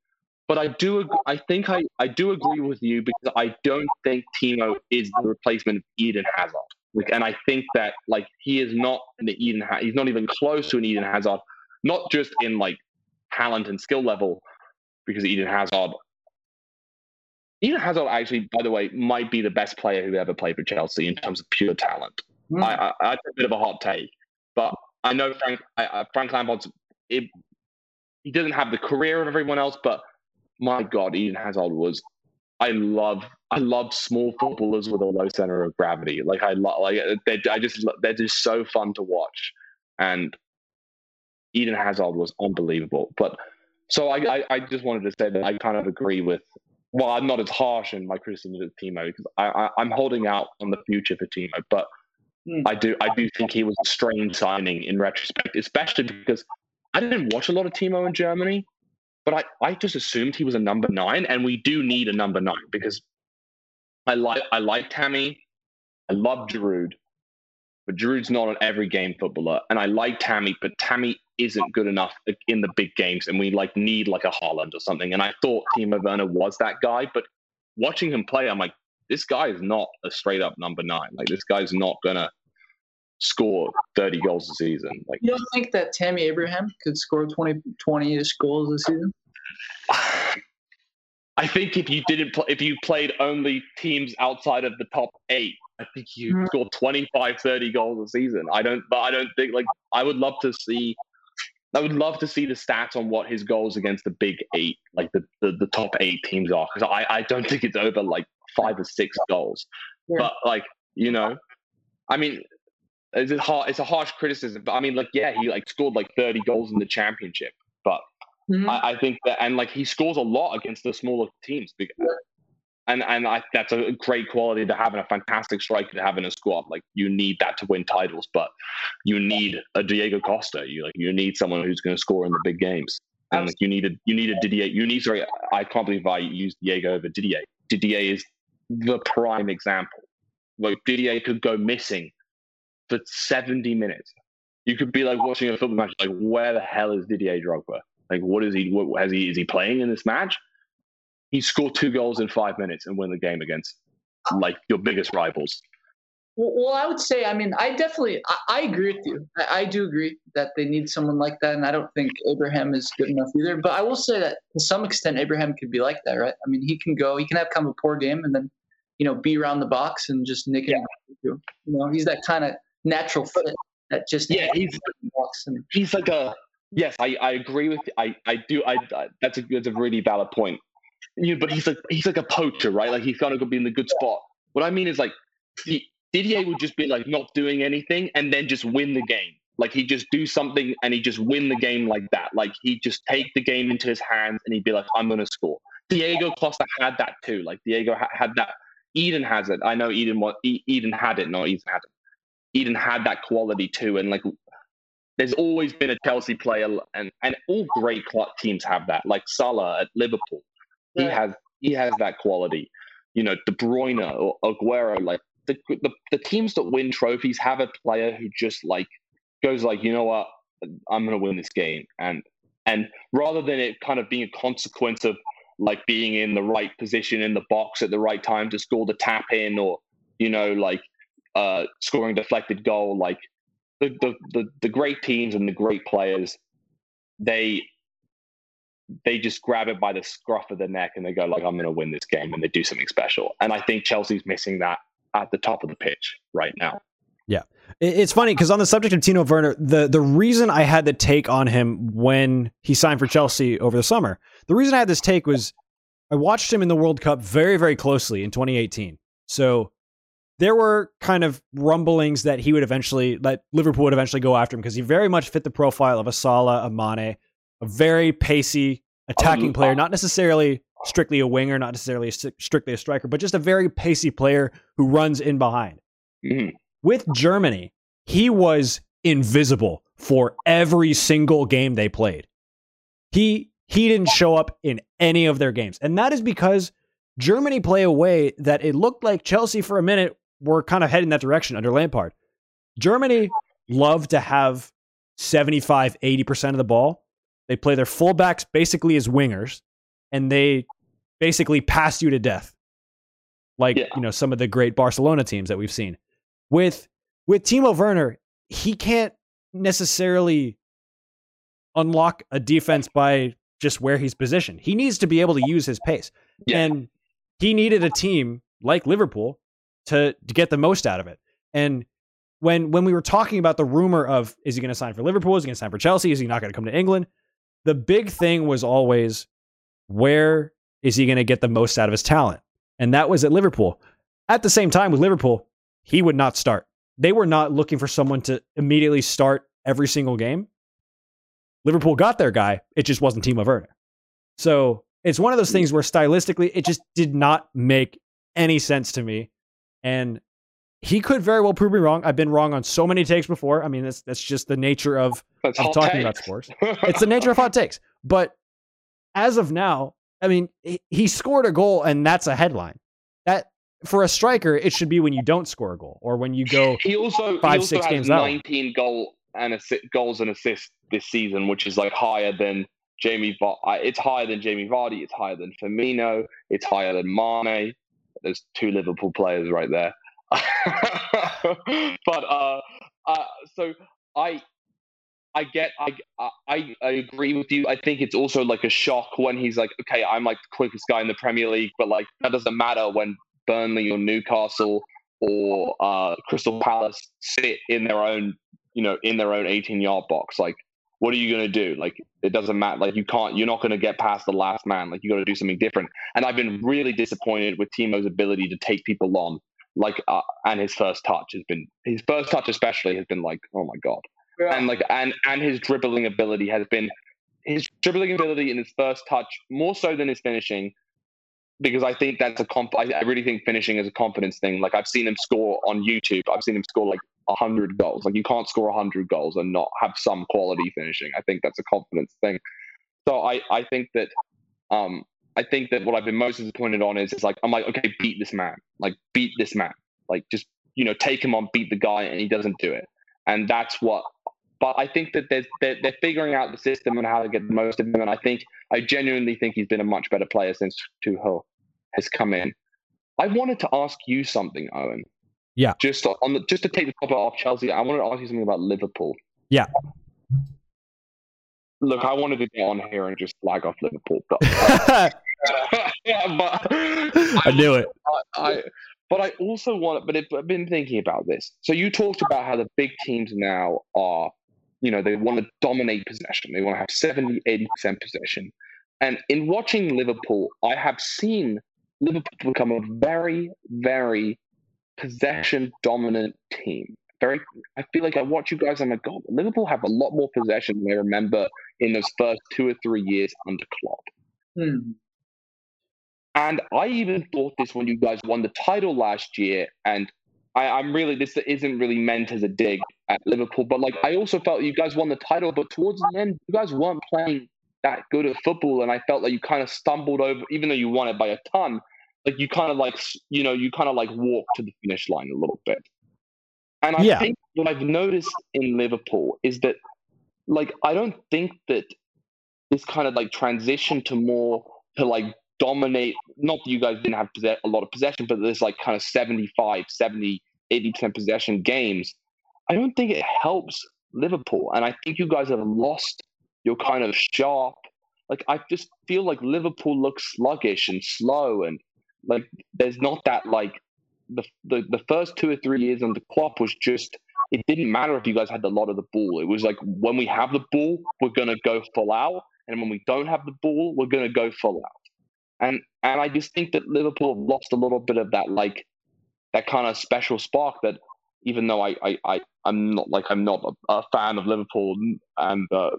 But I do, I think I, I do agree with you because I don't think Timo is the replacement of Eden Hazard. Like, and I think that like he is not the Eden, he's not even close to an Eden Hazard, not just in like talent and skill level, because Eden Hazard, Eden Hazard actually, by the way, might be the best player who ever played for Chelsea in terms of pure talent. Mm. I, I, that's a bit of a hot take, but I know Frank I, Frank Lampard's. It, he doesn't have the career of everyone else, but my God, Eden Hazard was. I love I love small footballers with a low center of gravity. Like I love like uh, they I just they're just so fun to watch, and Eden Hazard was unbelievable. But so I, I, I just wanted to say that I kind of agree with. Well, I'm not as harsh in my criticism of Timo because I, I, am holding out on the future for Timo, but mm. I do I do think he was a strange signing in retrospect, especially because I didn't watch a lot of Timo in Germany, but I, I just assumed he was a number nine, and we do need a number nine because I like I like Tammy, I love Giroud, but Giroud's not an every game footballer, and I like Tammy, but Tammy isn't good enough in the big games, and we like need like a Haaland or something. And I thought Timo Werner was that guy, but watching him play, I'm like, this guy is not a straight up number nine. Like this guy's not gonna score 30 goals a season. Like you don't think that Tammy Abraham could score 20 20ish goals a season? (sighs) I think if you didn't play, if you played only teams outside of the top eight, I think you mm. score 25, 30 goals a season. I don't, but I don't think like I would love to see I would love to see the stats on what his goals against the big eight, like the, the, the top eight teams are, because I, I don't think it's over like five or six goals. Yeah. But like, you know, I mean, it's a hard, it's a harsh criticism, but I mean, like, yeah, he like scored like 30 goals in the championship, but mm-hmm. I, I, think that, and like he scores a lot against the smaller teams. Because, and and I, that's a great quality to have and a fantastic striker to have in a squad. Like you need that to win titles, but you need a Diego Costa. You like you need someone who's going to score in the big games. And like you need a you need a Didier. You need sorry, I can't believe I used Diego over Didier. Didier is the prime example. Like Didier could go missing for seventy minutes. You could be like watching a football match, like where the hell is Didier Drogba? Like what is he? What has he? Is he playing in this match? he scored two goals in five minutes and win the game against like your biggest rivals. Well, I would say, I mean, I definitely, I, I agree with you. I, I, do agree that they need someone like that, and I don't think Abraham is good enough either. But I will say that to some extent, Abraham could be like that, right? I mean, he can go, he can have kind of a poor game, and then, you know, be around the box and just nick it. You know, he's that kind of natural fit that just yeah, he's and, he's like a yes, I, I agree with I I do I, I that's a that's a really valid point you know, but he's like he's like a poacher, right? Like he's gonna go be in the good spot. What I mean is like Didier would just be like not doing anything and then just win the game. Like he'd just do something and he just win the game like that. Like he'd just take the game into his hands and he'd be like, I'm gonna score. Diego Costa had that too. Like Diego ha- had that. Eden has it. I know Eden what Eden had it. No, Eden had it. Eden had that quality too. And like, there's always been a Chelsea player, and and all great club teams have that. Like Salah at Liverpool, he has he has that quality. You know, De Bruyne or Aguero, like the, the teams that win trophies have a player who just like goes like, you know what, I'm gonna win this game, and and rather than it kind of being a consequence of like being in the right position in the box at the right time to score the tap in or you know like uh scoring deflected goal like the, the the the great teams and the great players they they just grab it by the scruff of the neck and they go like, "I'm going to win this game," and they do something special. And I think Chelsea's missing that at the top of the pitch right now. Yeah, it's funny because on the subject of Timo Werner, the the reason I had the take on him when he signed for Chelsea over the summer, the reason I had this take was I watched him in the World Cup very very closely in 2018. So there were kind of rumblings that he would eventually that Liverpool would eventually go after him because he very much fit the profile of a Salah, a Mane, a very pacey oh, attacking player, not necessarily strictly a winger, not necessarily a, strictly a striker, but just a very pacey player who runs in behind. Mm-hmm. With Germany, he was invisible for every single game they played. He he didn't show up in any of their games. And that is because Germany play a way that it looked like Chelsea for a minute were kind of heading that direction under Lampard. Germany love to have 75, 80% of the ball they play their fullbacks basically as wingers, and they basically pass you to death, like yeah. you know some of the great Barcelona teams that we've seen. With with Timo Werner, he can't necessarily unlock a defense by just where he's positioned. He needs to be able to use his pace, yeah. and he needed a team like Liverpool to to get the most out of it. And when when we were talking about the rumor of is he going to sign for Liverpool? Is he going to sign for Chelsea? Is he not going to come to England? the big thing was always where is he going to get the most out of his talent? And that was at Liverpool. At the same time, with Liverpool, he would not start. They were not looking for someone to immediately start every single game. Liverpool got their guy. It just wasn't Timo Werner. So it's one of those things where stylistically it just did not make any sense to me. And he could very well prove me wrong. I've been wrong on so many takes before. I mean, that's that's just the nature of, of talking takes. about sports. It's the nature of hot takes. But as of now, I mean, he, scored a goal, and that's a headline. That for a striker, it should be when you don't score a goal or when you go. (laughs) He also Five, he also six games out. 19 goal and assi- goals and assists this season, which is like higher than Jamie. Va- it's higher than Jamie Vardy. It's higher than Firmino. It's higher than Mane. There's two Liverpool players right there. (laughs) but uh, uh, so I. I get, I, I, I agree with you. I think it's also like a shock when he's like, okay, I'm like the quickest guy in the Premier League, but like that doesn't matter when Burnley or Newcastle or uh, Crystal Palace sit in their own, you know, in their own 18 yard box. Like, what are you going to do? Like, it doesn't matter. Like, you can't, you're not going to get past the last man. Like, you got to do something different. And I've been really disappointed with Timo's ability to take people on. Like, uh, and his first touch has been, his first touch especially has been like, oh my God. And like, and, and his dribbling ability has been, his dribbling ability in his first touch, more so than his finishing, because I think that's a comp. I, I really think finishing is a confidence thing. Like I've seen him score on YouTube. I've seen him score like hundred goals. Like you can't score hundred goals and not have some quality finishing. I think that's a confidence thing. So I I think that um I think that what I've been most disappointed on is is like I'm like okay beat this man like beat this man like just you know take him on beat the guy and he doesn't do it and that's what. But I think that there's, they're, they're figuring out the system and how to get the most of him. And I think I genuinely think he's been a much better player since Tuchel has come in. I wanted to ask you something, Owen. Yeah. Just on the just to take the topic off Chelsea, I wanted to ask you something about Liverpool. Yeah. Look, I wanted to get on here and just flag off Liverpool, but, (laughs) I but knew it. I, I but I also want but I've been thinking about this. So you talked about how the big teams now are, you know, they want to dominate possession. They want to have 70, 80% possession. And in watching Liverpool, I have seen Liverpool become a very, very possession dominant team. Very I feel like I watch you guys, I'm like, God, Liverpool have a lot more possession than I remember in those first two or three years under Klopp. Hmm. And I even thought this when you guys won the title last year. And I, I'm really, this isn't really meant as a dig at Liverpool, but like I also felt you guys won the title, but towards the end, you guys weren't playing that good at football. And I felt like you kind of stumbled over, even though you won it by a ton, like you kind of like, you know, you kind of like walked to the finish line a little bit. And I Yeah. think what I've noticed in Liverpool is that, like, I don't think that this kind of like transition to more to like dominate not that you guys didn't have a lot of possession but there's like kind of 75 70 80% possession games. I don't think it helps liverpool and i think you guys have lost your kind of sharp like i just feel like liverpool looks sluggish and slow and like there's not that like the the, the first two or three years under Klopp was just it didn't matter if you guys had a lot of the ball. It was like when we have the ball we're going to go full out and when we don't have the ball we're going to go full out and and I just think that Liverpool lost a little bit of that like that kind of special spark that even though I I, I I'm not like I'm not a, a fan of Liverpool and uh,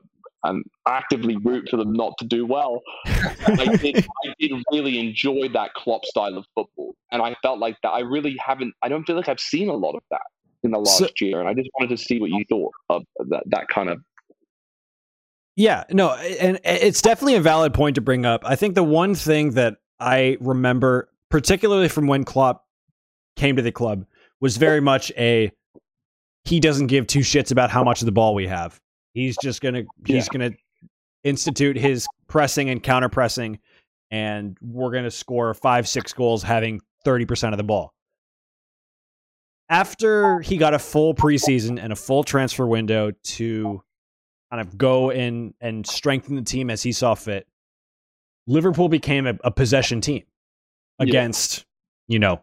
and actively root for them not to do well. I (laughs) did I did really enjoy that Klopp style of football, and I felt like that I really haven't. I don't feel like I've seen a lot of that in the last So- year, and I just wanted to see what you thought of that that kind of Yeah, no, and it's definitely a valid point to bring up. I think the one thing that I remember, particularly from when Klopp came to the club, was very much a he doesn't give two shits about how much of the ball we have. He's just gonna he's gonna institute his pressing and counter pressing, and we're gonna score five six goals having thirty percent of the ball. After he got a full preseason and a full transfer window to kind of go in and strengthen the team as he saw fit. Liverpool became a, a possession team Yeah. against, you know,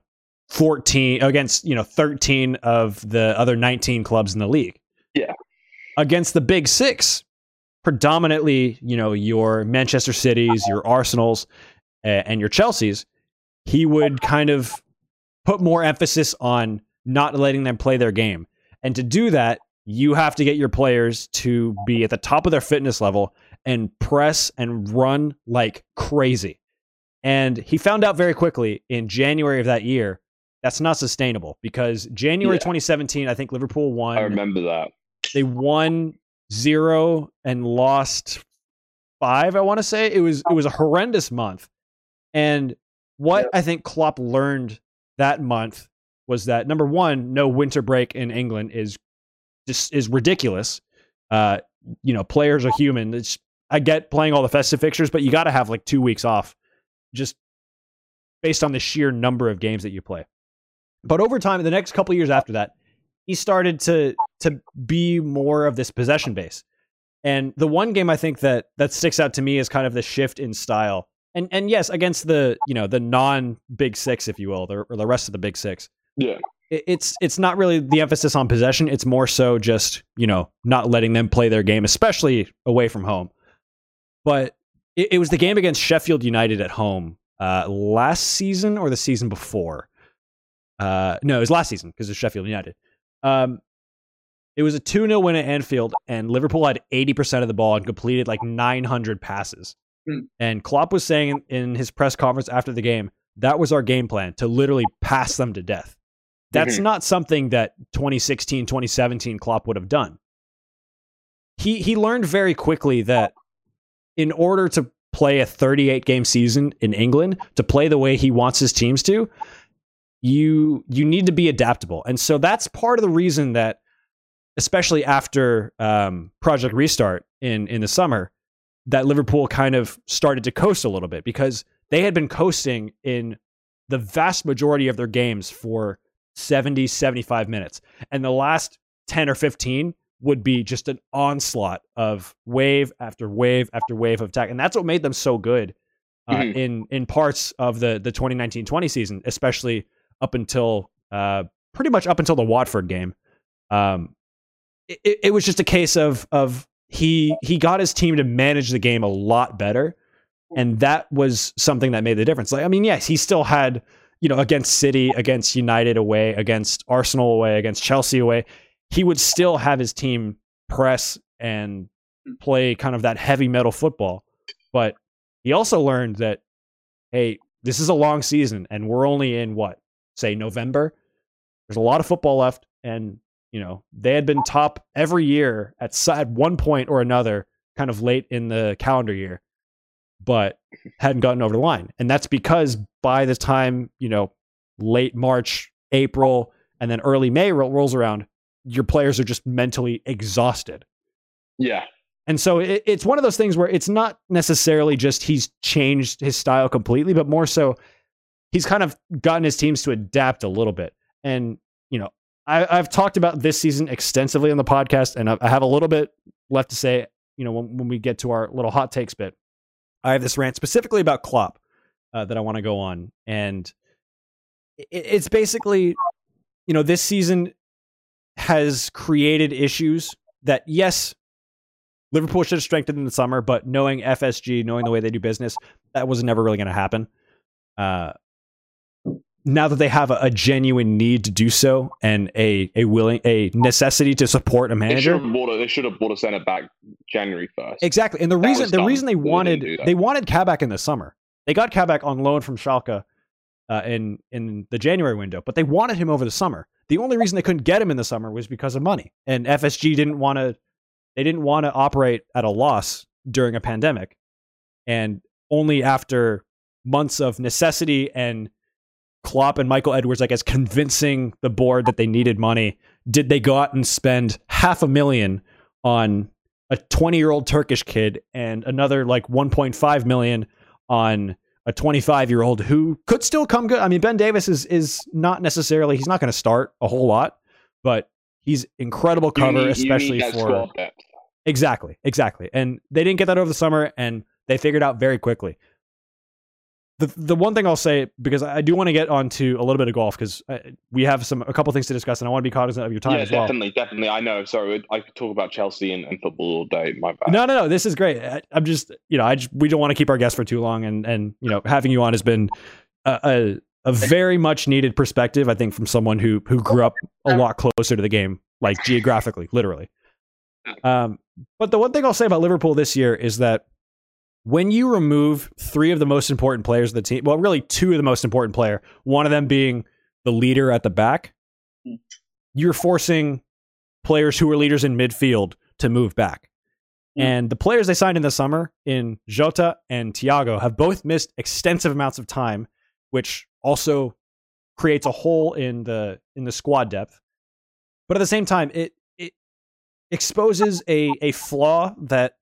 14 against, you know, 13 of the other 19 clubs in the league. Yeah. Against the big 6, predominantly, you know, your Manchester Cities, your Arsenals, uh, and your Chelseas, he would kind of put more emphasis on not letting them play their game. And to do that, you have to get your players to be at the top of their fitness level and press and run like crazy. And he found out very quickly in January of that year that's not sustainable because January Yeah. 2017, I think Liverpool won. I remember that. They won zero and lost five. I want to say it was it was a horrendous month. And what I think Klopp learned that month was that number one, no winter break in England is just is ridiculous. Uh, you know, players are human. It's I get playing all the festive fixtures, but you got to have like two weeks off, just based on the sheer number of games that you play. But over time, the next couple years after that, he started to to be more of this possession base. And the one game I think that that sticks out to me is kind of the shift in style. And and yes, against the you know the non big six, if you will, the, or the rest of the big six, Yeah. It- it's it's not really the emphasis on possession. It's more so just you know not letting them play their game, especially away from home. But it, it was the game against Sheffield United at home uh, last season or the season before. Uh, no, it was last season because of Sheffield United. Um, it was a 2 0 win at Anfield, and Liverpool had 80% of the ball and completed like 900 passes. Hmm. And Klopp was saying in, in his press conference after the game, that was our game plan to literally pass them to death. That's Mhm. not something that 2016, 2017 Klopp would have done. He he learned very quickly that in order to play a 38 game season in England, to play the way he wants his teams to, you you need to be adaptable. And so that's part of the reason that especially after um, Project Restart in in the summer, that Liverpool kind of started to coast a little bit because they had been coasting in the vast majority of their games for 70, 75 minutes. And the last 10 or 15 would be just an onslaught of wave after wave after wave of attack. And that's what made them so good uh, Mhm. in in parts of the the 2019-20 season, especially up until uh, pretty much up until the Watford game. Um, it, it- it was just a case of of he he got his team to manage the game a lot better, and that was something that made the difference. Like I mean, yes, he still had you know against City, against United away, against Arsenal away, against Chelsea away, he would still have his team press and play kind of that heavy metal football. But he also learned that hey, this is a long season, and we're only in what say November. There's a lot of football left, and you know they had been top every year at at one point or another, kind of late in the calendar year, but hadn't gotten over the line, and that's because by the time you know late March, April, and then early May ro- rolls around, your players are just mentally exhausted. Yeah. And so it, it's one of those things where it's not necessarily just he's changed his style completely, but more so he's kind of gotten his teams to adapt a little bit. And, you know, I, I've talked about this season extensively on the podcast, and I I have a little bit left to say, you know, when, when we get to our little hot takes bit. I have this rant specifically about Klopp uh, that I want to go on. And it, it's basically, you know, this season has created issues that, yes, Liverpool should have strengthened in the summer, but knowing FSG, knowing the way they do business, that was never really going to happen. Uh, now that they have a, a genuine need to do so and a a willing a necessity to support a They should manager, have bought a, they should have bought a centre back January first. exactly. And the That reason the reason they They wanted that. they wanted Kabak in the summer. They got Kabak on loan from Schalke uh, in in the January window, but they wanted him over the summer. The only reason they couldn't get him in the summer was because of money, and FSG didn't want to. They didn't want to operate at a loss during a pandemic, and only after months of necessity and Klopp and Michael Edwards, I guess, convincing the board that they needed money, did they go out and spend half a million on a 20 year old Turkish kid and another like 1.5 million on a 25 year old who could still come good. I mean, Ben Davies is is not necessarily he's not going to start a whole lot, but he's incredible cover, need- especially for exactly, exactly. And they didn't get that over the summer, and they figured out very quickly. The the one thing I'll say because I do want to get onto a little bit of golf because we have some a couple things to discuss, and I want to be cognizant of your time yeah, as well. definitely, definitely. I know. Sorry, I could talk about Chelsea and, and football all day. My bad. No, no, no. This is great. I, I'm just, you know, I just, we don't want to keep our guests for too long, and and you know, having you on has been a a, a very much needed perspective. I think from someone who who grew up a lot closer to the game, like (laughs) geographically, literally. Um, but the one thing I'll say about Liverpool this year is that when you remove three of the most important players of the team, well, really two of the most important player, one of them being the leader at the back, Hmm. you're forcing players who are leaders in midfield to move back. Hmm. And the players they signed in the summer in Jota and Thiago have both missed extensive amounts of time, which also creates a hole in the in the squad depth. But at the same time, it it exposes a a flaw that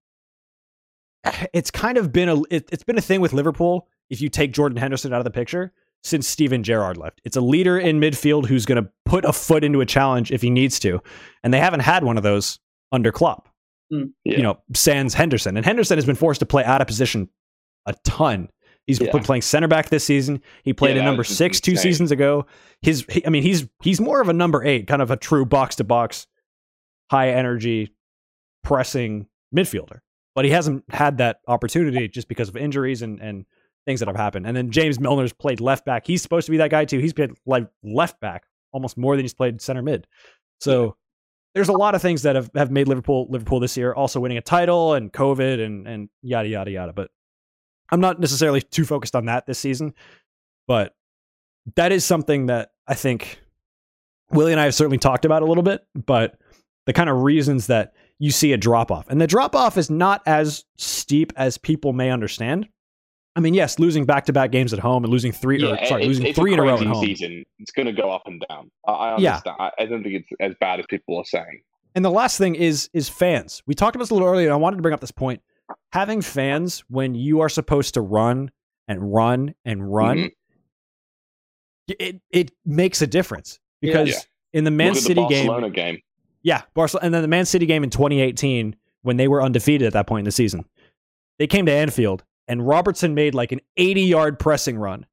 (sighs) it's kind of been a it, it's been a thing with Liverpool. If you take Jordan Henderson out of the picture since Steven Gerrard left, it's a leader in midfield who's going to put a foot into a challenge if he needs to, and they haven't had one of those under Klopp. Hmm. Yeah. You know, sans Henderson, and Henderson has been forced to play out of position a ton. He's Yeah. been playing center back this season. He played Yeah, in that number was just six two seasons ago. His, he, I mean, he's he's more of a number eight, kind of a true box to box, high energy, pressing midfielder. But he hasn't had that opportunity just because of injuries and and things that have happened. And then James Milner's played left back. He's supposed to be that guy too. He's played like left back almost more than he's played center mid. So there's a lot of things that have, have made Liverpool Liverpool this year, also winning a title and COVID and and yada yada yada. But I'm not necessarily too focused on that this season. But that is something that I think Willie and I have certainly talked about a little bit, but the kind of reasons that you see a drop off. And the drop off is not as steep as people may understand. I mean, yes, losing back to back games at home and losing three, or, sorry, it's, losing it's three a in a row at home. season. It's going to go up and down. I, I Yeah. understand. I, I don't think it's as bad as people are saying. And the last thing is is fans. We talked about this a little earlier, and I wanted to bring up this point. Having fans when you are supposed to run and run and run, Mhm. it it makes a difference because Yeah. in the Man City the game, game. Yeah, Barcelona, and then the Man City game in 2018 when they were undefeated at that point in the season, they came to Anfield and Robertson made like an 80 yard pressing run.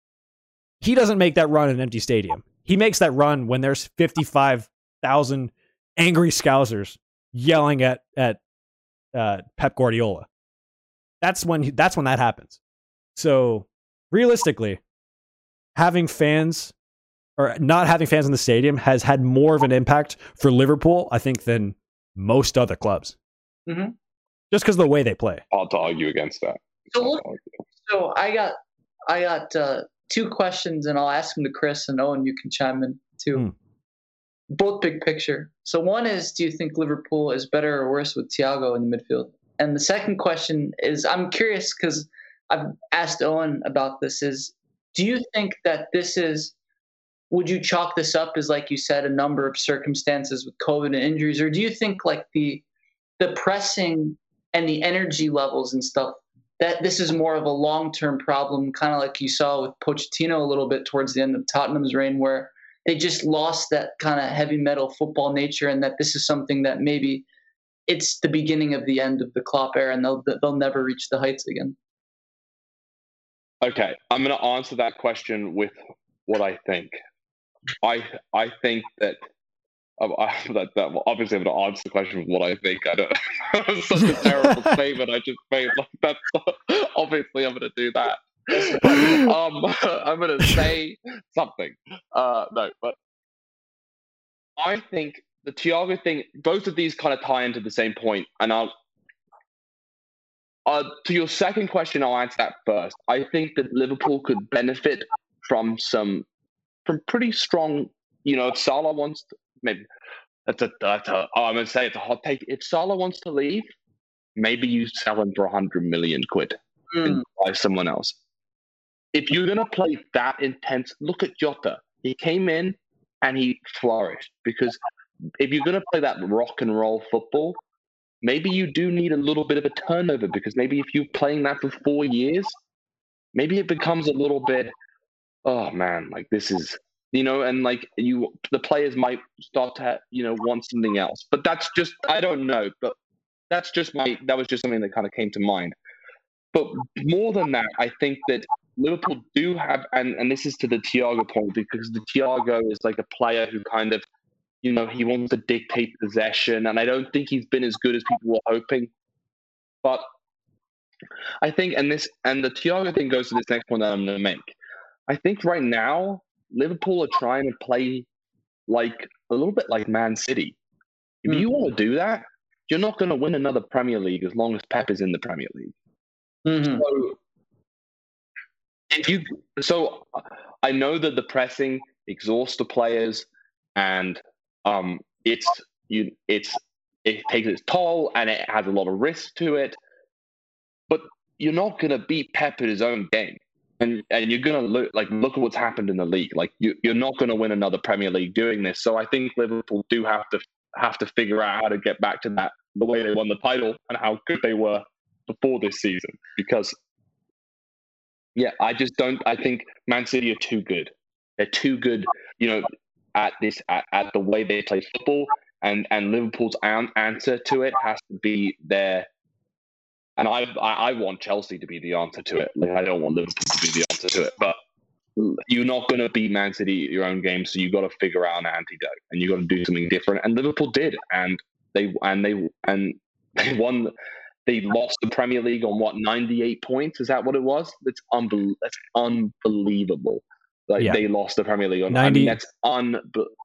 He doesn't make that run in an empty stadium. He makes that run when there's 55,000 angry Scousers yelling at at uh, Pep Guardiola. That's when he, that's when that happens. So realistically, having fans or not having fans in the stadium has had more of an impact for Liverpool, I think, than most other clubs. Mhm. Just because of the way they play. Hard to argue against that. So Hard look- So I got I got uh, two questions, and I'll ask them to Chris and Owen. You can chime in too. Hmm. Both big picture. So one is, do you think Liverpool is better or worse with Thiago in the midfield? And the second question is, I'm curious because I've asked Owen about this. Is do you think that this is would you chalk this up as like you said a number of circumstances with covid and injuries or do you think like the the pressing and the energy levels and stuff that this is more of a long-term problem kind of like you saw with Pochettino a little bit towards the end of Tottenham's reign where they just lost that kind of heavy metal football nature and that this is something that maybe it's the beginning of the end of the Klopp era and they'll they'll never reach the heights again Okay, I'm going to answer that question with what I think. I I think that. Um, I, (laughs) that, that well, obviously, I'm going to answer the question with what I think. I don't. (laughs) Such a terrible (laughs) statement I just made. Like that's obviously I'm going to do that. um, I'm going to say something. Uh, no, but I think the Thiago thing. Both of these kind of tie into the same point, and I'll uh, to your second question, I'll answer that first. I think that Liverpool could benefit from some, pretty strong. You know, if Salah wants, to, maybe that's a, that's a. Oh, I'm gonna say it's a hot take. If Salah wants to leave, maybe you sell him for a hundred million quid and hmm. buy someone else. If you're gonna play that intense, look at Jota. He came in and he flourished because if you're gonna play that rock and roll football, maybe you do need a little bit of a turnover because maybe if you're playing that for four years, maybe it becomes a little bit, oh man, like this is, you know, and like you, the players might start to, you know, want something else. But that's just, I don't know, but that's just my, that was just something that kind of came to mind. But more than that, I think that Liverpool do have, and, and this is to the Thiago point, because the Thiago is like a player who kind of, you know, he wants to dictate possession, and I don't think he's been as good as people were hoping. But I think, and this, and the Thiago thing goes to this next point that I'm going to make. I think right now Liverpool are trying to play like a little bit like Man City, If Mm. you want to do that, you're not going to win another Premier League as long as Pep is in the Premier League. Mhm. So if you so I know that the pressing exhausts the players and um it's you it's it takes its toll and it has a lot of risk to it. But you're not gonna beat Pep at his own game. And and you're gonna look like look at what's happened in the league. Like you you're not gonna win another Premier League doing this. So I think Liverpool do have to have to figure out how to get back to that the way they won the title and how good they were before this season. Because yeah, I just don't. I think Man City are too good. They're too good, you know, at this at, at the way they play football, and and Liverpool's answer to it has to be their. And I, I I want Chelsea to be the answer to it. Like I don't want Liverpool to be the answer to it, but you're not going to beat Man City at your own game, so you got to figure out an antidote, and you got to do something different. And Liverpool did, and they and they and (laughs) they won. They lost the Premier League on what 98 points? Is that what it was? That's unbel- That's unbelievable. Like Yeah. they lost the Premier League on 90 I mean, that's un.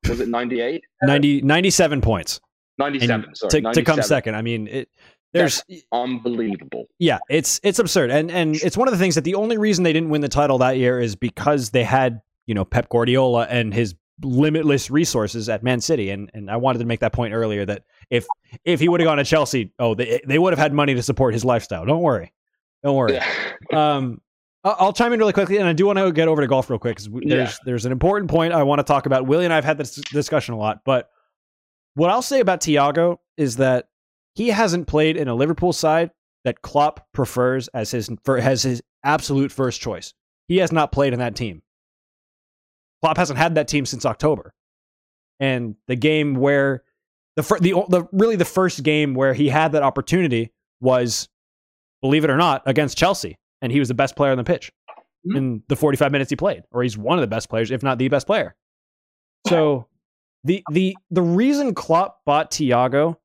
Was it 98? 90, 97 points 97. Sorry, to, to come second. I mean, it, there's Unbelievable. yeah, it's it's absurd, and and it's one of the things that the only reason they didn't win the title that year is because they had you know Pep Guardiola and his limitless resources at Man City, and and I wanted to make that point earlier that if if he would have gone to Chelsea, oh they they would have had money to support his lifestyle. Don't worry, don't worry. Yeah. (laughs) um, I'll, I'll chime in really quickly, and I do want to get over to golf real quick because there's Yeah. there's an important point I want to talk about. Willie and I have had this discussion a lot, but what I'll say about Thiago is that he hasn't played in a Liverpool side that Klopp prefers as his for as his absolute first choice. He has not played in that team. Klopp hasn't had that team since October, and the game where the fir- the the really the first game where he had that opportunity was, believe it or not, against Chelsea, and he was the best player on the pitch Mhm. in the 45 minutes he played, or he's one of the best players, if not the best player. So the the the reason Klopp bought Thiago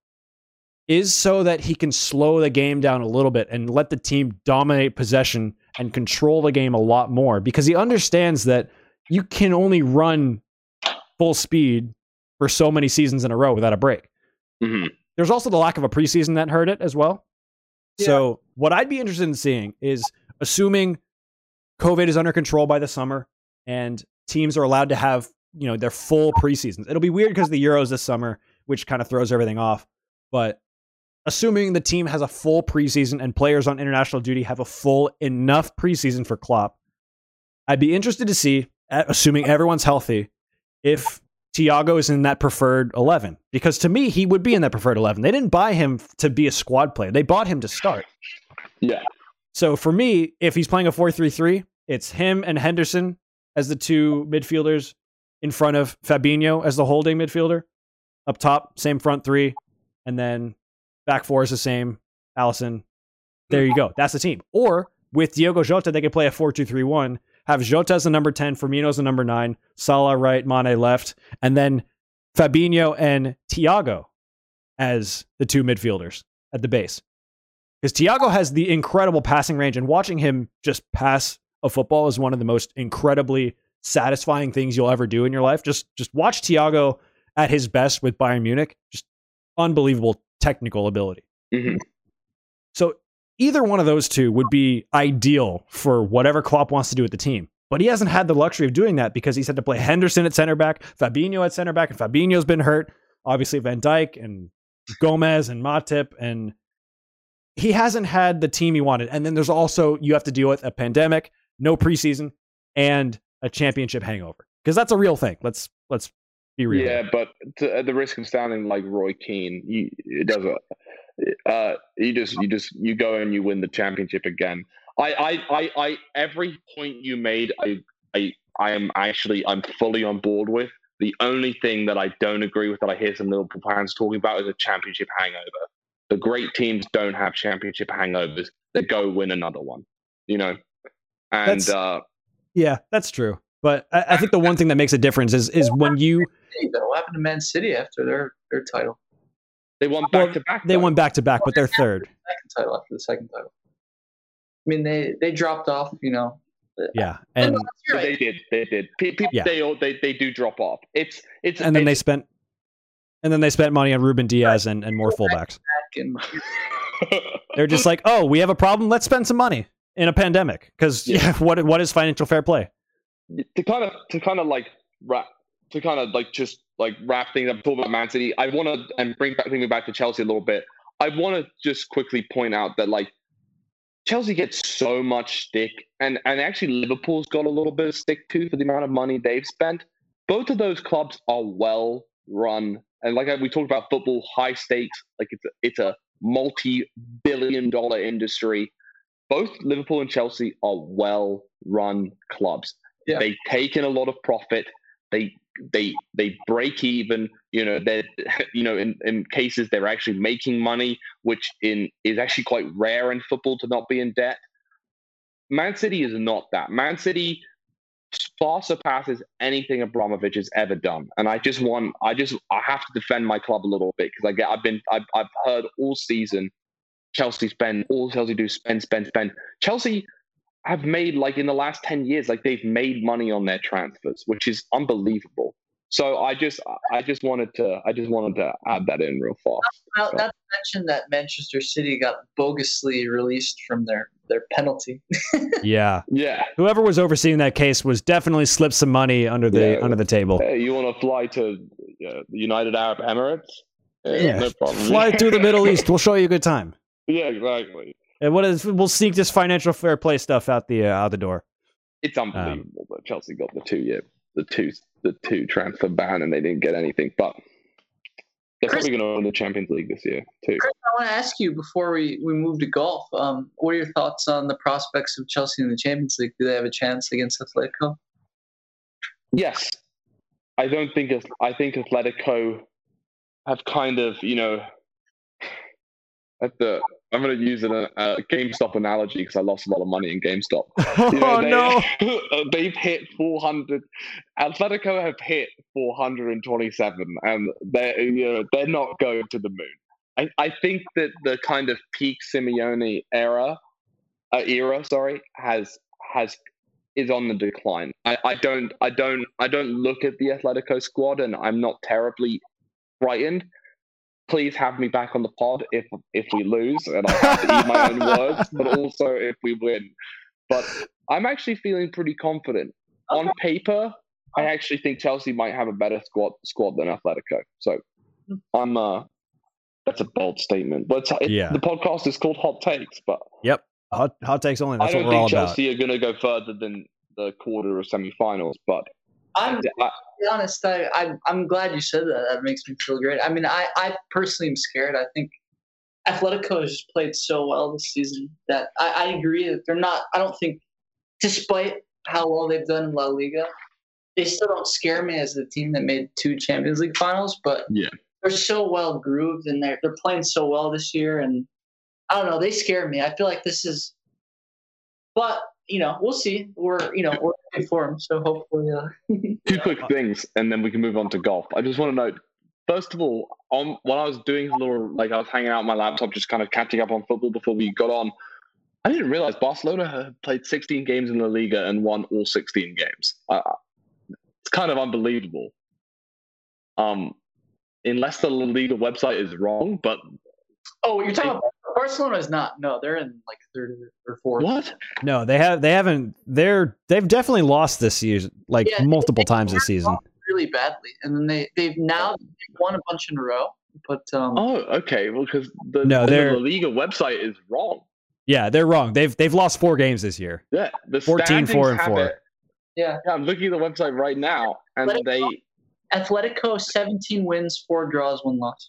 is so that he can slow the game down a little bit and let the team dominate possession and control the game a lot more because he understands that you can only run full speed for so many seasons in a row without a break. Mhm. There's also the lack of a preseason that hurt it as well. So what I'd be interested in seeing is assuming COVID is under control by the summer and teams are allowed to have, you know, their full preseasons. It'll be weird because the Euros this summer, which kind of throws everything off. But assuming the team has a full preseason and players on international duty have a full enough preseason for Klopp, I'd be interested to see, assuming everyone's healthy, if Thiago is in that preferred 11. Because to me, he would be in that preferred 11. They didn't buy him to be a squad player, they bought him to start. Yeah. So for me, if he's playing a 4 3 3, it's him and Henderson as the two midfielders in front of Fabinho as the holding midfielder. Up top, same front three. And then back four is the same. Alisson. There you go. That's the team. Or with Diogo Jota, they could play a 4 2 3 1. Have Jota as the number 10, Firmino as the number 9, Salah right, Mane left, and then Fabinho and Thiago as the two midfielders at the base because Thiago has the incredible passing range, and watching him just pass a football is one of the most incredibly satisfying things you'll ever do in your life. Just just watch Thiago at his best with Bayern Munich, just unbelievable technical ability. Mhm. So either one of those two would be ideal for whatever Klopp wants to do with the team. But he hasn't had the luxury of doing that because he's had to play Henderson at center back, Fabinho at center back, and Fabinho's been hurt. Obviously, Van Dijk and Gomez and Matip, and he hasn't had the team he wanted. And then there's also you have to deal with a pandemic, no preseason, and a championship hangover because that's a real thing. Let's let's. Yeah, but to, at the risk of sounding like Roy Keane, you, it doesn't. Uh, you just you just you go and you win the championship again. I I I, I every point you made, I I I am actually I'm fully on board with. The only thing that I don't agree with that I hear some Liverpool fans talking about is a championship hangover. The great teams don't have championship hangovers. They go win another one, you know. And uh, Yeah, that's true. But I, I think the one thing that makes a difference is is when you City, though. What happened to Man City after their their title? they won back to back. they won back to back, but they're third. Second title after the second title. I mean, they they dropped off. You know. Yeah, and You're right. They did. They did. Pe- pe- Yeah. They they, they do drop off. It's it's and then they it's, spent And then they spent money on Ruben Dias and, and more fullbacks. (laughs) They're just like, oh, we have a problem. Let's spend some money in a pandemic. Because Yeah. yeah, (laughs) what what is financial fair play? to kind of to kind of like wrap to kind of like just like wrap things up talk about Man City. I want to and bring back bring me back to Chelsea a little bit. I want to just quickly point out that like Chelsea gets so much stick, and and actually Liverpool's got a little bit of stick too for the amount of money they've spent. Both of those clubs are well run, and like uh, we talked about football, high stakes. Like it's a, it's a multi billion dollar industry. Both Liverpool and Chelsea are well run clubs. Yeah. They take in a lot of profit. They they they break even. You know they're (laughs) you know in, in cases they're actually making money, which in is actually quite rare in football to not be in debt. Man City is not that. Man City far surpasses anything Abramovich has ever done, and I just want I just I have to defend my club a little bit because I get I've been I've, I've heard all season Chelsea spend all Chelsea do spend spend spend. Chelsea have made like in the last 10 years like they've made money on their transfers which is unbelievable so i just i just wanted to i just wanted to add that in real fast Not, not to mention that Manchester City got bogusly released from their, their penalty. (laughs) Yeah. yeah Whoever was overseeing that case was definitely slipped some money under the Yeah. under the table. hey you want to fly to uh, the united arab emirates Yeah. no problem Fly through the Middle (laughs) East. We'll show you a good time. yeah exactly And what is we'll sneak this financial fair play stuff out the uh, out the door. it's unbelievable that chelsea got the two year the two the two transfer ban and they didn't get anything but they're Chris- probably going to win the champions league this year too Chris, I want to ask you before we, we move to golf, um, what are your thoughts on the prospects of Chelsea in the Champions League? Do they have a chance against Atletico? Yes, I don't think it's, I think Atletico have kind of you know at the I'm going to use an, a GameStop analogy because I lost a lot of money in GameStop. (laughs) You know, oh they- no! (laughs) they've hit 400. Atletico have hit 427, and they're you know they're not going to the moon. I, I think that the kind of peak Simeone era, uh, era, sorry, has has is on the decline. I, I don't I don't I don't look at the Atletico squad, and I'm not terribly frightened. Please have me back on the pod if if we lose, and I have to eat my own words, but (laughs) also if we win. But I'm actually feeling pretty confident. On paper, I actually think Chelsea might have a better squad squad than Atletico. So I'm uh that's a bold statement. But it's, it, Yeah. the podcast is called Hot Takes, but Yep. Hot, hot takes only. That's I don't we're all think about. Chelsea are going to go further than the quarter or semi-finals. But I'm to be honest, I, I I'm glad you said that. That makes me feel great. I mean, I, I personally am scared. I think Atletico has just played so well this season that I, I agree that they're not. I don't think, despite how well they've done in La Liga, they still don't scare me as the team that made two Champions League finals. But Yeah. they're so well grooved and they're they're playing so well this year, and I don't know. They scare me. I feel like this is, but you know, we'll see. We're you know we're in form, so hopefully. Uh, (laughs) two quick things, and then we can move on to golf. I just want to note, first of all, on when I was doing a little, like I was hanging out on my laptop, just kind of catching up on football before we got on. I didn't realize Barcelona had played 16 games in La Liga and won all 16 games. Uh, it's kind of unbelievable. Um, unless the La Liga website is wrong, but Oh, you're talking about Barcelona is not. No, they're in like third or fourth. what? No, they have. They haven't. They're. They've definitely lost this season, like Yeah, multiple they- times this season. Really badly, and then they they've now won a bunch in a row. But um, Oh, okay. Well, because the, No, the they're- La Liga website is wrong. Yeah, they're wrong. They've they've lost four games this year. Yeah, the 14, four, and four. it. yeah, Yeah, I'm looking at the website right now, and Let it they Atletico 17 wins, four draws, one loss.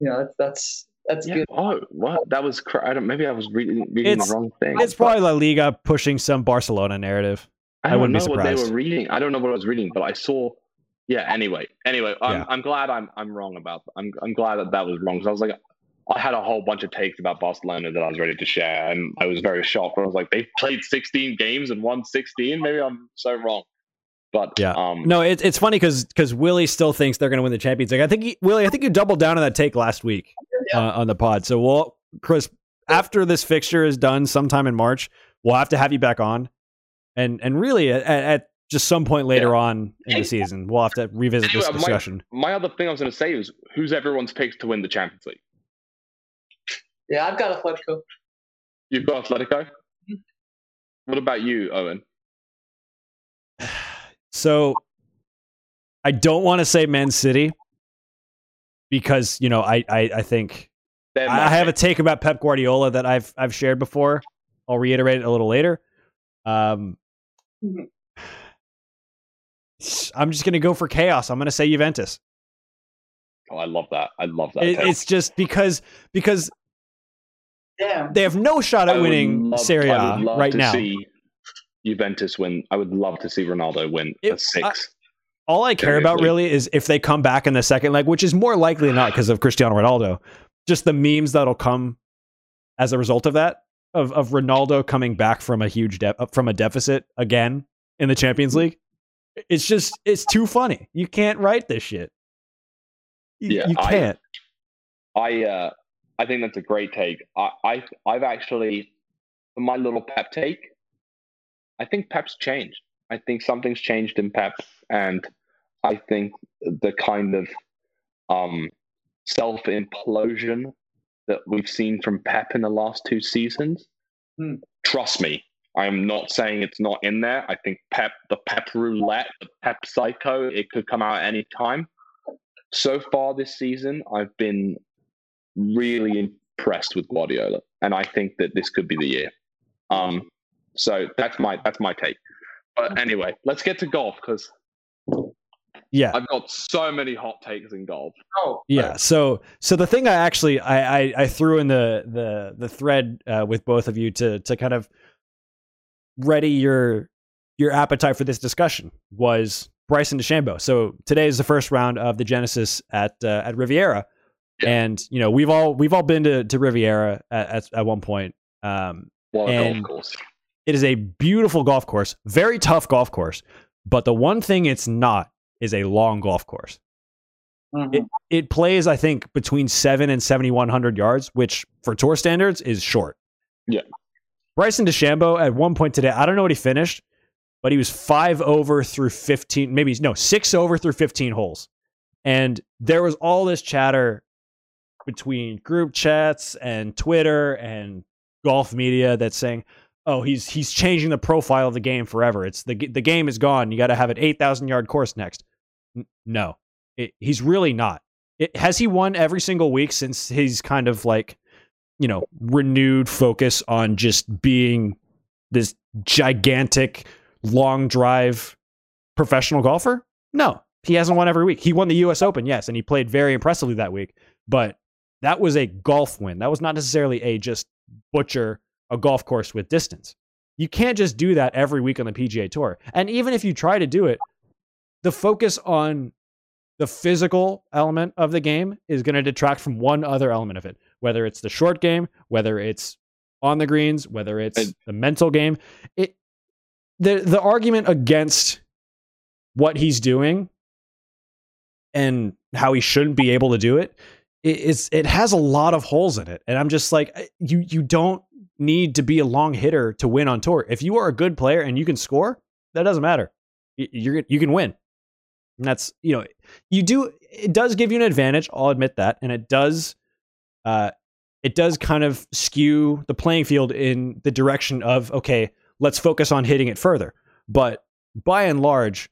Yeah, that's that's that's Yeah. good. Oh, what? That was. Cr- I don't. Maybe I was reading, reading It's- the wrong thing. It's probably La Liga pushing some Barcelona narrative. I I don't wouldn't know be what they surprised. were reading. I don't know what I was reading, but I saw. Yeah. Anyway. Anyway, I'm, Yeah. I'm glad I'm I'm wrong about. I'm I'm glad that that was wrong. So I was like, I had a whole bunch of takes about Barcelona that I was ready to share, and I was very shocked. I was like, they played 16 games and won 16. Maybe I'm so wrong. But Yeah. Um, No, it's it's funny because because Willie still thinks they're going to win the Champions League. I think he, Willie, I think you doubled down on that take last week Yeah. uh, on the pod. So we'll Chris after this fixture is done, sometime in March, we'll have to have you back on, and and really at, at just some point later on in the season. We'll have to revisit this Anyway, my- discussion. My other thing I was going to say is who's everyone's picks to win the Champions League? Yeah, I've got Atletico. You've got Atletico. Mm-hmm. What about you, Owen? (sighs) So I don't want to say Man City because you know I I, I think I have a take about Pep Guardiola that I've I've shared before. I'll reiterate it a little later. Um, Mhm. I'm just gonna go for chaos. I'm gonna say Juventus. Oh, I love that. I love that. It, it's just because because Damn. they have no shot at would winning love- Serie I A would love right to now. See Juventus win. I would love to see Ronaldo win It- a six. All I care about really is if they come back in the second leg, which is more likely than not because of Cristiano Ronaldo. Just the memes that'll come as a result of that of of Ronaldo coming back from a huge de- from a deficit again in the Champions League. It's just it's too funny. You can't write this shit. You, Yeah, you can't. I uh, I think that's a great take. I, I I've actually for my little Pep take. I think Pep's changed. I think something's changed in Pep, and I think the kind of um, self implosion that we've seen from Pep in the last two seasons. Hmm. Trust me, I am not saying it's not in there. I think Pep, the Pep roulette, the Pep psycho, it could come out any time. So far this season, I've been really impressed with Guardiola, and I think that this could be the year. Um, so that's my that's my take. But anyway, let's get to golf because Yeah. I've got so many hot takes in golf. Oh, Yeah. So so the thing I actually I I, I threw in the the the thread uh, with both of you to to kind of ready your your appetite for this discussion was Bryson DeChambeau. So today is the first round of the Genesis at uh, at Riviera, Yeah. and you know we've all we've all been to to Riviera at at, at one point. Um, What a And- golf course! it is a beautiful golf course, very tough golf course, but the one thing it's not is a long golf course mhm. it, it plays, I think, between seven and seventy one hundred yards, which for tour standards is short. Yeah. Bryson DeChambeau at one point today, I don't know what he finished, but he was five over through fifteen, maybe no six over through fifteen holes, and there was all this chatter between group chats and Twitter and golf media that's saying, "Oh, he's he's changing the profile of the game forever. It's the the game is gone. You got to have an eight thousand yard course next." N- no, it, he's really not. It, has he won every single week since he's kind of like, you know, renewed focus on just being this gigantic long drive professional golfer? No, he hasn't won every week. He won the U.S. Open, yes, and he played very impressively that week. But that was a golf win. That was not necessarily a just butcher a golf course with distance. You can't just do that every week on the PGA Tour. And even if you try to do it, the focus on the physical element of the game is going to detract from one other element of it, whether it's the short game, whether it's on the greens, whether it's the mental game. It the the argument against what he's doing and how he shouldn't be able to do it it, it's it has a lot of holes in it and i'm just like you you don't need to be a long hitter to win on tour. If you are a good player and you can score that doesn't matter. You're you can win. And that's you know you do it does give you an advantage i'll admit that and it does uh it does kind of skew the playing field in the direction of okay let's focus on hitting it further. But by and large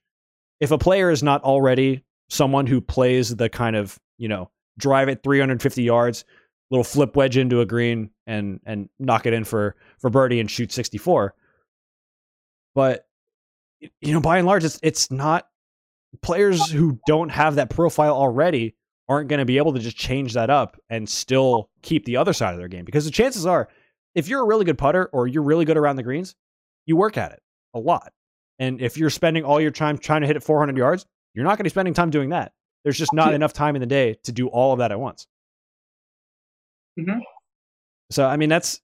if a player is not already someone who plays the kind of you know drive it 350 yards little flip wedge into a green and and knock it in for for birdie and shoot 64 but you know by and large it's it's not players who don't have that profile already aren't going to be able to just change that up and still keep the other side of their game because the chances are if you're a really good putter or you're really good around the greens you work at it a lot. And if you're spending all your time trying to hit it 400 yards you're not going to be spending time doing that. There's just not enough time in the day to do all of that at once Mhm. so i mean that's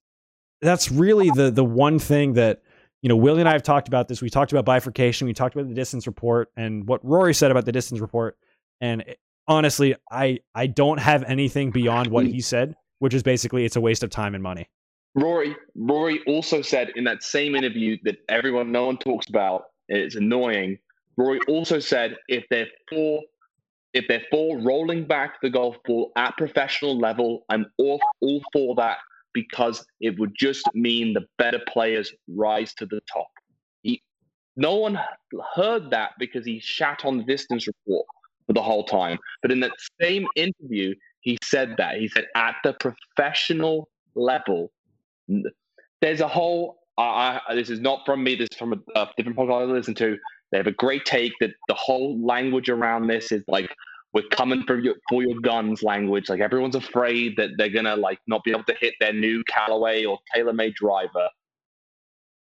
that's really the the one thing that you know willie and i have talked about this we talked about bifurcation we talked about the distance report and what rory said about the distance report and it- honestly i i don't have anything beyond what he said which is basically it's a waste of time and money Rory Rory also said in that same interview that everyone no one talks about It's annoying. Rory also said if they're for if they're for rolling back the golf ball at professional level, I'm all, all for that because it would just mean the better players rise to the top. He, no one heard that because he shat on the distance report for the whole time. But in that same interview, he said that. He said at the professional level, there's a whole. I, this is not from me. This is from a, a different podcast I listen to. They have a great take that the whole language around this is like we're coming for your for your guns language. Like everyone's afraid that they're gonna like not be able to hit their new Callaway or TaylorMade driver.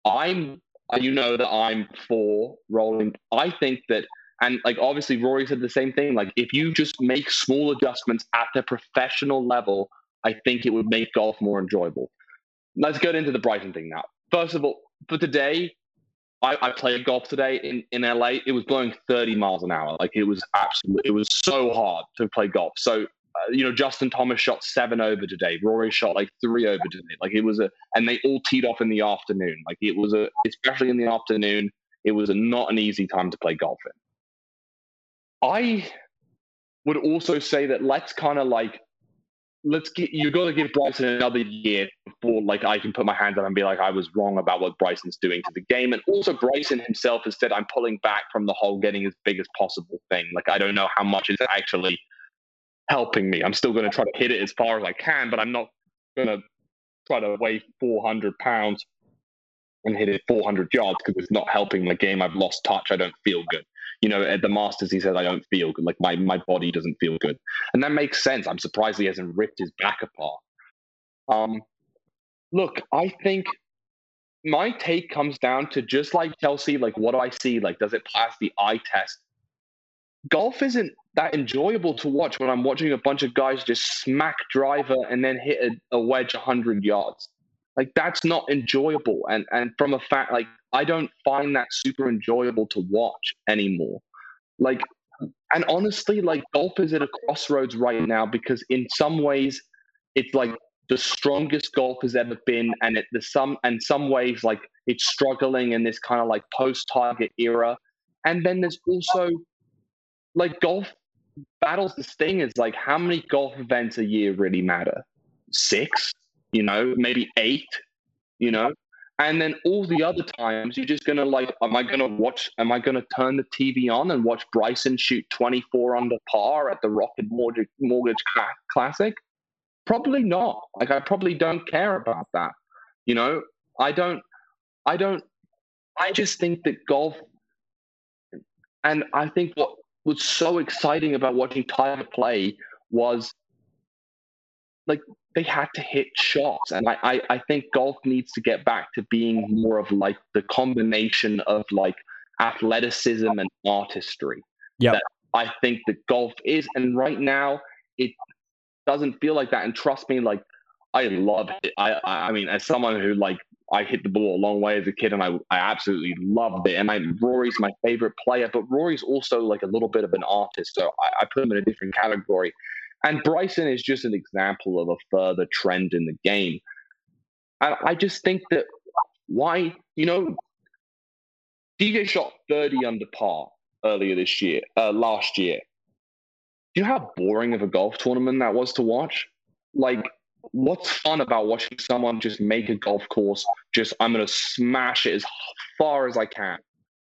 I'm uh, you know that I'm for rolling. I think that and like obviously Rory said the same thing. Like if you just make small adjustments at the professional level, I think it would make golf more enjoyable. Let's get into the Bryson thing now. First of all, for today, I, I, played golf today in, in LA. It was blowing 30 miles an hour. Like it was absolutely, it was so hard to play golf. So, uh, you know, Justin Thomas shot seven over today. Rory shot like three over today. Like it was a, and they all teed off in the afternoon. Like it was a, especially in the afternoon, it was a, not an easy time to play golf in. I would also say that let's kind of like let's get you got to give Bryson another year before like I can put my hands up and be like I was wrong about what Bryson's doing to the game. And also Bryson himself has said I'm pulling back from the whole getting as big as possible thing. Like I don't know how much is actually helping me. I'm still going to try to hit it as far as I can, but I'm not going to try to weigh 400 pounds and hit it 400 yards because it's not helping the game. I've lost touch. I don't feel good you know, at the Masters, he says, I don't feel good. Like my, my body doesn't feel good. And that makes sense. I'm surprised he hasn't ripped his back apart. Um, look, I think my take comes down to just like Chelsea, like what do I see? Like, does it pass the eye test? Golf isn't that enjoyable to watch when I'm watching a bunch of guys just smack driver and then hit a, a wedge 100 yards. Like that's not enjoyable. And and from a fact, like I don't find that super enjoyable to watch anymore. Like, and honestly, like golf is at a crossroads right now because in some ways, it's like the strongest golf has ever been, and it the some and some ways like it's struggling in this kind of like post target era. And then there's also like golf battles this thing is like how many golf events a year really matter? Six, you know, maybe eight, you know. And then all the other times, you're just gonna like, am I gonna watch? Am I gonna turn the TV on and watch Bryson shoot 24 under par at the Rocket Mortgage, Mortgage Classic? Probably not. Like, I probably don't care about that. You know, I don't. I don't. I just think that golf, and I think what was so exciting about watching Tiger play was like they had to hit shots. And I, I, I think golf needs to get back to being more of like the combination of like athleticism and artistry. Yeah. I think that golf is. And right now it doesn't feel like that. And trust me, like I love it. I I mean, as someone who like I hit the ball a long way as a kid, and I I absolutely loved it. And I Rory's my favorite player, but Rory's also like a little bit of an artist, so I, I put him in a different category. And Bryson is just an example of a further trend in the game. And I just think that why, you know, DJ shot 30 under par earlier this year, uh, last year. Do you know how boring of a golf tournament that was to watch? Like, what's fun about watching someone just make a golf course? Just, I'm going to smash it as far as I can.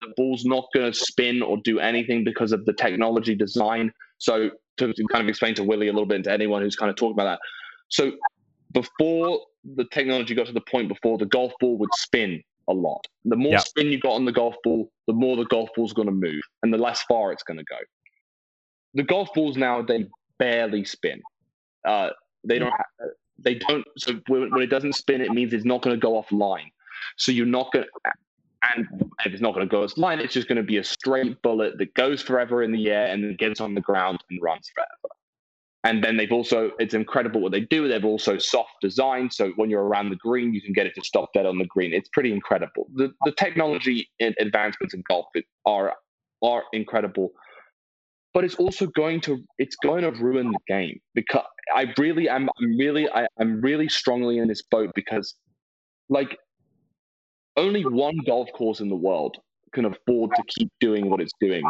The ball's not going to spin or do anything because of the technology design. So to, to kind of explain to Willie a little bit and to anyone who's kind of talked about that. So before the technology got to the point before the golf ball would spin a lot. The more yep. spin you got on the golf ball, the more the golf ball's going to move and the less far it's going to go. The golf balls now they barely spin. Uh, they don't. Ha- they don't. So when, when it doesn't spin, it means it's not going to go offline. So you're not going. And if it's not going to go as line, it's just going to be a straight bullet that goes forever in the air and then gets on the ground and runs forever. And then they've also, it's incredible what they do. They've also soft designed. So when you're around the green, you can get it to stop dead on the green. It's pretty incredible. The, the technology advancements in golf are, are incredible. But it's also going to, it's going to ruin the game because I really am, I'm really, I, I'm really strongly in this boat because like only one golf course in the world can afford to keep doing what it's doing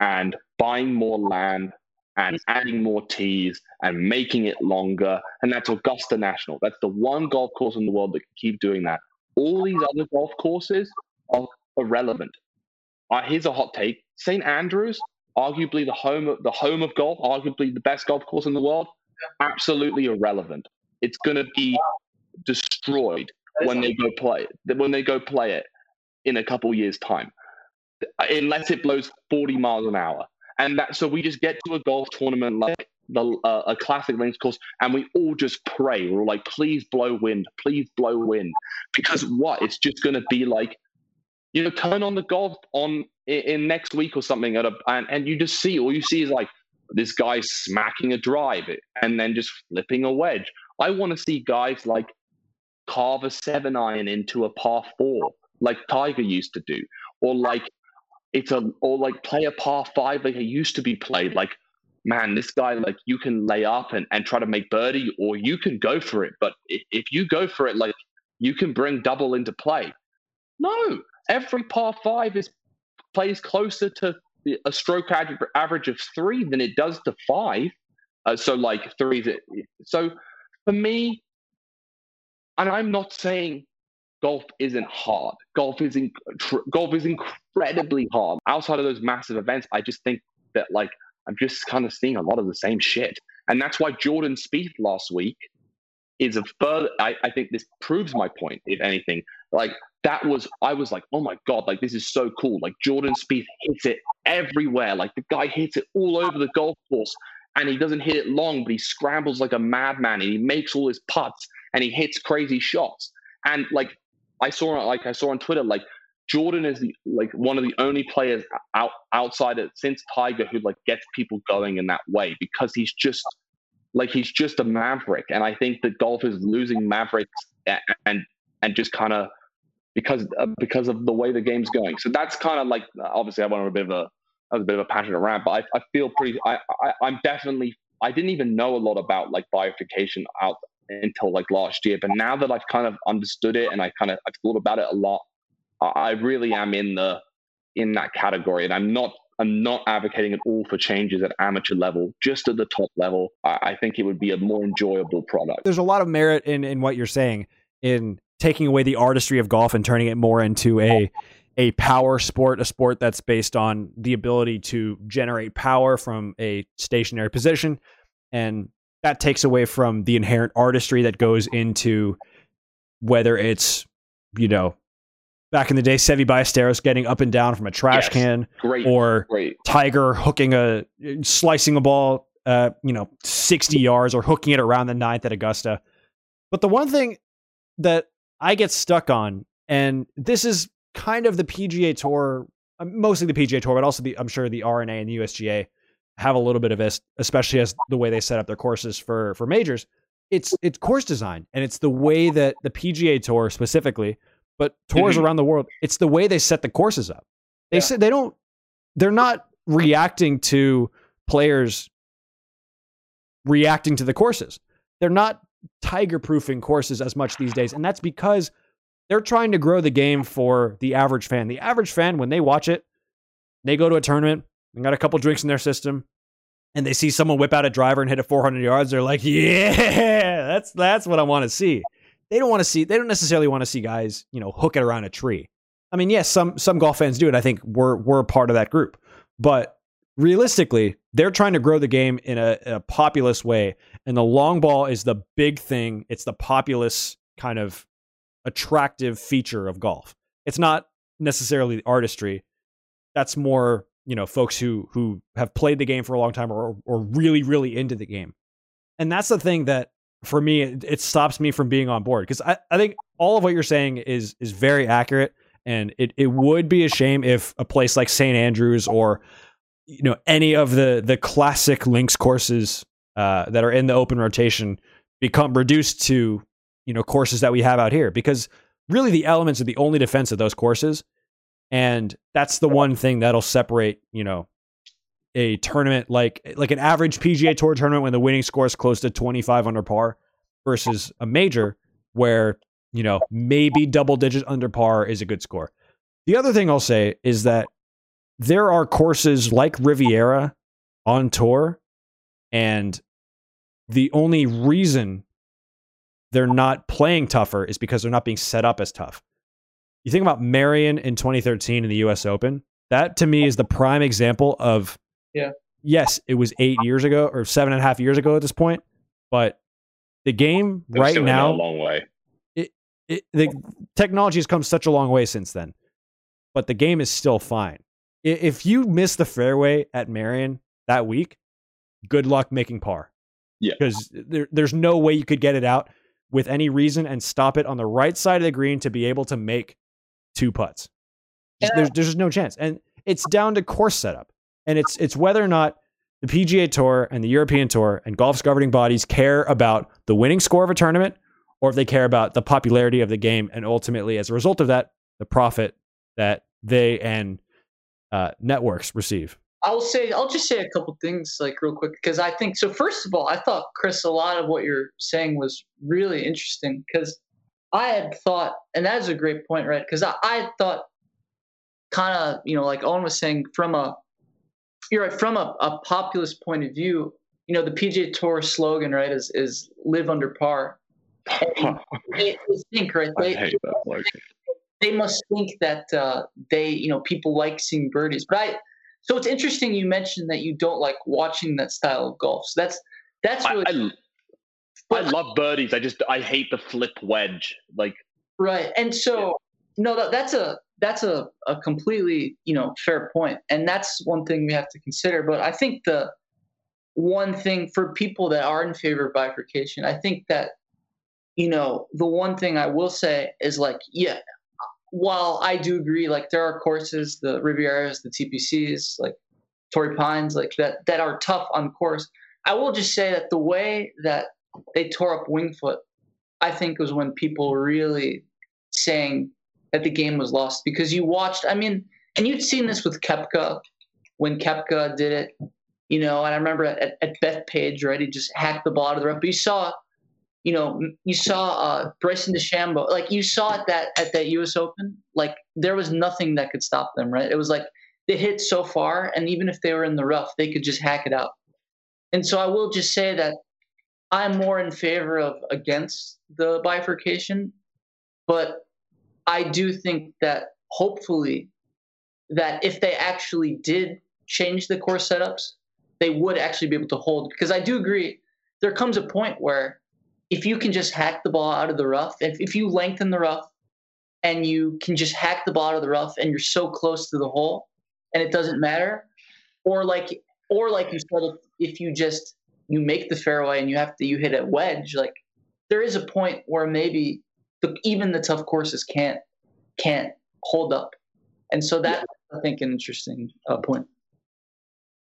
and buying more land and adding more tees and making it longer. And that's Augusta National. That's the one golf course in the world that can keep doing that. All these other golf courses are irrelevant. Uh, here's a hot take: St. Andrews, arguably the home of the home of golf, arguably the best golf course in the world, absolutely irrelevant. It's going to be destroyed when they go play when they go play it in a couple years time. Unless it blows 40 miles an hour. And that so we just get to a golf tournament like the uh, a classic links course and we all just pray. We're like please blow wind please blow wind. Because what? It's just going to be like you know turn on the golf on in, in next week or something at a and, and you just see all you see is like this guy smacking a drive and then just flipping a wedge. I want to see guys like carve a seven iron into a par four like Tiger used to do, or like it's a or like play a par five like it used to be played. Like, man, this guy like you can lay up and, and try to make birdie, or you can go for it. But if, you go for it, like you can bring double into play. No, every par five is plays closer to a stroke average of three than it does to five. Uh, so like three. So for me, and I'm not saying golf isn't hard. Golf is inc- golf is incredibly hard. Outside of those massive events, I just think that like I'm just kind of seeing a lot of the same shit, and that's why Jordan Spieth last week is a further. I, I think this proves my point. If anything, like that was I was like, oh my god, like this is so cool. Like Jordan Spieth hits it everywhere. Like the guy hits it all over the golf course and he doesn't hit it long, but he scrambles like a madman and he makes all his putts and he hits crazy shots. And like I saw, like I saw on Twitter, like Jordan is the like one of the only players out outside of since Tiger who like gets people going in that way because he's just like he's just a maverick, and I think that golf is losing mavericks and and just kind of because uh, because of the way the game's going. So that's kind of like obviously I went on a bit of a that was a bit of a passionate rant, but I, I feel pretty. I, I I'm definitely I didn't even know a lot about like bifurcation out until like last year. But now that I've kind of understood it and I kind of I've thought about it a lot, I really am in the in that category, and I'm not I'm not advocating at all for changes at amateur level, just at the top level. I, I think it would be a more enjoyable product. There's a lot of merit in in what you're saying in taking away the artistry of golf and turning it more into a a power sport, a sport that's based on the ability to generate power from a stationary position and that takes away from the inherent artistry that goes into whether it's you know back in the day Seve Ballesteros getting up and down from a trash yes. can great, or great. Tiger hooking a slicing a ball uh you know 60 yards or hooking it around the ninth at Augusta but the one thing that I get stuck on and this is kind of the PGA Tour um, mostly the PGA Tour but also the I'm sure the R&A and the USGA have a little bit of this, especially as the way they set up their courses for for majors. It's it's course design, and it's the way that the PGA Tour specifically, but tours mm-hmm. around the world, it's the way they set the courses up. They yeah. say they don't, they're not reacting to players reacting to the courses. They're not tiger proofing courses as much these days, and that's because they're trying to grow the game for the average fan. The average fan, when they watch it, they go to a tournament, and got a couple drinks in their system, and they see someone whip out a driver and hit it 400 yards, they're like, "Yeah, (laughs) that's that's what I want to see." They don't want to see. They don't necessarily want to see guys, you know, hook it around a tree. I mean, yes, some some golf fans do it. I think we're we're part of that group, but realistically, they're trying to grow the game in a, a populous way, and the long ball is the big thing. It's the populous kind of attractive feature of golf. It's not necessarily the artistry. That's more you know folks who who have played the game for a long time or or really really into the game. And that's the thing that for me it, it stops me from being on board because I, I think all of what you're saying is is very accurate and it, it would be a shame if a place like st andrews or you know any of the the classic links courses uh, that are in the open rotation become reduced to you know courses that we have out here. Because really the elements are the only defense of those courses and that's the one thing that'll separate, you know, a tournament like like an average PGA Tour tournament when the winning score is close to 25 under par versus a major where, you know, maybe double digits under par is a good score. The other thing I'll say is that there are courses like Riviera on tour, and the only reason they're not playing tougher is because they're not being set up as tough. You think about Merion in 2013 in the US Open, that to me is the prime example of Yeah. yes, it was eight years ago or seven and a half years ago at this point, but the game They're right now, a long way. it, the technology has come such a long way since then, but the game is still fine. If you miss the fairway at Merion that week, good luck making par. Yeah. because there, there's no way you could get it out with any reason and stop it on the right side of the green to be able to make two putts. Yeah. There's there's just no chance, and it's down to course setup, and it's it's whether or not the PGA Tour and the European Tour and golf's governing bodies care about the winning score of a tournament or if they care about the popularity of the game and ultimately as a result of that the profit that they and uh, networks receive I'll say I'll just say a couple things like real quick because I think so. First of all, I thought Chris, a lot of what you're saying was really interesting because I had thought, and that is a great point, right? Because I, I had thought, kind of, you know, like Owen was saying, from a you're right, from a, a populist point of view, you know, the PGA Tour slogan, right, is is live under par. (laughs) They, think, right? I They, hate that. Like, they must think that uh, they, you know, people like seeing birdies. But I, so it's interesting you mentioned that you don't like watching that style of golf. So that's that's really I, I but- love birdies. I just I hate the flip wedge. Like right. And so no, that, that's a that's a, a completely you know fair point, and that's one thing we have to consider. But I think the one thing for people that are in favor of bifurcation, I think that you know the one thing I will say is like yeah. While I do agree, like there are courses, the Rivieras, the TPCs, like Torrey Pines, like that, that are tough on course. I will just say that the way that they tore up Winged Foot, I think was when people were really saying that the game was lost because you watched. I mean, and you'd seen this with Koepka when Koepka did it, you know. And I remember at, at Bethpage, right? He just hacked the ball out of the rough. But you saw, you know, you saw uh, Bryson DeChambeau. Like you saw at that at that U.S. Open, like there was nothing that could stop them, right? It was like they hit so far, and even if they were in the rough, they could just hack it out. And so I will just say that I'm more in favor of against the bifurcation, but I do think that hopefully that if they actually did change the course setups, they would actually be able to hold. Because I do agree, there comes a point where if you can just hack the ball out of the rough, if, if you lengthen the rough and you can just hack the ball out of the rough and you're so close to the hole and it doesn't matter, or like or like you said, if, if you just you make the fairway and you have to you hit a wedge, like there is a point where maybe the, even the tough courses can't can't hold up, and so that I think an interesting uh, point.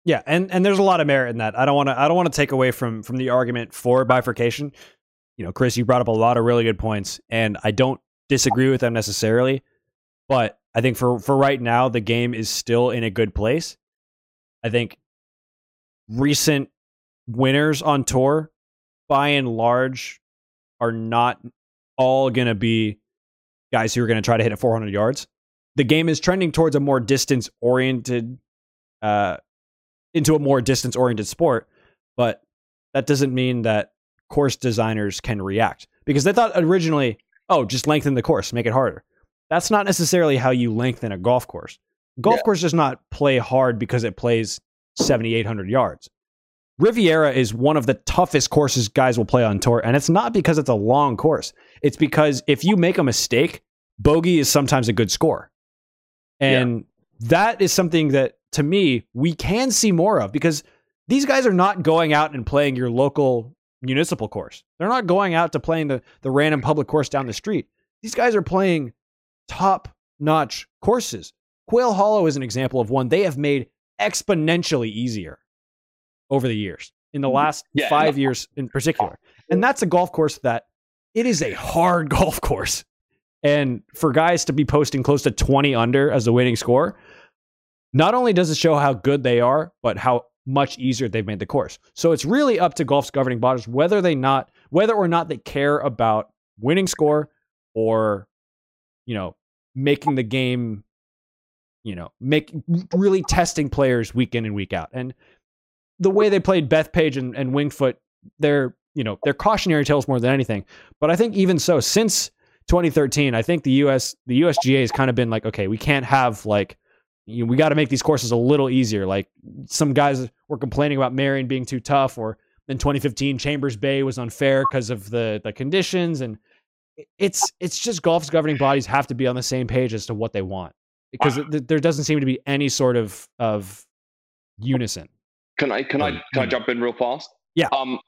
Yeah, and and there's a lot of merit in that. I don't want to I don't want to take away from from the argument for bifurcation. You know, Chris, you brought up a lot of really good points, and I don't disagree with them necessarily. But I think for for right now, the game is still in a good place. I think recent winners on tour, by and large, are not all going to be guys who are going to try to hit at 400 yards. The game is trending towards a more distance oriented uh, into a more distance oriented sport, but that doesn't mean that course designers can react because they thought originally, oh, just lengthen the course, make it harder. That's not necessarily how you lengthen a golf course. Golf Yeah. course does not play hard because it plays 7,800 yards. Riviera is one of the toughest courses guys will play on tour, and it's not because it's a long course. It's because if you make a mistake, bogey is sometimes a good score. And that is something that to me we can see more of because these guys are not going out and playing your local municipal course. They're not going out to playing the, the random public course down the street. These guys are playing top notch courses. Quail Hollow is an example of one they have made exponentially easier over the years, in the mm-hmm. last Yeah, five years in particular. And that's a golf course that it is a hard (laughs) golf course. And for guys to be posting close to 20 under as the winning score, not only does it show how good they are, but how much easier they've made the course. So it's really up to golf's governing bodies whether they not whether or not they care about winning score or you know making the game you know, make really testing players week in and week out. And the way they played Bethpage and, and Winged Foot, they're you know they're cautionary tales more than anything. But I think even so, since 2013, I think the US the USGA has kind of been like, okay, we can't have like you know, we got to make these courses a little easier. Like some guys were complaining about Merion being too tough, or in 2015 Chambers Bay was unfair because of the the conditions, and it's it's just golf's governing bodies have to be on the same page as to what they want because wow. th- there doesn't seem to be any sort of of unison. Can I can I can I jump in real fast? Yeah. Um,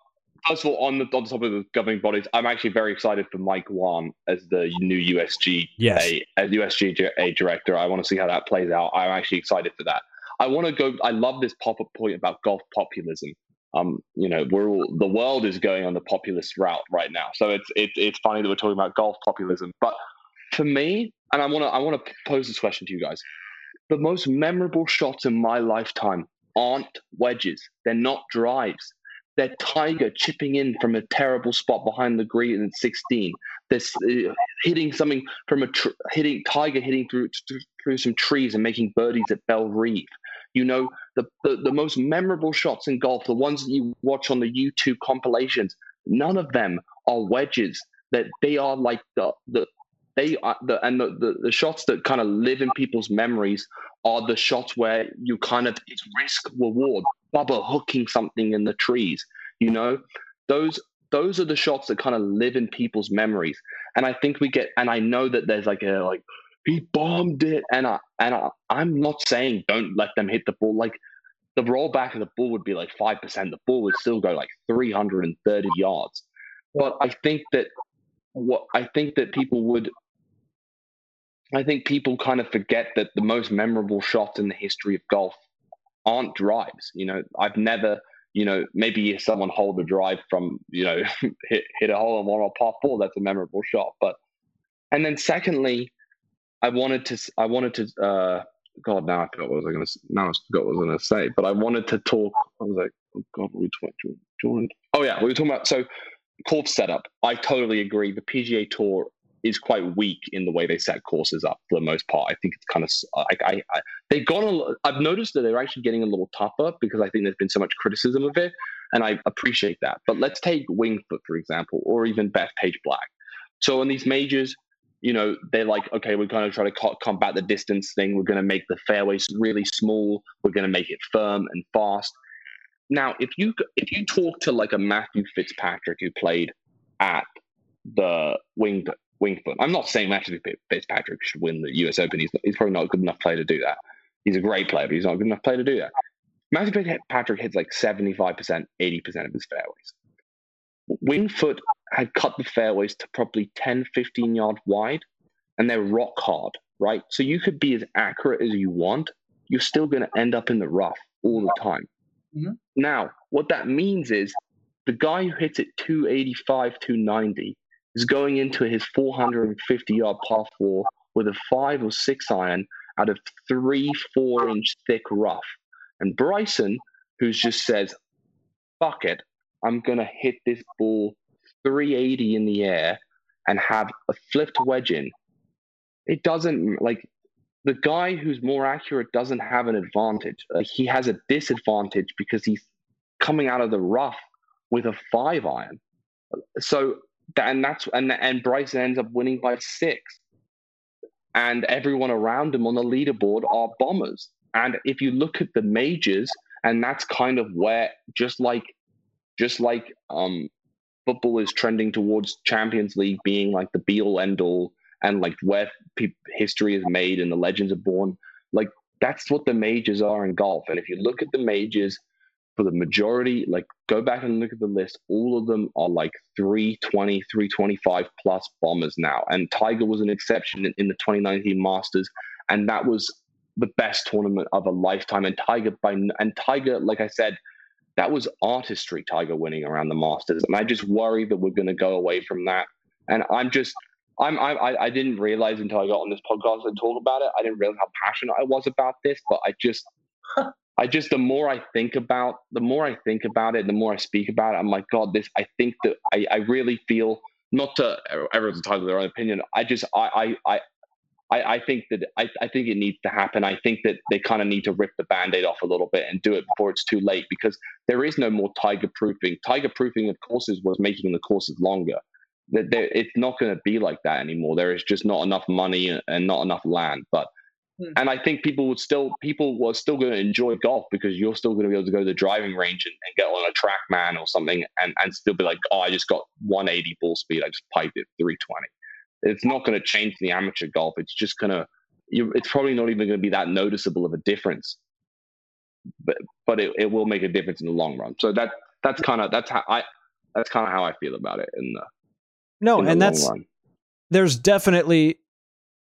first of all, on the on the topic of the governing bodies, I'm actually very excited for Mike Whan as the new USG yes. as USGA director. I want to see how that plays out. I'm actually excited for that. I want to go. I love this pop up point about golf populism. Um, you know, we're all, the world is going on the populist route right now. So it's it's it's funny that we're talking about golf populism. But for me, and I want to I want to pose this question to you guys: the most memorable shots in my lifetime aren't wedges. They're not drives. They're Tiger chipping in from a terrible spot behind the green at 16. They're uh, hitting something from a tr- hitting Tiger hitting through through some trees and making birdies at Bellerive. You know the, the the most memorable shots in golf, the ones that you watch on the YouTube compilations. None of them are wedges. That they are like the the they are the and the, the, the shots that kind of live in people's memories are the shots where you kind of it's risk reward. Bubba hooking something in the trees, you know, those those are the shots that kind of live in people's memories. And I think we get and I know that there's like a like he bombed it and I and I, I'm not saying don't let them hit the ball like the rollback of the ball would be like 5%. The ball would still go like 330 yards. But I think that what I think that people would I think people kind of forget that the most memorable shots in the history of golf aren't drives. You know, I've never, you know, maybe if someone hold a drive from, you know, (laughs) hit, hit a hole in one or par four, that's a memorable shot. But, and then secondly, I wanted to, I wanted to, uh, God, now I forgot what I was going to, now I forgot what I was going to say, but I wanted to talk, I was like, oh God, we talking? Oh yeah, we were talking about, so course setup. I totally agree. The PGA Tour is quite weak in the way they set courses up for the most part. I think it's kind of I, I, I they've gone. A, I've noticed that they're actually getting a little tougher because I think there's been so much criticism of it, and I appreciate that. But let's take Winged Foot for example, or even Bethpage Black. So in these majors, you know, they're like, okay, we're going to try to co- combat the distance thing. We're going to make the fairways really small. We're going to make it firm and fast. Now, if you if you talk to like a Matthew Fitzpatrick who played at the Winged Winged Foot. I'm not saying Matthew Fitzpatrick should win the US Open. He's, he's probably not a good enough player to do that. He's a great player, but he's not a good enough player to do that. Matthew Fitzpatrick hits like 75%, 80% of his fairways. Winged Foot had cut the fairways to probably 10, 15 yards wide, and they're rock hard, right? So you could be as accurate as you want. You're still going to end up in the rough all the time. Mm-hmm. Now, what that means is the guy who hits it 285, 290 is going into his 450 yard par four with a five or six iron out of three, four inch thick rough. And Bryson, who just says, fuck it, I'm going to hit this ball 380 in the air and have a flipped wedge in. It doesn't like the guy who's more accurate doesn't have an advantage. Like he has a disadvantage because he's coming out of the rough with a five iron. So and that's and and Bryson ends up winning by six. And everyone around him on the leaderboard are bombers. And if you look at the majors, and that's kind of where just like just like um football is trending towards Champions League being like the be all end all and like where pe- history is made and the legends are born. Like that's what the majors are in golf. And if you look at the majors, for the majority, like go back and look at the list, all of them are like 320, 325 plus bombers now. And Tiger was an exception in, in the 2019 Masters. And that was the best tournament of a lifetime. And Tiger, by and Tiger, like I said, that was artistry, Tiger winning around the Masters. And I just worry that we're going to go away from that. And I'm just, I'm, I, I didn't realize until I got on this podcast and talk about it. I didn't realize how passionate I was about this, but I just, (laughs) I just the more I think about the more I think about it, the more I speak about it, I'm like, God, this I think that I, I really feel not to uh, everyone's entitled to their own opinion. I just I I I I, I think that I, I think it needs to happen. I think that they kind of need to rip the band-aid off a little bit and do it before it's too late because there is no more tiger proofing. Tiger proofing of courses was making the courses longer. That it's not going to be like that anymore. There is just not enough money and not enough land. But hmm. and I think people would still people were still going to enjoy golf because you're still going to be able to go to the driving range and, and get on a TrackMan or something and, and still be like, oh, I just got 180 ball speed. I just piped it 320 it's not going to change the amateur golf. It's just going to, it's probably not even going to be that noticeable of a difference, but but it, it will make a difference in the long run. So that that's kind of that's how I that's kind of how I feel about it in the no, in and that's run. there's definitely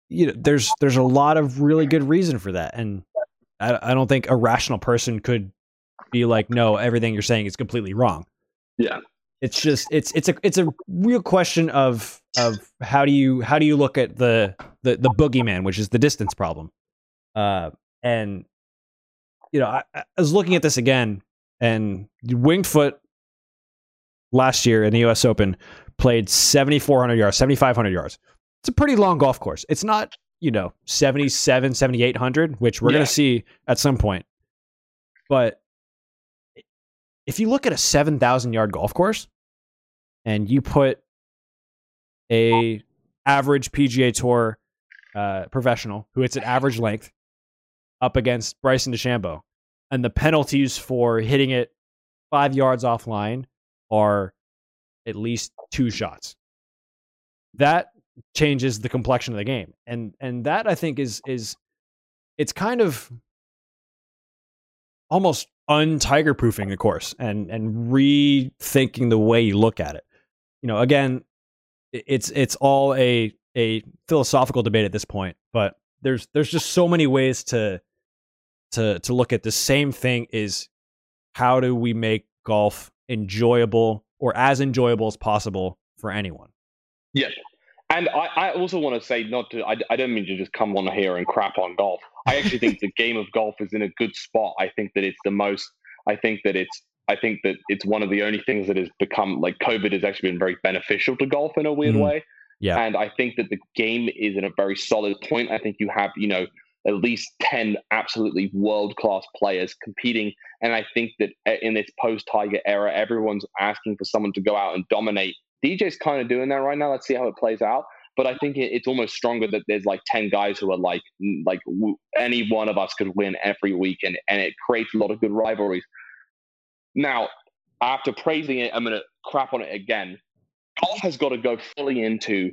you know there's there's a lot of really good reason for that, and I, I don't think a rational person could be like, no, everything you're saying is completely wrong. Yeah, it's just it's it's a it's a real question of of how do you how do you look at the the the boogeyman, which is the distance problem. Uh, and you know, I, I was looking at this again, and Winged Foot last year in the U.S. Open played 7,400 yards, 7,500 yards. It's a pretty long golf course. It's not, you know, 77, 7,800, which we're yeah. going to see at some point. But if you look at a 7,000 yard golf course and you put a average PGA Tour uh, professional who hits at average length up against Bryson DeChambeau, and the penalties for hitting it five yards offline are at least two shots. That changes the complexion of the game, and and that I think is is it's kind of almost untiger proofing the course and and rethinking the way you look at it. You know, again, it's it's all a a philosophical debate at this point, but there's there's just so many ways to to to look at the same thing is how do we make golf enjoyable or as enjoyable as possible for anyone. Yeah. And I, I also want to say not to I, I don't mean to just come on here and crap on golf. I actually think the game of golf is in a good spot. I think that it's the most. I think that it's. I think that it's one of the only things that has become like COVID has actually been very beneficial to golf in a weird mm. way. Yeah. And I think that the game is in a very solid point. I think you have, you know, at least 10 absolutely world class players competing. And I think that in this post Tiger era, everyone's asking for someone to go out and dominate. DJ's kind of doing that right now. Let's see how it plays out. But I think it's almost stronger that there's like 10 guys who are like, like any one of us could win every week. And, and it creates a lot of good rivalries. Now, after praising it, I'm to crap on it again. Golf has got to go fully into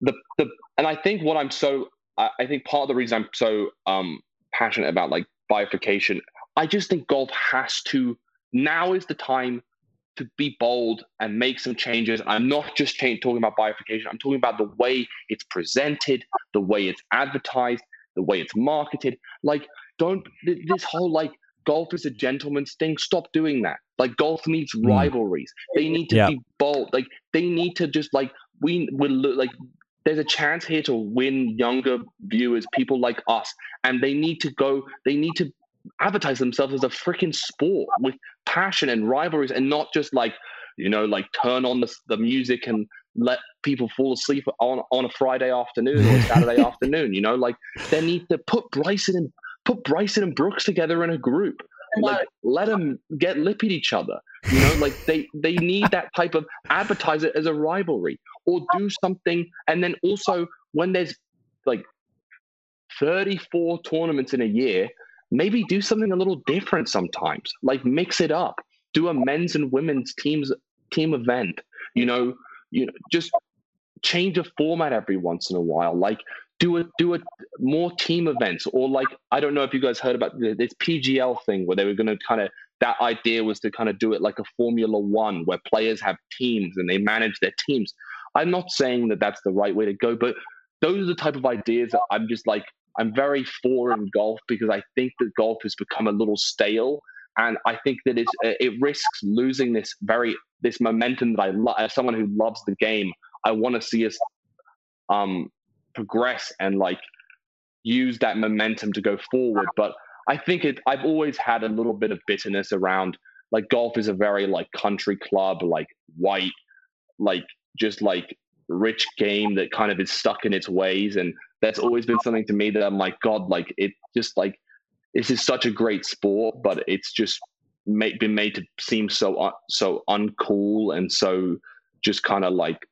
the, the, and I think what I'm so, I, I think part of the reason I'm so um, passionate about like bifurcation, I just think golf has to, now is the time to be bold and make some changes. I'm not just change, talking about bifurcation. I'm talking about the way it's presented, the way it's advertised, the way it's marketed. Like, don't this whole like golf is a gentleman's thing. Stop doing that. Like, golf needs mm. rivalries. They need to yeah. be bold. Like, they need to just like we will look like. There's a chance here to win younger viewers, people like us, and they need to go. They need to advertise themselves as a freaking sport with passion and rivalries and not just like you know like turn on the, the music and let people fall asleep on on a friday afternoon or a saturday (laughs) afternoon you know? Like they need to put bryson and put bryson and brooks together in a group. Like uh, let them get lip at each other you know? Like they they need that type of advertise it as a rivalry or do something. And then also when there's like 34 tournaments in a year maybe do something a little different sometimes like mix it up do a men's and women's teams team event you know you know just change a format every once in a while like do a do a more team events or like i don't know if you guys heard about this pgl thing where they were going to kind of that idea was to kind of do it like a formula one where players have teams and they manage their teams. I'm not saying that that's the right way to go but those are the type of ideas that i'm just like I'm very for in golf because I think that golf has become a little stale, and I think that it's, it risks losing this very this momentum that I love. As someone who loves the game, I want to see us um, progress and like use that momentum to go forward. But I think it. I've always had a little bit of bitterness around like golf is a very like country club, like white, like just like rich game that kind of is stuck in its ways and that's always been something to me that I'm like, God, like it just like this is such a great sport, but it's just made, been made to seem so un, so uncool and so just kind of like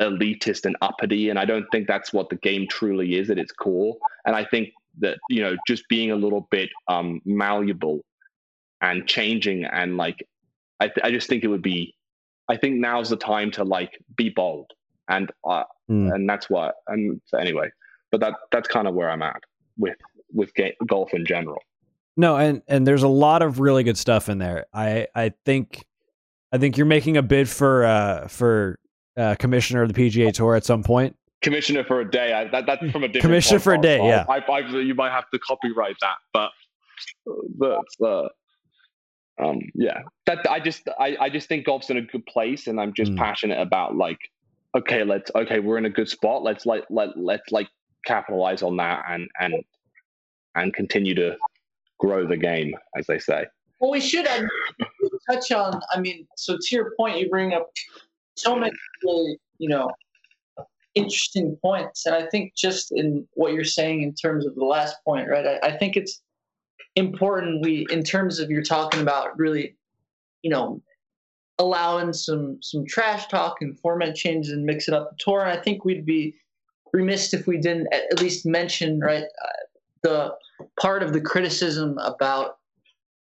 elitist and uppity. And I don't think that's what the game truly is at its core. And I think that you know just being a little bit um, malleable and changing and like I, th- I just think it would be I think now's the time to like be bold and uh, mm. and that's what and so anyway but that that's kind of where I'm at with with ga- golf in general. No, and and there's a lot of really good stuff in there. I I think I think you're making a bid for uh for uh, commissioner of the PGA Tour at some point. Commissioner for a day. I, that, that's from a different commissioner for a day. Yeah, I, I, you might have to copyright that, but but uh, um, yeah, that I just I, I just think golf's in a good place, and I'm just mm. passionate about like, okay, let's okay, we're in a good spot. Let's like let let's like capitalize on that and and and continue to grow the game, as they say. Well, we should touch on. I mean, so to your point, you bring up so many really, you know, interesting points, and I think just in what you're saying in terms of the last point, right? I, I think it's important we, in terms of you're talking about really, you know, allowing some some trash talk and format changes and mix it up the tour. And I think we'd be remiss if we didn't at least mention right uh, the part of the criticism about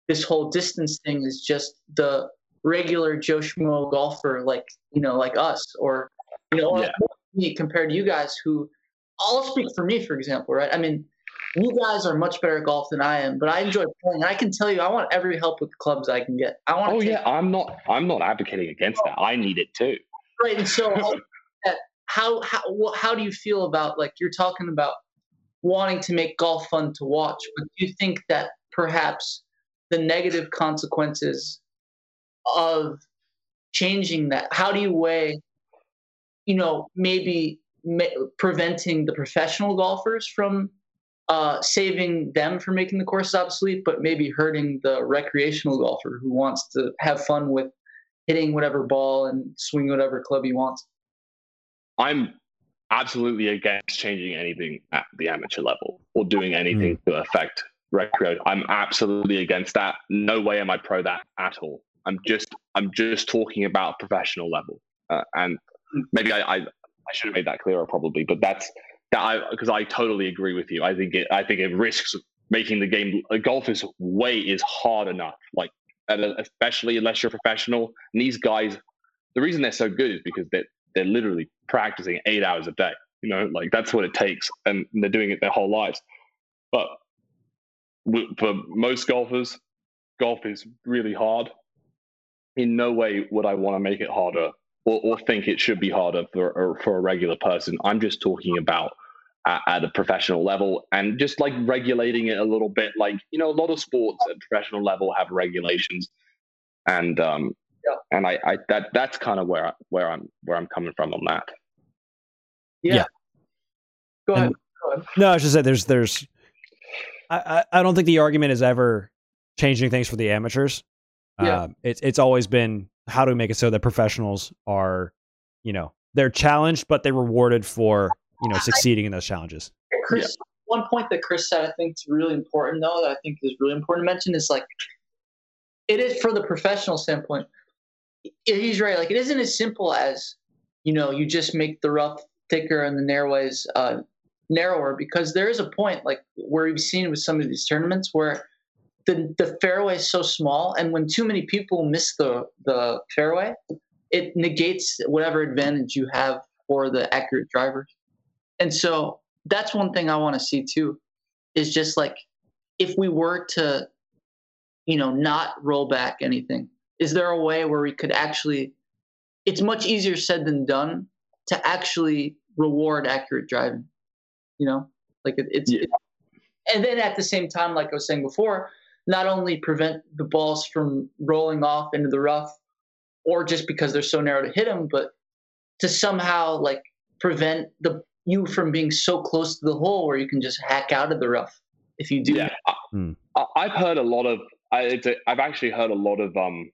this whole distance thing is just the regular Joe Schmo golfer like you know like us or you know yeah. me compared to you guys who I'll speak for me for example right? I mean you guys are much better at golf than I am but I enjoy playing. I can tell you I want every help with clubs I can get. I want oh yeah I'm not I'm not advocating against that. I need it too. Right and so (laughs) how how how do you feel about like you're talking about wanting to make golf fun to watch, but do you think that perhaps the negative consequences of changing that? How do you weigh, you know, maybe preventing the professional golfers from uh, saving them from making the course obsolete, but maybe hurting the recreational golfer who wants to have fun with hitting whatever ball and swing whatever club he wants? I'm absolutely against changing anything at the amateur level or doing anything mm. to affect recreation. I'm absolutely against that. No way am I pro that at all. I'm just I'm just talking about professional level, uh, and maybe I, I, I should have made that clearer probably, but that's that I because I totally agree with you. I think it I think it risks making the game. Golf is way is hard enough, like especially unless you're professional. And these guys, the reason they're so good is because they they're literally practicing eight hours a day. You know, like that's what it takes, and they're doing it their whole lives. But for most golfers, golf is really hard. In no way would I want to make it harder or, or think it should be harder for for a regular person. I'm just talking about at, a professional level and just like regulating it a little bit. Like you know, a lot of sports at professional level have regulations, and um, yeah. And I, I that that's kind of where where I'm where I'm coming from on that. Yeah. yeah. Go, ahead. Go ahead. No, I was just say there's there's I, I don't think the argument is ever changing things for the amateurs. Yeah. Um, it's it's always been how do we make it so that professionals are, you know, they're challenged but they're rewarded for you know succeeding in those challenges. Chris, yeah. one point that Chris said I think is really important though that I think is really important to mention is like it is for the professional standpoint he's right. Like it isn't as simple as you know you just make the rough thicker and the narroways uh, narrower because there is a point like where we've seen with some of these tournaments where the the fairway is so small and when too many people miss the the fairway it negates whatever advantage you have for the accurate drivers and so that's one thing i want to see too is just like if we were to you know not roll back anything is there a way where we could actually it's much easier said than done to actually reward accurate driving you know like it, it's yeah. it, and then at the same time like i was saying before not only prevent the balls from rolling off into the rough or just because they're so narrow to hit them but to somehow like prevent the you from being so close to the hole where you can just hack out of the rough if you do yeah hmm. I, i've heard a lot of I, have actually heard a lot of um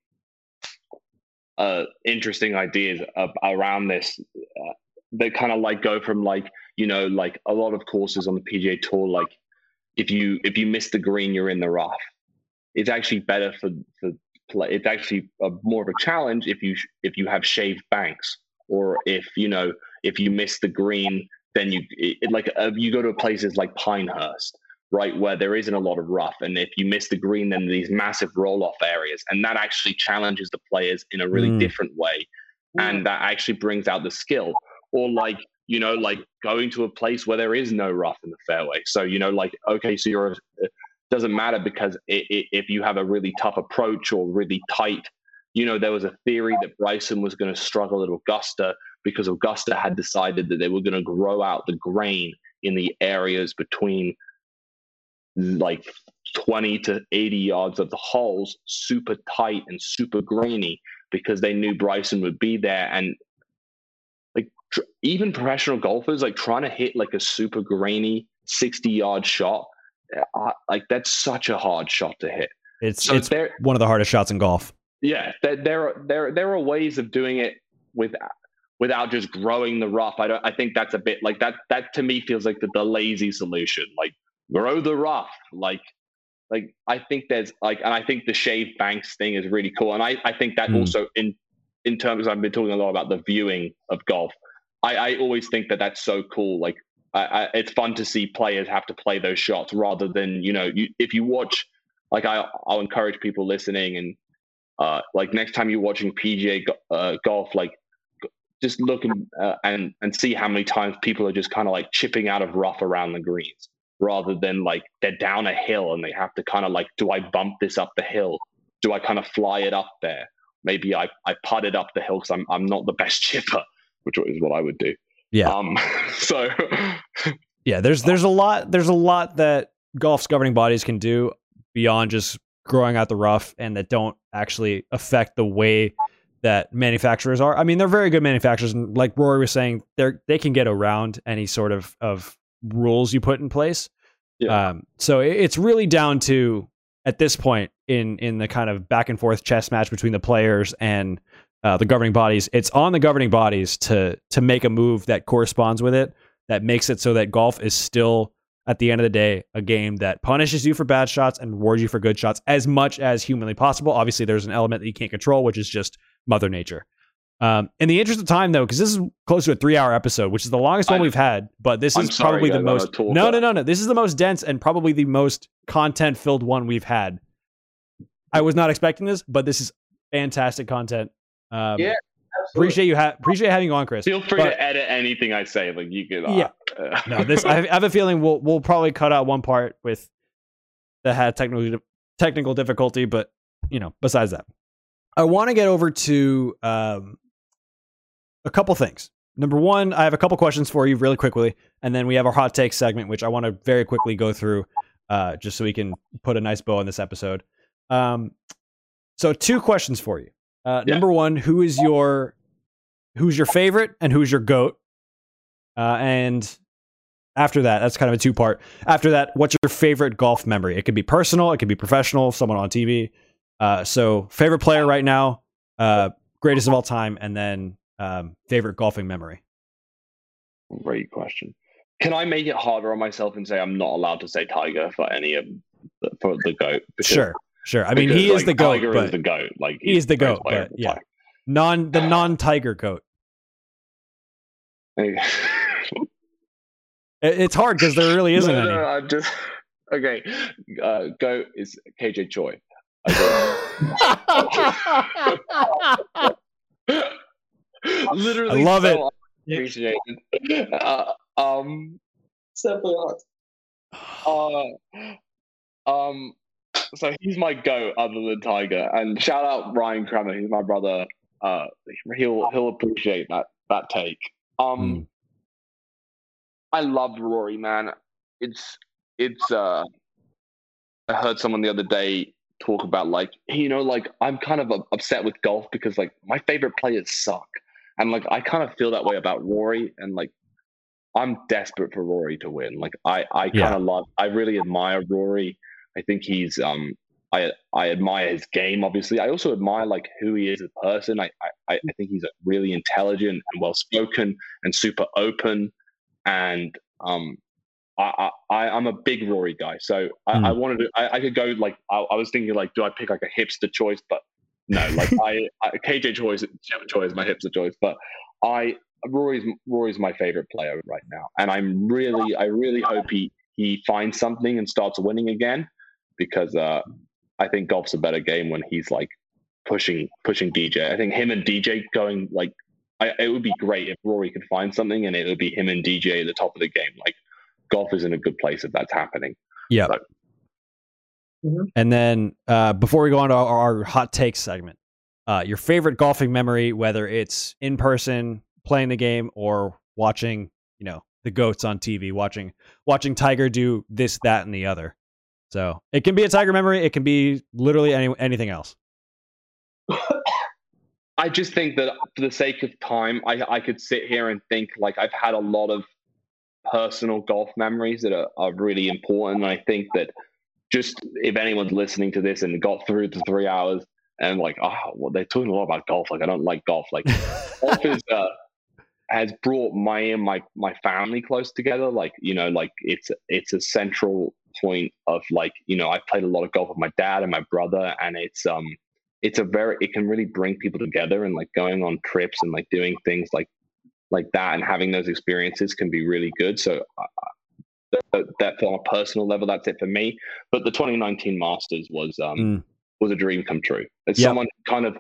uh, interesting ideas around this. Uh, they kind of like go from like you know like a lot of courses on the PGA Tour like if you if you miss the green you're in the rough. It's actually better for for play. It's actually a, more of a challenge if you if you have shaved banks or if you know if you miss the green then you it, like uh, you go to places like Pinehurst right where there isn't a lot of rough. And if you miss the green then these massive roll off areas. And that actually challenges the players in a really mm. different way. And that actually brings out the skill. Or like you know like going to a place where there is no rough in the fairway. So you know like okay so you're it doesn't matter because it, it, if you have a really tough approach or really tight you know there was a theory that bryson was going to struggle at augusta because augusta had decided that they were going to grow out the grain in the areas between like 20 to 80 yards of the holes super tight and super grainy because they knew bryson would be there. And tr- even professional golfers like trying to hit like a super grainy 60 yard shot uh, like that's such a hard shot to hit. It's so it's one of the hardest shots in golf. Yeah there, there are there there are ways of doing it with without just growing the rough. I don't i think that's a bit like that that to me feels like the, the lazy solution. Like grow the rough like like i think there's like and i think the shave banks thing is really cool and i i think that mm. also in in terms i've been talking a lot about the viewing of golf I, I always think that that's so cool. Like, I, I, it's fun to see players have to play those shots rather than you know, you, if you watch, like I, I'll encourage people listening and uh, like next time you're watching PGA uh, golf, like just look and, uh, and and see how many times people are just kind of like chipping out of rough around the greens rather than like they're down a hill and they have to kind of like, do I bump this up the hill? Do I kind of fly it up there? Maybe I, I put it up the hill because I'm I'm not the best (laughs) chipper which is what I would do. Yeah. Um, (laughs) so (laughs) yeah, there's there's a lot there's a lot that golf's governing bodies can do beyond just growing out the rough and that don't actually affect the way that manufacturers are. I mean, they're very good manufacturers, and like Rory was saying, they they can get around any sort of of rules you put in place. Yeah. Um, so it's really down to at this point in in the kind of back and forth chess match between the players and uh, the governing bodies. It's on the governing bodies to to make a move that corresponds with it, that makes it so that golf is still at the end of the day a game that punishes you for bad shots and rewards you for good shots as much as humanly possible. Obviously, there's an element that you can't control, which is just Mother Nature. Um, in the interest of time, though, because this is close to a three-hour episode, which is the longest one we've had, but this is sorry, probably the most. No, no, no, no. This is the most dense and probably the most content-filled one we've had. I was not expecting this, but this is fantastic content. Um, yeah. Absolutely. Appreciate you ha- appreciate having you on, Chris. Feel free but, to edit anything I say. Like you could. Uh, yeah. Uh, no, this I have a feeling we'll we'll probably cut out one part with that had technical technical difficulty, but you know, besides that, I want to get over to um, a couple things. Number one, I have a couple questions for you really quickly, and then we have our hot take segment, which I want to very quickly go through, uh, just so we can put a nice bow on this episode. Um, so, two questions for you. Uh, yeah. Number one, who is your who's your favorite and who's your goat? Uh, and after that, that's kind of a two part. After that, what's your favorite golf memory? It could be personal, it could be professional, someone on TV. Uh, so, favorite player right now, uh, greatest of all time, and then um, favorite golfing memory. Great question. Can I make it harder on myself and say I'm not allowed to say Tiger for any of the, for the goat? Because sure. Sure. I mean, because, he is like, the goat. Tiger is the goat. Like he is the goat. But yeah, non the non tiger goat. it's hard because there really isn't no, no, any. I'm just okay. Uh, goat is KJ Choi. (laughs) (laughs) (laughs) Literally, I love so it. Appreciated. Uh, um, simple. Uh, um, so he's my goat other than Tiger. And shout out Ryan Kramer, he's my brother. Uh, he'll he'll appreciate that that take. Um, mm. I love Rory, man. It's it's. uh I heard someone the other day talk about like you know like I'm kind of upset with golf because like my favorite players suck, and like I kind of feel that way about Rory, and like I'm desperate for Rory to win. Like I I kind of yeah. love I really admire Rory I think he's um I I admire his game. Obviously, I also admire like who he is as a person. I I, I think he's really intelligent and well spoken and super open. And um, I, I I'm a big Rory guy, so I, Hmm. I wanted to. I, I could go like I, I was thinking like, do I pick like a hipster choice? But no, like (laughs) I, I KJ choice choice is my hipster choice, but I Rory's Rory's my favorite player right now, and I'm really I really hope he he finds something and starts winning again because uh, I think golf's a better game when he's like pushing pushing DJ. I think him and DJ going like I, it would be great if Rory could find something and it would be him and DJ at the top of the game. Like golf is in a good place if that's happening. Yeah. But- And then uh, before we go on to our, our hot take segment, uh, your favorite golfing memory, whether it's in person playing the game or watching, you know, the goats on TV, watching watching Tiger do this, that, and the other. So it can be a Tiger memory. It can be literally any, anything else. (coughs) I just think that for the sake of time, I I could sit here and think like I've had a lot of personal golf memories that are, are really important. And I think that just if anyone's listening to this and got through the three hours and like, oh, well, they're talking a lot about golf. Like I don't like golf. Like (laughs) golf is uh, has brought my and my my family close together. Like you know, like it's it's a central point of like you know I played a lot of golf with my dad and my brother, and it's um it's a very it can really bring people together and like going on trips and like doing things like like that and having those experiences can be really good. So. That, that on a personal level, that's it for me. But the 2019 Masters was um, Mm. was a dream come true. As Yep. someone who kind of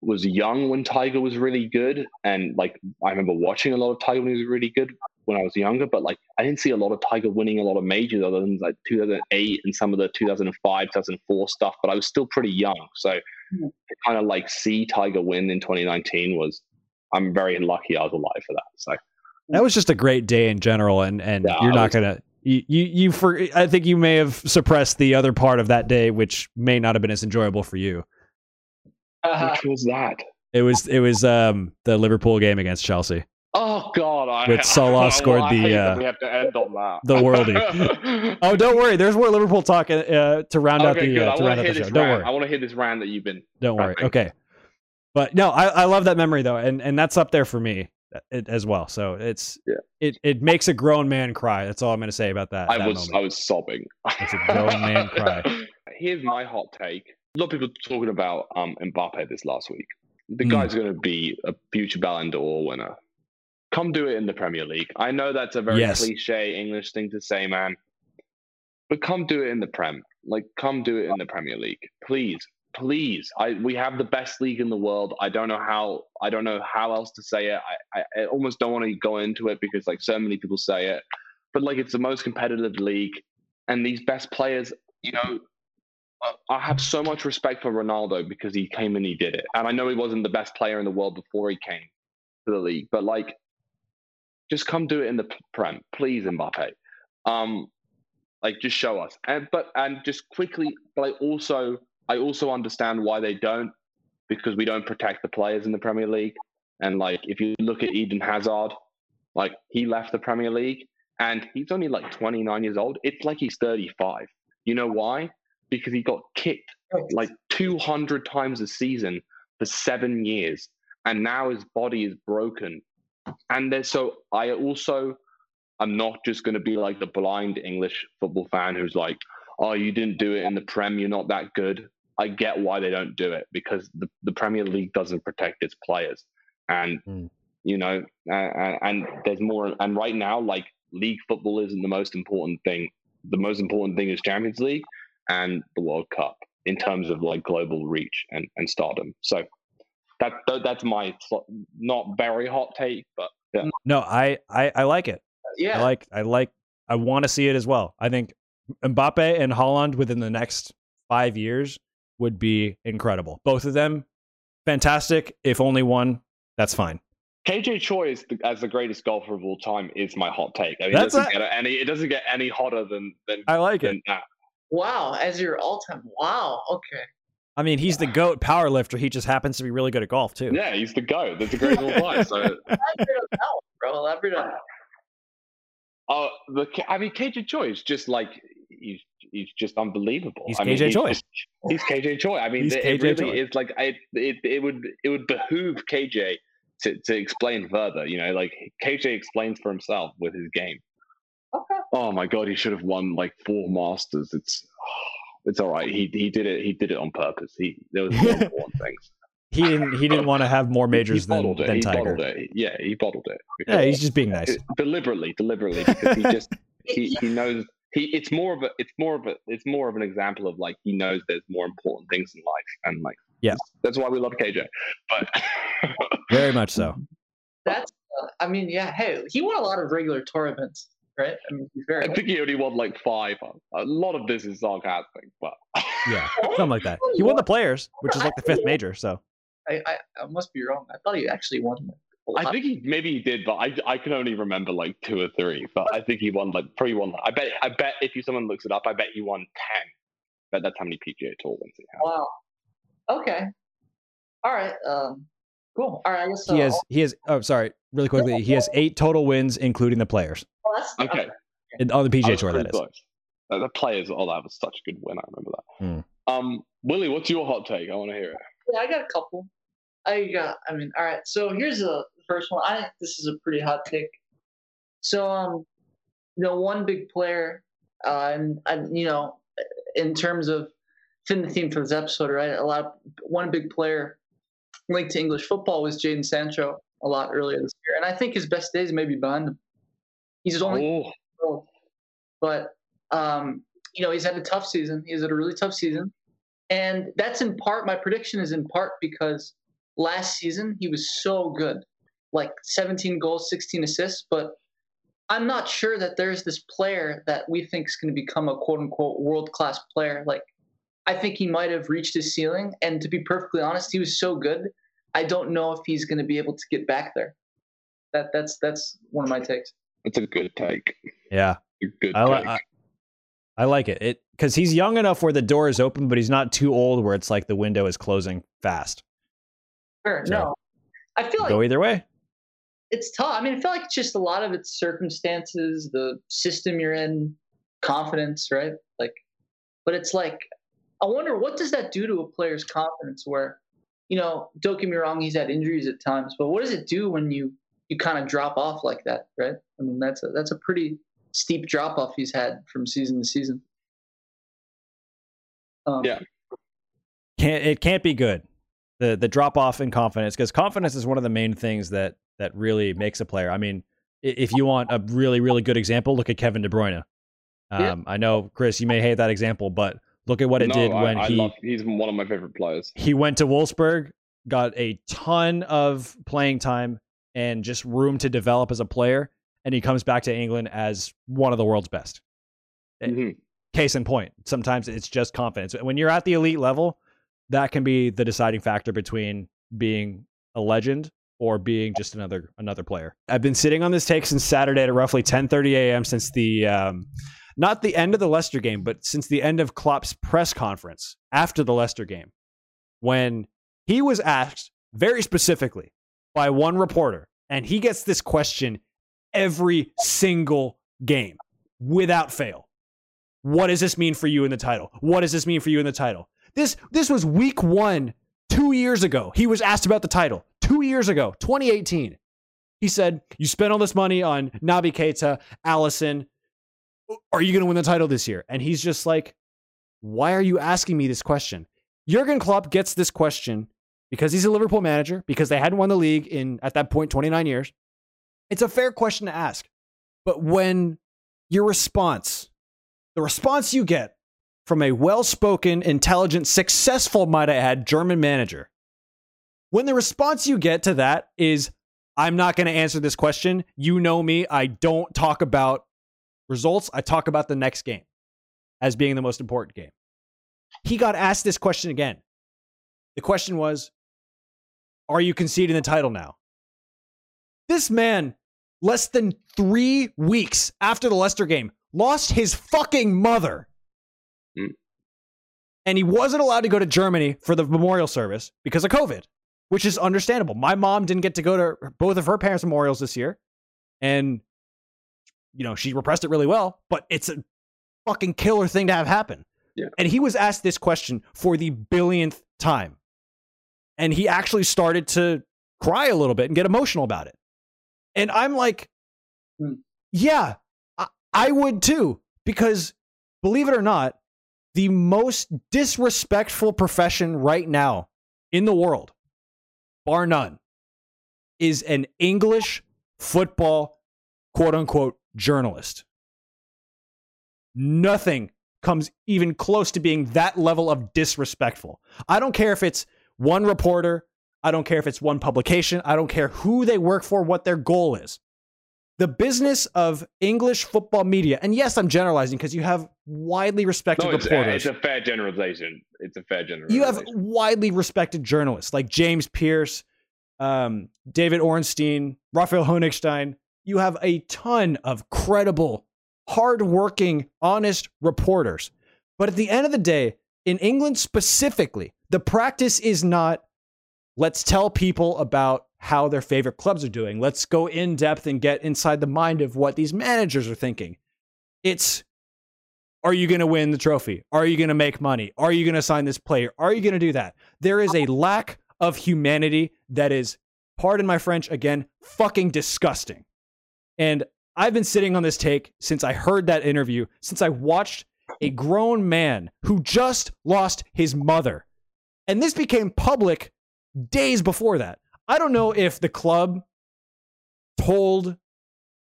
was young when Tiger was really good, and like I remember watching a lot of Tiger when he was really good when I was younger, but like I didn't see a lot of Tiger winning a lot of majors other than like 2008 and some of the 2005, 2004 stuff. But I was still pretty young, so Hmm. to kind of like see Tiger win in 2019 was I'm very lucky I was alive for that. So That was just a great day in general, and and Yeah, you're not was- gonna. You, you you for I think you may have suppressed the other part of that day, which may not have been as enjoyable for you. Uh, which was that? It was it was um the Liverpool game against Chelsea. Oh God! I, With Salah (laughs) I- scored I the, hate uh, we have to end on that. the worldie. (laughs) Oh, don't worry. There's more Liverpool talk uh, to round out the uh, to round out the show. this Don't rant. worry. I want to hear this rant that you've been. Don't worry. Okay. But no, I, I love that memory though, and and that's up there for me it, as well. So it's Yeah. it it makes a grown man cry. That's all I'm going to say about that. I that was moment. I was sobbing. It's a grown man cry. (laughs) Here's my hot take. A lot of people talking about um Mbappe this last week. The Hmm. guy's going to be a future Ballon d'Or winner. Come do it in the Premier League. I know that's a very Yes. cliche English thing to say, man. But come do it in the Prem. Like, come do it in the Premier League, please, please. I we have the best league in the world. I don't know how. I don't know how else to say it. I, I, I almost don't want to go into it because like so many people say it. But like, it's the most competitive league, and these best players, you know. I- have so much respect for Ronaldo because he came and he did it. And I know he wasn't the best player in the world before he came to the league, but like, just come do it in the Prem, please, Mbappe. Um, like just show us and but and just quickly but also i also understand why they don't because we don't protect the players in the premier league. And like if you look at eden hazard like he left the premier league and he's only like 29 years old. It's like he's 35 you know why? Because he got kicked like 200 times a season for seven years. And now his body is broken. And there's so i also i'm not just going to be like the blind english football fan who's like oh you didn't do it in the prem. You're not that good i get why they don't do it because the, the premier league doesn't protect its players and Mm. you know and, and there's more and right now like league football isn't the most important thing the most important thing is champions league and the world cup in terms of like global reach and, and stardom so that, that that's my not very hot take but yeah No, I, I I like it. yeah. I like I like I want to see it as well. I think Mbappe and Haaland within the next five years would be incredible. Both of them, fantastic. If only one, that's fine. KJ Choi is the, as the greatest golfer of all time is my hot take. I mean, That's it doesn't a- get any. It doesn't get any hotter than than, I like it. that. Wow, as your all-time. Wow. Okay. I mean, he's the goat power lifter. He just happens to be really good at golf too. Yeah, he's the goat. That's the greatest of all time. So, (laughs) Elaborate on that one, bro. Elaborate on that. uh, the K- I mean, KJ Choi is just like he's he's just unbelievable. He's I mean, KJ he's Choi. just- he's KJ Choi. I mean, He's it, KJ it really Choi. is like I, it it would it would behoove KJ to to explain further. You know, like KJ explains for himself with his game. Okay. Oh my god, he should have won like four masters. It's it's all right. He he did it. He did it on purpose. He there was more (laughs) important things. He didn't. He didn't want to have more majors than, bottled it. than he Tiger. bottled it. Yeah, he bottled it. Yeah, he's just being nice. Deliberately, deliberately, because he (laughs) just he, he knows he. It's more of a. It's more of a. It's more of an example of like he knows there's more important things in life, and like Yeah. that's why we love KJ. But (laughs) Very much so. That's. Uh, I mean, yeah. Hey, he won a lot of regular tour events, right? I mean, he's very. I think he only won like five. A lot of this is sarcastic, but (laughs) Yeah, something like that. (laughs) He won the players, which is like the fifth major. So I, I, I must be wrong. I thought he actually won. A lot. I think he maybe he did, but I, I can only remember like two or three. But I think he won like probably won. I bet I bet if you someone looks it up, I bet he won ten. Bet that's how many PGA Tour wins he has. Wow. Okay. All right. Um. Cool. All right. I guess. he uh, has. He has. Oh, sorry. Really quickly, he has eight total wins, including the players oh, that's, Okay, And on the PGA was tour. pretty That is. close. Uh, the players, oh, that was such a good win. I remember that. Hmm. Um, Willie, what's your hot take? I want to hear it. Yeah, I got a couple. I got. I mean, all right. So here's the first one. I think this is a pretty hot take. So, um, you know, one big player, uh, and, and you know, in terms of fitting the theme for this episode, right? A lot. Of, one big player linked to English football was Jadon Sancho a lot earlier this year, and I think his best days may be behind him. He's only Oh. But um, you know, he's had a tough season. He's had a really tough season, and that's in part. My prediction is in part because last season he was so good, like 17 goals, 16 assists. But I'm not sure that there's this player that we think is going to become a quote unquote world class player. Like, I think he might have reached his ceiling, and to be perfectly honest, he was so good. I don't know if he's going to be able to get back there. That that's that's one of my takes. that's a good take. Yeah, A good I, li- take. I, I like it. It because he's young enough where the door is open, but he's not too old where it's like the window is closing fast. Sure, So- no. I feel like Go either way. it's tough. I mean, I feel like it's just a lot of it's circumstances, the system you're in, confidence, right? Like, but it's like, I wonder what does that do to a player's confidence? Where, you know, don't get me wrong, he's had injuries at times, but what does it do when you you kind of drop off like that, right? I mean, that's a that's a pretty steep drop off he's had from season to season. Um, Yeah. Can't it can't be good. The the drop off in confidence because confidence is one of the main things that that really makes a player. I mean, if you want a really really good example, look at Kevin De Bruyne. Um, Yeah. I know Chris, you may hate that example, but look at what it no, did I, when I he love, he's one of my favorite players. he went to Wolfsburg, got a ton of playing time and just room to develop as a player, and he comes back to England as one of the world's best. Eh, Mhm. Case in point, sometimes it's just confidence. When you're at the elite level, that can be the deciding factor between being a legend or being just another another player. I've been sitting on this take since Saturday at roughly 10:30 a.m. since the um, not the end of the Leicester game, but since the end of Klopp's press conference after the Leicester game, when he was asked very specifically by one reporter, and he gets this question every single game without fail. What does this mean for you in the title? What does this mean for you in the title? This this was week one, two years ago. He was asked about the title two years ago, 2018. He said, "You spent all this money on Naby Keita, Alisson. Are you going to win the title this year?" And he's just like, "Why are you asking me this question?" Jurgen Klopp gets this question because he's a Liverpool manager, because they hadn't won the league in at that point 29 years. It's a fair question to ask. But when your response, the response you get from a well-spoken, intelligent, successful, might I add, German manager, when the response you get to that is, I'm not going to answer this question. You know me. I don't talk about results. I talk about the next game as being the most important game. He got asked this question again. The question was, Are you conceding the title now? This man, less than three weeks after the Leicester game, lost his fucking mother. Mm. And he wasn't allowed to go to Germany for the memorial service because of COVID, which is understandable. My mom didn't get to go to both of her parents' memorials this year. And, you know, she repressed it really well, but it's a fucking killer thing to have happen. Yeah. And he was asked this question for the billionth time. And he actually started to cry a little bit and get emotional about it. And I'm like, Hmm. yeah, I, I would too. Because believe it or not, the most disrespectful profession right now in the world, bar none, is an English football quote unquote journalist. Nothing comes even close to being that level of disrespectful. I don't care if it's one reporter, I don't care if it's one publication, I don't care who they work for, what their goal is. The business of English football media, and yes, I'm generalizing because you have widely respected No, it's, reporters. it's a fair generalization. It's a fair generalization. you have widely respected journalists like James Pearce, um, David Ornstein, Raphael Honigstein. You have a ton of credible, hardworking, honest reporters. But at the end of the day, in England specifically, the practice is not let's tell people about how their favorite clubs are doing. Let's go in depth and get inside the mind of what these managers are thinking. It's are you going to win the trophy? Are you going to make money? Are you going to sign this player? Are you going to do that? There is a lack of humanity that is, pardon my French again, fucking disgusting. And I've been sitting on this take since I heard that interview, since I watched a grown man who just lost his mother. And this became public days before that. I don't know if the club told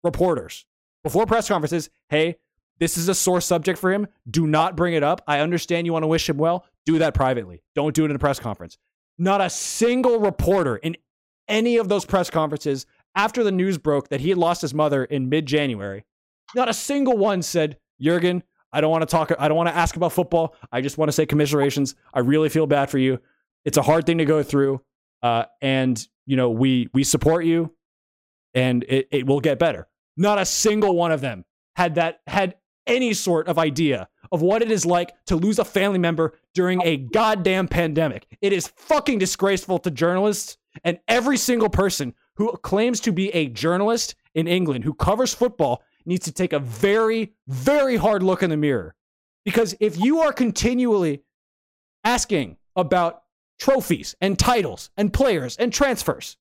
reporters before press conferences, hey, this is a sore subject for him. Do not bring it up. I understand you want to wish him well. Do that privately. Don't do it in a press conference. Not a single reporter in any of those press conferences after the news broke that he had lost his mother in mid January, not a single one said, Jurgen, I don't want to talk. I don't want to ask about football. I just want to say commiserations. I really feel bad for you. It's a hard thing to go through. Uh, and you know, we we support you and it, it will get better. Not a single one of them had that had any sort of idea of what it is like to lose a family member during a goddamn pandemic. It is fucking disgraceful to journalists and every single person who claims to be a journalist in England who covers football needs to take a very, very hard look in the mirror. Because if you are continually asking about trophies and titles and players and transfers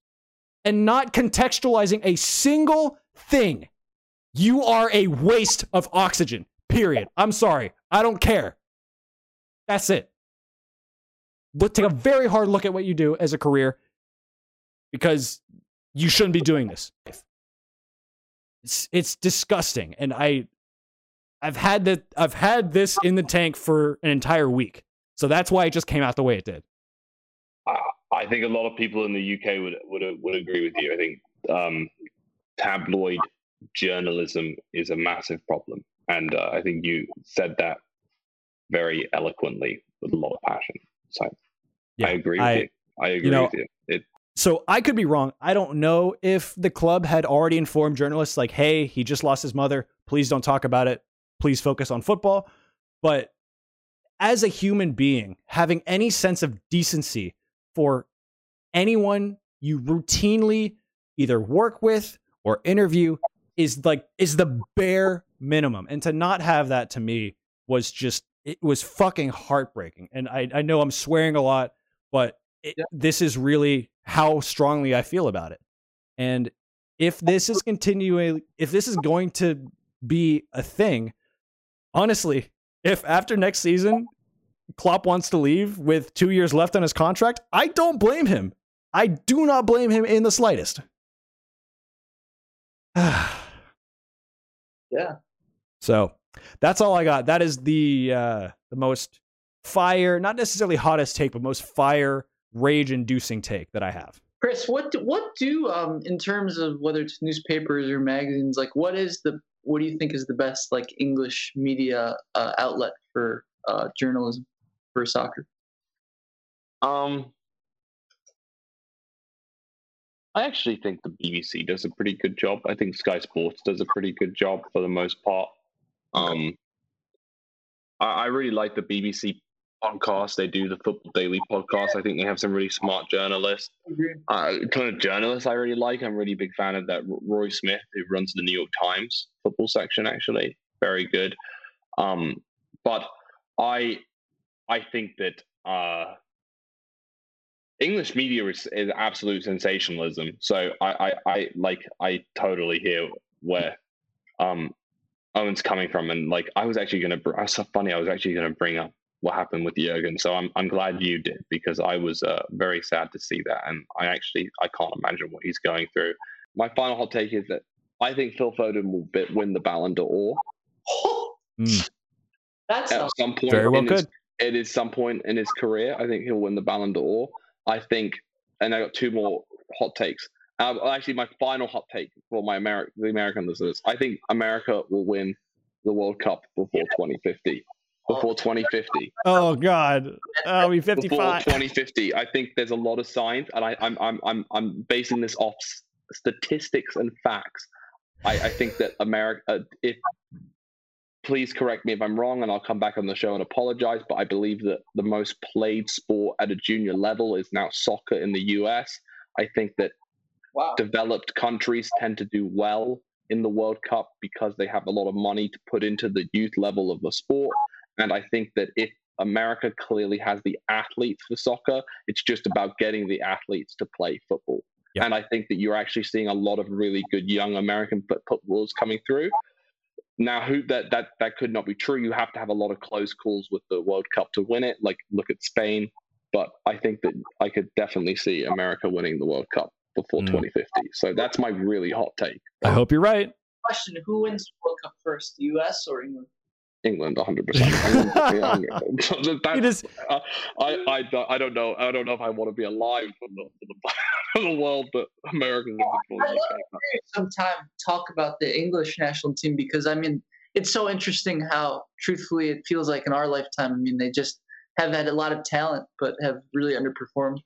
and not contextualizing a single thing, you are a waste of oxygen. Period. I'm sorry. I don't care. That's it. Look, take a very hard look at what you do as a career because you shouldn't be doing this. It's it's disgusting, and I I've had that I've had this in the tank for an entire week, so that's why it just came out the way it did. I think a lot of people in the UK would would would agree with you. I think um, tabloid journalism is a massive problem, and uh, I think you said that very eloquently with a lot of passion. So Yeah, I agree with I- you. I agree know, with you. It, So I could be wrong. I don't know if the club had already informed journalists like, "Hey, he just lost his mother. Please don't talk about it. Please focus on football." But as a human being, having any sense of decency for anyone you routinely either work with or interview is like is the bare minimum. And to not have that to me was just it was fucking heartbreaking. And I I know I'm swearing a lot, but it, Yeah. this is really how strongly I feel about it. And if this is continuing, if this is going to be a thing, honestly, if after next season Klopp wants to leave with two years left on his contract, I don't blame him. I do not blame him in the slightest. (sighs) Yeah. So that's all I got. That is the uh, the most fire, not necessarily hottest take, but most fire, rage inducing take that I have. Chris, what do, what do um in terms of whether it's newspapers or magazines, like what is the what do you think is the best like English media uh, outlet for uh, journalism for soccer? um, I actually think the BBC does a pretty good job. I think Sky Sports does a pretty good job for the most part. Um, I, I really like the BBC podcast. They do the Football Daily podcast. I think they have some really smart journalists. uh, kind of journalists I really like. I'm really big fan of that Rory Smith, who runs the New York Times football section. Actually, very good. Um, but I I think that uh, English media is, is absolute sensationalism. So I, I, I like I totally hear where um, Owen's coming from, and like I was actually gonna. I was so funny. I was actually gonna bring up what happened with Jurgen. So I'm I'm glad you did because I was uh, very sad to see that, and I actually I can't imagine what he's going through. My final hot take is that I think Phil Foden will bit, win the Ballon d'Or (gasps) Mm. That's at some point. Very well in his, could. It is some point in his career. I think he'll win the Ballon d'Or. I think, and I got two more hot takes. Um, actually, my final hot take for my Ameri- the American listeners: I think America will win the World Cup before 2050. Before 2050. Oh God, I'll be Before 2050. I think there's a lot of signs, and I, I'm I'm I'm I'm basing this off statistics and facts. I, I think that America, if please correct me if I'm wrong, and I'll come back on the show and apologize, but I believe that the most played sport at a junior level is now soccer in the US. I think that wow. developed countries tend to do well in the World Cup because they have a lot of money to put into the youth level of the sport. And I think that if America clearly has the athletes for soccer, it's just about getting the athletes to play football. Yeah. And I think that you're actually seeing a lot of really good young American footballers coming through. Now, who that that that could not be true. You have to have a lot of close calls with the World Cup to win it. Like look at Spain, but I think that I could definitely see America winning the World Cup before Mm. 2050. So that's my really hot take. I hope you're right. Question: Who wins the World Cup first, the U.S. or England? England, 100. percent (laughs) (laughs) You just uh, I, I, don't, I don't know. I don't know if I want to be alive for the, for the, (laughs) for the world, but America wins the I World love Cup. sometime talk about the English national team because I mean it's so interesting how truthfully it feels like in our lifetime. I mean they just have had a lot of talent but have really underperformed.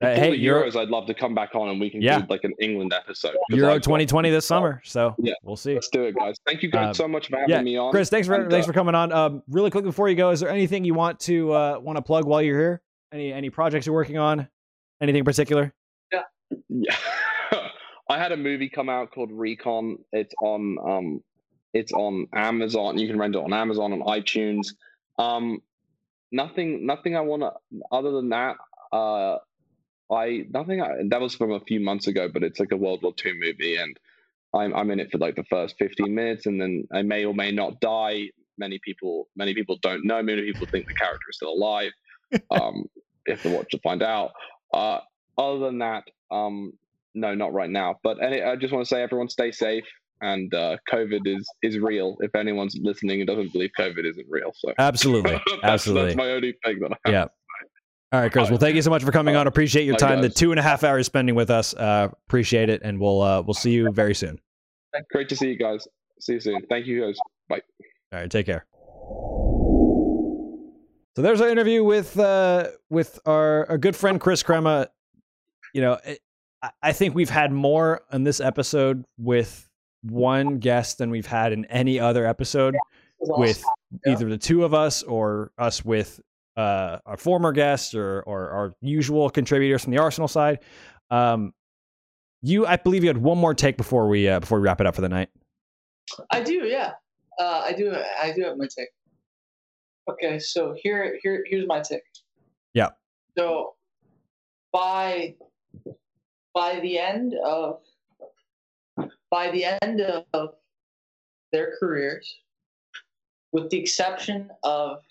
Uh, hey, the Euro, I'd love to come back on and we can Yeah. do like an England episode. Euro I've got- 2020 this summer. So Yeah. we'll see. Let's do it, guys. Thank you guys Um, so much for having yeah, me on. Chris, thanks for And, thanks uh, for coming on. Um, really quick before you go, is there anything you want to uh, want to plug while you're here? Any any projects you're working on? Anything in particular? Yeah. (laughs) I had a movie come out called Recon. It's on um it's on Amazon. You can rent it on Amazon and iTunes. Um nothing nothing I wanna other than that, uh I nothing I, that was from a few months ago, but it's like a World War II movie and I'm I'm in it for like the first 15 minutes and then I may or may not die. Many people many people don't know. Many people think the character is still alive. (laughs) Um if they watch to find out. Uh other than that, um, no, not right now. But any, I just want to say, everyone, stay safe. And uh, COVID is is real. If anyone's listening and doesn't believe COVID isn't real, so Absolutely, (laughs) that's, absolutely. that's my only thing that I have. Yeah. All right, Chris. Well, thank you so much for coming on. Appreciate your time. The two and a half hours spending with us. Uh, appreciate it, and we'll uh, we'll see you very soon. Great to see you guys. See you soon. Thank you, guys. Bye. All right, take care. So there's our interview with uh, with our, our good friend Chris Crema. You know, it, I- think we've had more on this episode with one guest than we've had in any other episode with either the two of us or us with uh, our former guests or, or our usual contributors from the Arsenal side. Um, you, I believe you had one more take before we uh, before we wrap it up for the night. I do, yeah. Uh, I do. I do have my take. Okay, so here, here, here's my take. Yeah. So, by by the end of by the end of their careers, with the exception of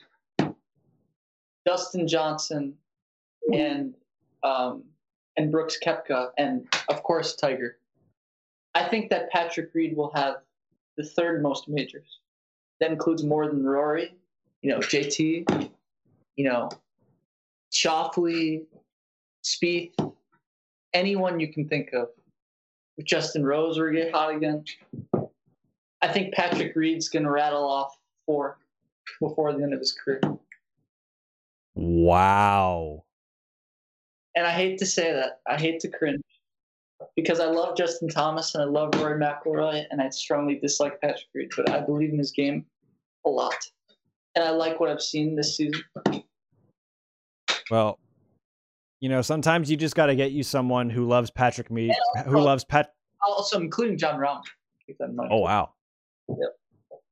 Dustin Johnson and um, and Brooks Koepka and of course Tiger, I think that Patrick Reed will have the third most majors. That includes more than Rory, you know, JT, you know, Schauffele, Spieth, anyone you can think of. Justin Rose to get hot again, I think Patrick Reed's going to rattle off four before the end of his career. Wow. And I hate to say that. I hate to cringe because I love Justin Thomas and I love Rory McIlroy and I strongly dislike Patrick Reed, but I believe in his game a lot. And I like what I've seen this season. Well, you know, sometimes you just got to get you someone who loves Patrick Reed, who loves Pat. Also, including Jon Rahm. Keep that in mind. Oh wow. Yep.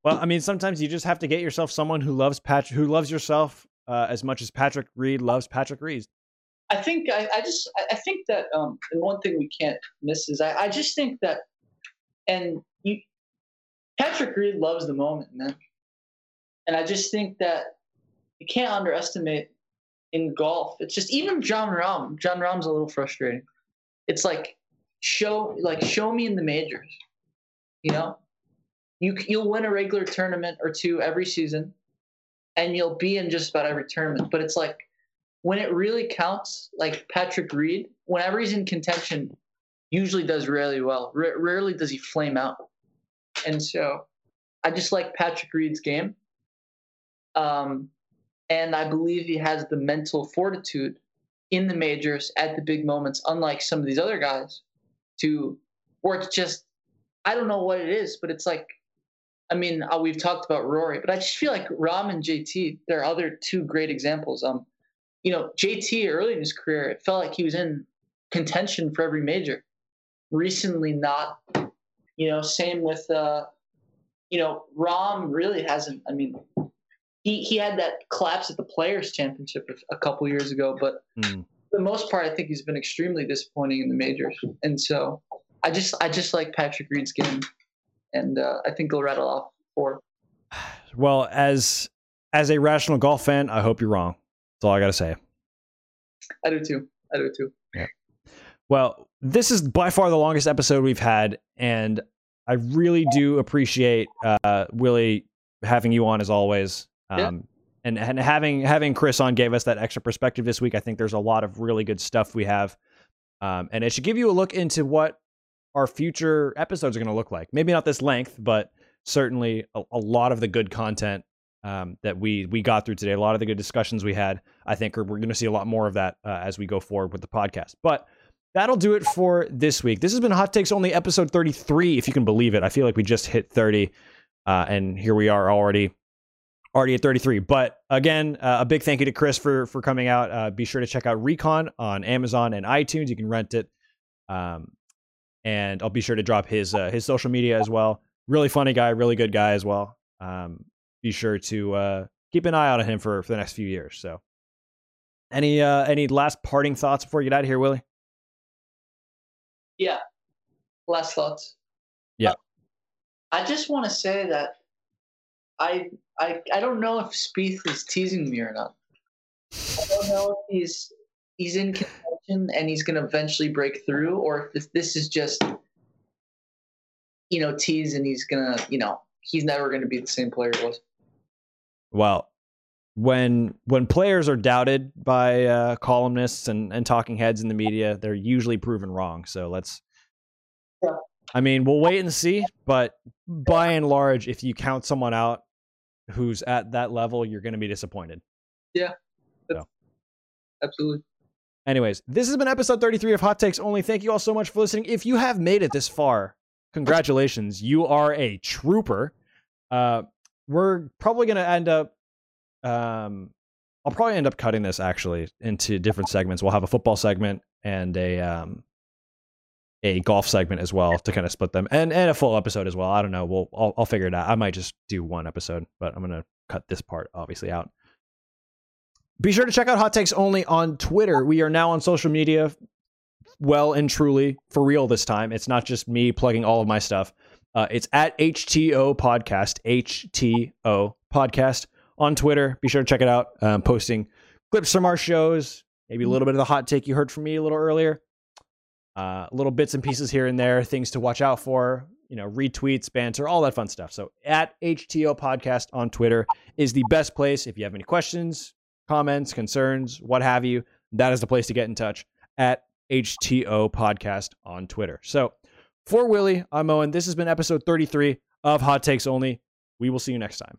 Well, I mean, sometimes you just have to get yourself someone who loves Patrick, who loves yourself uh, as much as Patrick Reed loves Patrick Reed. I think I, I just I think that um, and one thing we can't miss is I, I just think that and you, Patrick Reed loves the moment, man. And I just think that you can't underestimate in golf. It's just even Jon Rahm. Jon Rahm's a little frustrating. It's like show like show me in the majors. You know, you you'll win a regular tournament or two every season, and you'll be in just about every tournament. But it's like when it really counts, like Patrick Reed, whenever he's in contention, usually does really well. R- rarely does he flame out. And so I just like Patrick Reed's game. Um, and I believe he has the mental fortitude in the majors at the big moments, unlike some of these other guys, to, or it's just, I don't know what it is, but it's like, I mean, uh, we've talked about Rory, but I just feel like Rahm and JT, they're other two great examples. Um, you know, JT early in his career, it felt like he was in contention for every major. Recently, not. You know, same with, uh, you know, Rahm really hasn't. I mean, he he had that collapse at the Players Championship a couple years ago, but mm. for the most part, I think he's been extremely disappointing in the majors. And so, I just I just like Patrick Reed's game, and uh, I think he'll rattle off four. Well, as as a rational golf fan, I hope you're wrong. That's all I got to say. I do too. I do too. Yeah. Well, this is by far the longest episode we've had, and I really do appreciate uh, Willie having you on as always. Um, yeah. and, and having having Chris on gave us that extra perspective this week. I think there's a lot of really good stuff we have, um, and it should give you a look into what our future episodes are going to look like. Maybe not this length, but certainly a, a lot of the good content um, that we we got through today. A lot of the good discussions we had. I think we're going to see a lot more of that uh, as we go forward with the podcast. But that'll do it for this week. This has been Hot Takes Only episode 33, if you can believe it. I feel like we just hit 30, uh, and here we are already already at 33. But again, uh, a big thank you to Chris for for coming out. Uh, be sure to check out Recon on Amazon and iTunes. You can rent it, um, and I'll be sure to drop his uh, his social media as well. Really funny guy, really good guy as well. Um, be sure to uh, keep an eye out on him for for the next few years. So, any uh, any last parting thoughts before you get out of here, Willie? Yeah. Last thoughts. Yeah. Uh, I just want to say that I I I don't know if Spieth is teasing me or not. I don't know if he's he's in and he's going to eventually break through, or if this is just you know tease and he's gonna you know he's never going to be the same player he was. Well, when when players are doubted by uh, columnists and, and talking heads in the media, they're usually proven wrong. So let's. Yeah. I mean, we'll wait and see, but by and large, if you count someone out who's at that level, you're going to be disappointed. Yeah, so. absolutely. Anyways, this has been episode 33 of Hot Takes Only. Thank you all so much for listening. If you have made it this far, congratulations. You are a trooper. Uh, we're probably going to end up um, I'll probably end up cutting this actually into different segments. We'll have a football segment and a um, a golf segment as well to kind of split them, and and a full episode as well. I don't know. We'll I'll, I'll figure it out. I might just do one episode, but I'm gonna cut this part obviously out. Be sure to check out Hot Takes Only on Twitter. We are now on social media, well and truly for real this time. It's not just me plugging all of my stuff. Uh, it's at HTO Podcast, HTO Podcast on Twitter. Be sure to check it out. Um, posting clips from our shows, maybe a little bit of the hot take you heard from me a little earlier. Uh, little bits and pieces here and there, things to watch out for, you know, retweets, banter, all that fun stuff. So at HTO Podcast on Twitter is the best place. If you have any questions, comments, concerns, what have you, that is the place to get in touch at HTO Podcast on Twitter. So for Willie, I'm Owen. This has been episode 33 of Hot Takes Only. We will see you next time.